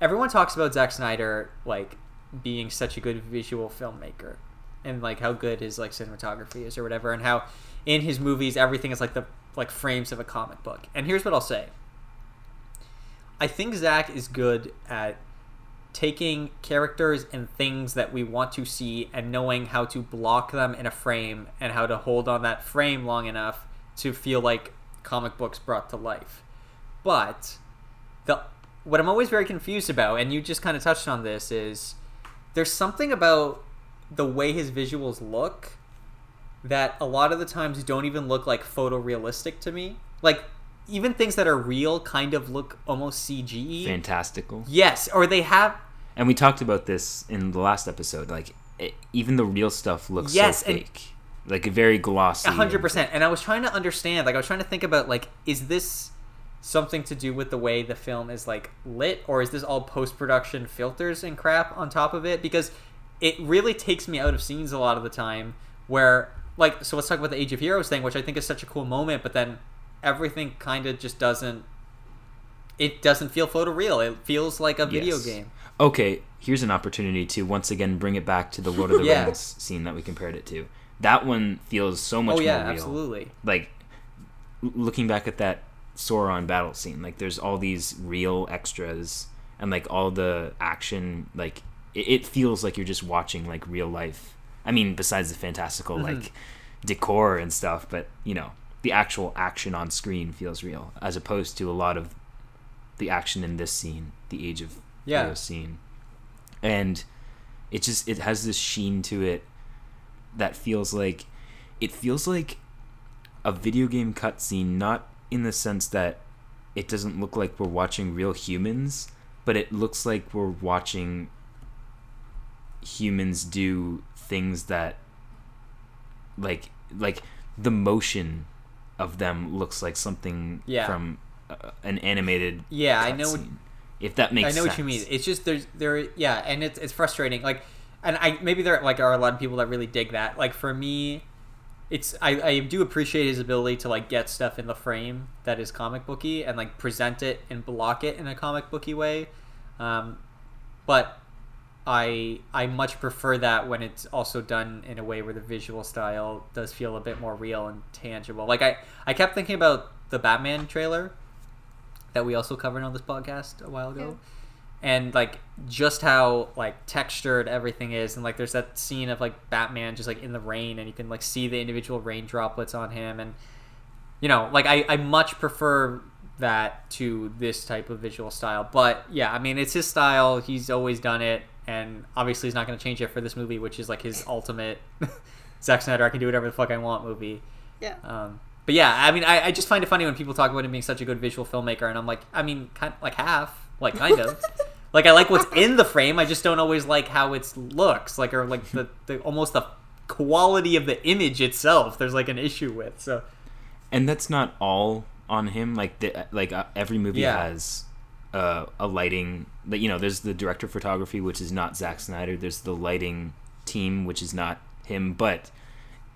everyone talks about Zack Snyder like being such a good visual filmmaker and like how good his like cinematography is or whatever and how in his movies everything is like the like frames of a comic book and here's what i'll say i think zack is good at taking characters and things that we want to see and knowing how to block them in a frame and how to hold on that frame long enough to feel like comic books brought to life but the what i'm always very confused about and you just kind of touched on this is there's something about the way his visuals look that a lot of the times don't even look like photorealistic to me. Like even things that are real kind of look almost CG. fantastical. Yes, or they have And we talked about this in the last episode. Like, it, even the real stuff looks Yes, so fake, like very glossy. a hundred and- percent. And I was trying to understand, like I was trying to think about like, is this something to do with the way the film is like lit, or is this all post production filters and crap on top of it? Because it really takes me out of scenes a lot of the time where like so let's talk about the Age of Heroes thing, which I think is such a cool moment, but then everything kind of just doesn't it doesn't feel photoreal. It feels like a video Yes. game. Okay, here's an opportunity to once again bring it back to the Lord of the Yeah. Rings scene that we compared it to. that one feels so much oh yeah, more real. absolutely. Like looking back at that Sauron battle scene, like there's all these real extras and like all the action, like it, it feels like you're just watching like real life. I mean, besides the fantastical Mhm. like decor and stuff, but you know, the actual action on screen feels real, as opposed to a lot of the action in this scene, the Age of Yeah. Scene, and it just it has this sheen to it that feels like it feels like a video game cutscene, not in the sense that it doesn't look like we're watching real humans, but it looks like we're watching humans do things that like like the motion of them looks like something Yeah. from uh, an animated Yeah, I know. Cutscene, if that makes I know what you mean. It's just there's there yeah, and it's it's frustrating. Like, and I maybe there like are a lot of people that really dig that. Like for me, it's I I do appreciate his ability to like get stuff in the frame that is comic booky and like present it and block it in a comic booky way. Um, but I I much prefer that when it's also done in a way where the visual style does feel a bit more real and tangible. Like I I kept thinking about the Batman trailer that we also covered on this podcast a while ago. And like just how like textured everything is and like there's that scene of like Batman just like in the rain and you can like see the individual rain droplets on him and you know, like I, I much prefer that to this type of visual style. But yeah, I mean, it's his style. He's always done it, and obviously he's not going to change it for this movie, which is like his ultimate Zack Snyder. I can do whatever the fuck I want movie. Yeah. Um, but yeah, I mean, I, I just find it funny when people talk about him being such a good visual filmmaker, and I'm like, I mean, kind like half, like kind of. like I like what's in the frame. I just don't always like how it looks, like or like the, the almost the quality of the image itself. There's like an issue with. So and that's not all on him like the, like uh, every movie Yeah. has uh, a lighting that you know there's the director of photography which is not Zack Snyder there's the lighting team which is not him but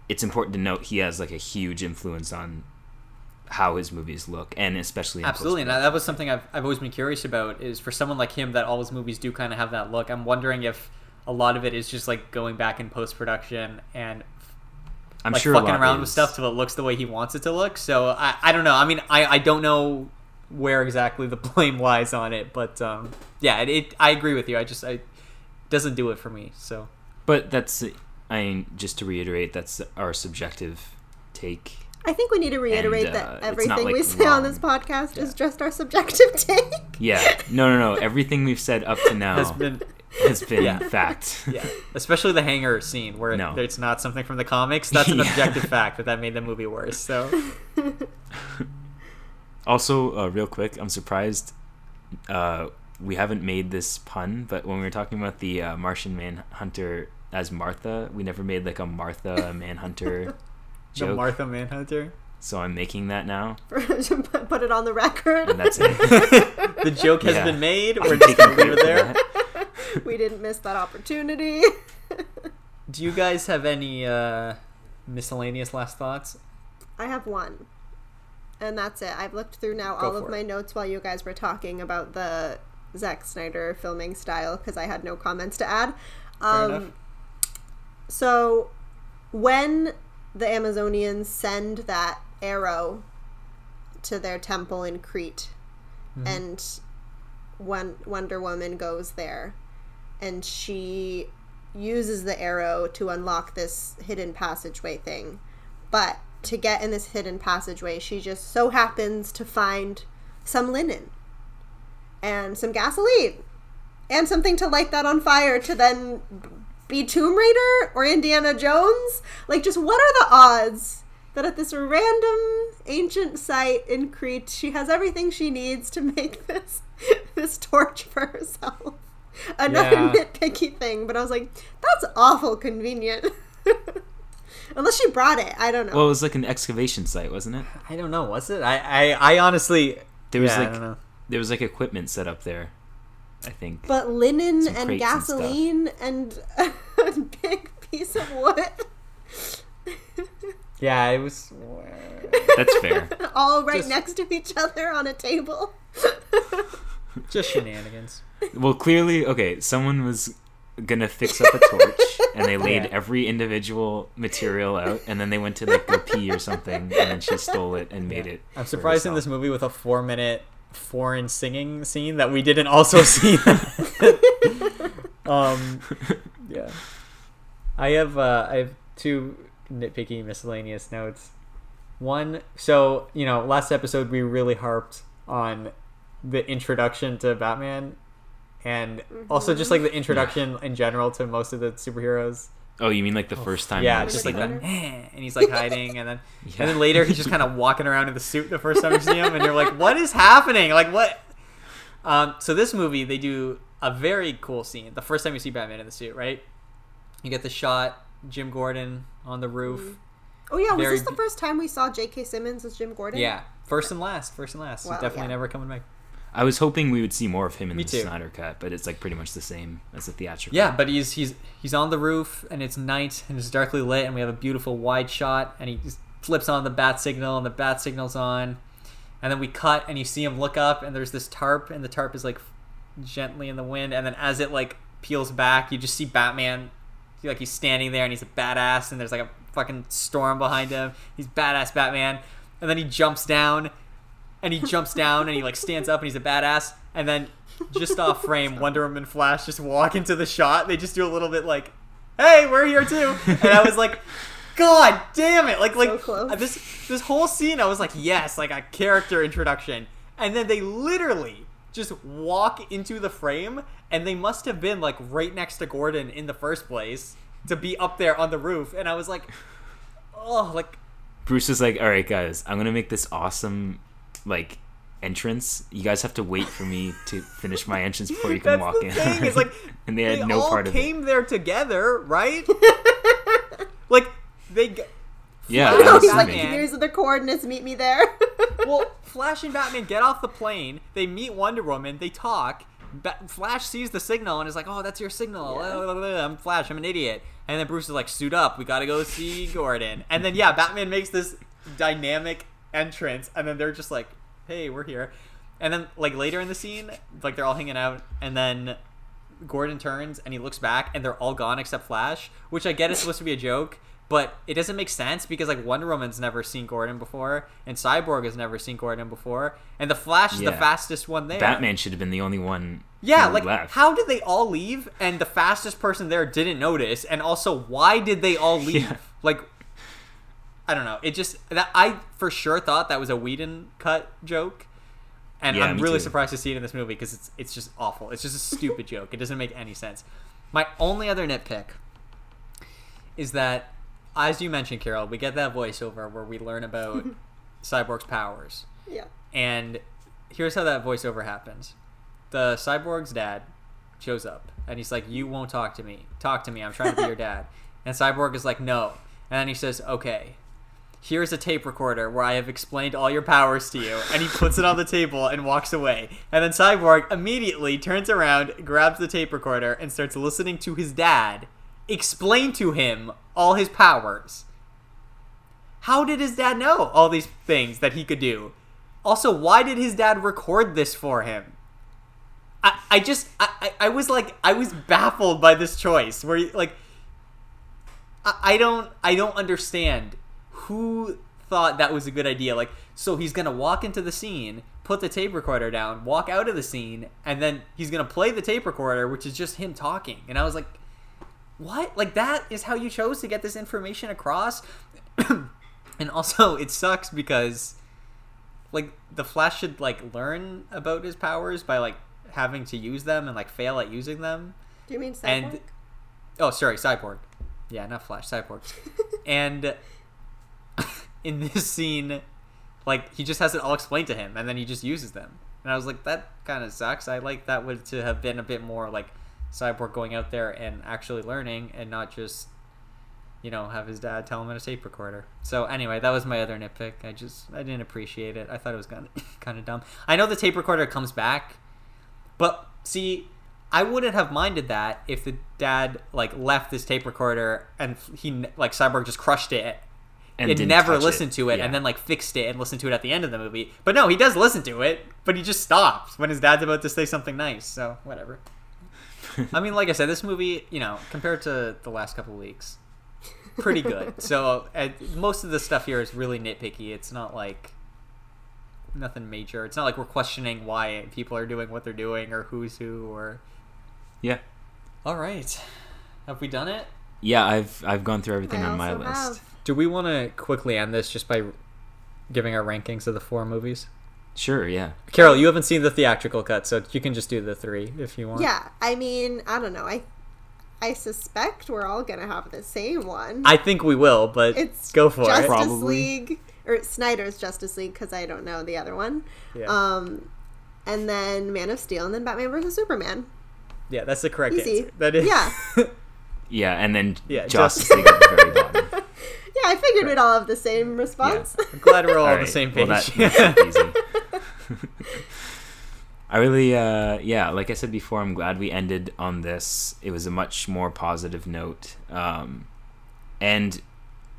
it's important to note he has like a huge influence on how his movies look and especially Absolutely, and that was something I've, I've always been curious about. Is for someone like him that all his movies do kind of have that look. I'm wondering if a lot of it is just like going back in post production and I'm like sure fucking around with stuff till it looks the way he wants it to look. So I, I don't know. I mean, I, I don't know where exactly the blame lies on it, but um, yeah, it, it I agree with you. I just I it doesn't do it for me. So but that's I mean just to reiterate that's our subjective take I think we need to reiterate And, uh, that everything like, we say on this podcast is just our subjective take. yeah no no no everything we've said up to now has been has been Yeah. fact yeah, especially the hanger scene where No. it's not something from the comics. That's an Yeah. objective fact that that made the movie worse. So. Also, uh, real quick, I'm surprised uh, we haven't made this pun, but when we were talking about the uh, Martian Manhunter as Martha, we never made like a Martha Manhunter The joke. Martha Manhunter. so I'm making that now, Put it on the record. and that's it. the joke has Yeah. been made. We're just taking gonna leave it there. we didn't miss that opportunity. Do you guys have any uh, miscellaneous last thoughts? I have one. And that's it. I've looked through now Go all of for my it. notes while you guys were talking about the Zack Snyder filming style because I had no comments to add. Um, enough. So, when the Amazonians send that arrow to their temple in Crete, Mm-hmm. and when Wonder Woman goes there, and she uses the arrow to unlock this hidden passageway thing. But to get in this hidden passageway, she just so happens to find some linen and some gasoline and something to light that on fire to then be Tomb Raider or Indiana Jones. Like, just what are the odds that at this random ancient site in Crete, she has everything she needs to make this this torch for herself? Another Yeah. nitpicky thing, but I was like, that's awful convenient. Unless she brought it, I don't know. Well, it was like an excavation site, wasn't it? I don't know. Was it? I I, I honestly There was yeah, I like don't know. there was like equipment set up there. I think. But linen and crates and gasoline and, a big piece of wood, Yeah, it was. That's fair. all right Just- next to each other on a table. Just shenanigans. well, clearly, okay. Someone was gonna fix up a torch, and they laid Yeah. every individual material out, and then they went to like go pee or something, and then she stole it and made it. I'm for surprised in this movie with a four minute foreign singing scene that we didn't also see. um, yeah. I have uh, I have two nitpicky miscellaneous notes. One, so you know, last episode we really harped on the introduction to Batman, and also just like the introduction in general to most of the superheroes. Oh, you mean like the first time? Yeah, just like them? that, and he's like hiding, and then Yeah. and then later he's just kind of walking around in the suit the first time you see him, and you're like, what is happening? Like what? Um, so this movie they do a very cool scene. The first time you see Batman in the suit, right? You get the shot, Jim Gordon on the roof. Oh yeah, was this the first time we saw J.K. Simmons as Jim Gordon? Yeah, first and last, first and last. Wow, He's definitely yeah. never coming back. I was hoping we would see more of him in Me the too. Snyder cut, but it's like pretty much the same as the theatrical. Yeah, but he's he's he's on the roof and it's night and it's darkly lit and we have a beautiful wide shot and he just flips on the bat signal and the bat signal's on, and then we cut and you see him look up and there's this tarp and the tarp is like gently in the wind and then as it like peels back you just see Batman like he's standing there and he's a badass and there's like a fucking storm behind him. He's badass Batman and then he jumps down and he jumps down and he like stands up and he's a badass and then just off frame wonder woman flash just walk into the shot. They just do a little bit like hey we're here too. And i was like god damn it. Like like So this this whole scene i was like yes like a character introduction. And then they literally just walk into the frame and they must have been like right next to gordon in the first place to be up there on the roof. And i was like oh like Bruce is like, "All right, guys, I'm gonna make this awesome like entrance. You guys have to wait for me to finish my entrance before you can That's walk the in." thing. It's like and they had no all part of it. came there together, right? like they. g- Yeah, I'm he's like, Batman. assuming. here's the coordinates. Meet me there. Well, Flash and Batman get off the plane. They meet Wonder Woman. They talk. Ba- Flash sees the signal and is like, "Oh, that's your signal. Yeah. I'm Flash. I'm an idiot." And then Bruce is like, "Suit up. We gotta go see Gordon." And then yeah, Batman makes this dynamic entrance, and then they're just like, "Hey, we're here." And then like later in the scene, like they're all hanging out, and then Gordon turns and he looks back, and they're all gone except Flash, which I get is supposed to be a joke. But it doesn't make sense because like Wonder Woman's never seen Gordon before, and Cyborg has never seen Gordon before, and the Flash is the fastest one there. Batman should have been the only one. Yeah, like left. how did they all leave and the fastest person there didn't notice? And also, why did they all leave? Yeah. Like, I don't know. It just that I for sure thought that was a Whedon cut joke, and Yeah, I'm really too. surprised to see it in this movie because it's it's just awful. It's just a stupid joke. It doesn't make any sense. My only other nitpick is that, as you mentioned, Carol, we get that voiceover where we learn about Cyborg's powers. yeah. And here's how that voiceover happens. The cyborg's dad shows up and he's like, You won't talk to me. Talk to me. I'm trying to be your dad. And Cyborg is like, No. And then he says, Okay. Here's a tape recorder where I have explained all your powers to you. And he puts it on the table and walks away. And then Cyborg immediately turns around, grabs the tape recorder, and starts listening to his dad explain to him all his powers. How did his dad know all these things that he could do? Also, why did his dad record this for him? I, I just I, I was like I was baffled by this choice where like I, I don't I don't understand who thought that was a good idea? Like so he's gonna walk into the scene put the tape recorder down walk out of the scene and then he's gonna play the tape recorder which is just him talking. And I was like what? Like that is how you chose to get this information across? And also it sucks because like the flash should like learn about his powers by like having to use them and like fail at using them. Do you mean Cyborg? and oh sorry cyborg. Yeah not flash cyborg. And in this scene like he just has it all explained to him and then he just uses them. And i was like that kind of sucks. I like that would to have been a bit more like cyborg going out there and actually learning and not just you know have his dad tell him in a tape recorder. So anyway that was my other nitpick. I just i didn't appreciate it. I thought it was kind of kind of dumb. I know the tape recorder comes back but see, I wouldn't have minded that if the dad like left this tape recorder and he like Cyborg just crushed it And and, never touch it. listened to it Yeah. and then like fixed it and listened to it at the end of the movie. But no, he does listen to it, but he just stops when his dad's about to say something nice. So whatever. I mean, like I said, this movie, you know, compared to the last couple weeks, pretty good. so uh, most of the stuff here is really nitpicky. It's not like nothing major. It's not like we're questioning why people are doing what they're doing or who's who or. Yeah. All right, have we done it? Yeah, I've I've gone through everything I on my list. have. Do we want to quickly end this just by giving our rankings of the four movies? Sure, yeah. Carol, you haven't seen the theatrical cut, so you can just do the three if you want. Yeah, I mean, I don't know. I I suspect we're all gonna have the same one. I think we will, but it's go for Justice it. Probably. League or Snyder's Justice League because I don't know the other one. Yeah. Um, and then Man of Steel, and then Batman versus Superman. yeah, that's the correct Easy. answer. That is. Yeah. Yeah, and then Yeah, Justice Justice- League at the very bottom. Yeah, I figured we'd all have the same response. I'm glad we're all, on Alright, the same well, page. that- that's easy. I really, uh, yeah, like I said before, I'm glad we ended on this. It was a much more positive note. Um, and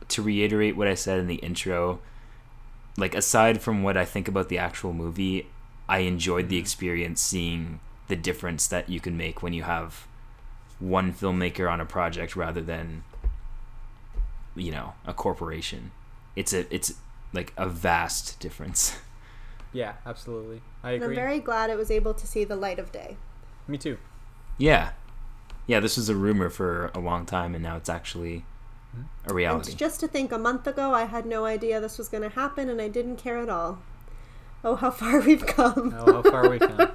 to reiterate what I said in the intro, like aside from what I think about the actual movie, I enjoyed the experience seeing the difference that you can make when you have one filmmaker on a project rather than you know a corporation. It's a it's like a vast difference. yeah, absolutely. I And I'm very glad it was able to see the light of day. Me too. Yeah. Yeah, this was a rumor for a long time and now it's actually a And reality. just to think, a month ago, I had no idea this was going to happen, and I didn't care at all. Oh, how far we've come! Oh, how far we've come.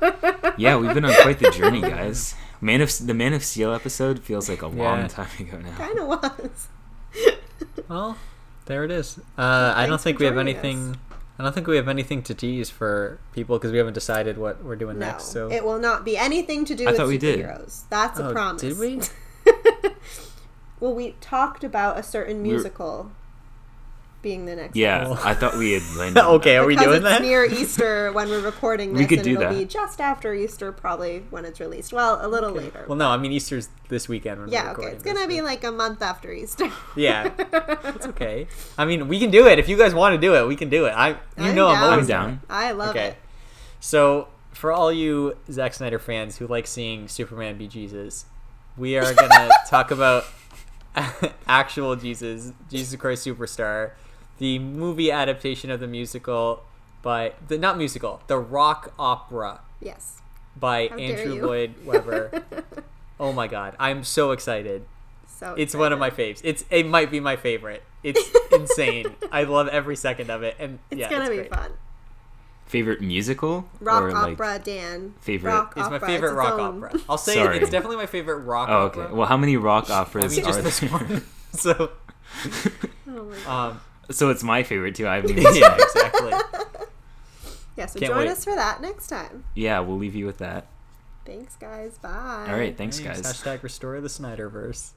Yeah, we've been on quite the journey, guys. Man of the Man of Steel episode feels like a long time ago now. kind of was. Well, there it is. Uh, I don't think we have anything. us. I don't think we have anything to tease for people because we haven't decided what we're doing No, next. So it will not be anything to do I with thought we did. superheroes. That's a Oh, promise. did we? well, we talked about a certain We were- musical being the next. Yeah, Well- I thought we had landed. on Okay, are we because doing it's that? near Easter when we're recording this, We could and do it'll that. be just after Easter, probably when it's released. Well, a little later. Well, no, I mean Easter's this weekend. When we're yeah, okay. It's gonna this, be but- like a month after Easter. Yeah, it's okay. I mean, we can do it if you guys want to do it. We can do it. I, you I'm know, I'm down. always I'm down. I love Okay. it. So, for all you Zack Snyder fans who like seeing Superman be Jesus, we are gonna talk about actual Jesus, Jesus Christ Superstar, the movie adaptation of the musical by the not musical, the rock opera Yes. by How Andrew. Lloyd Webber. oh my god, I'm so excited. So It's one of my faves. It's it might be my favorite. It's insane. I love every second of it, and It's yeah, gonna it's be great. fun. Favorite musical Rock or like opera, Dan. favorite- Rock It's my favorite its rock own- opera. I'll say Sorry. it's definitely my favorite rock Oh, opera. okay. Well, how many rock I operas mean, are just this there? one. so, Oh my God. um, so it's my favorite too. I haven't even seen yeah, it. exactly. yeah, so can't join wait. us for that next time. Yeah, we'll leave you with that. Thanks, guys. Bye. All right, thanks Thanks. guys. Hashtag restore the Snyderverse.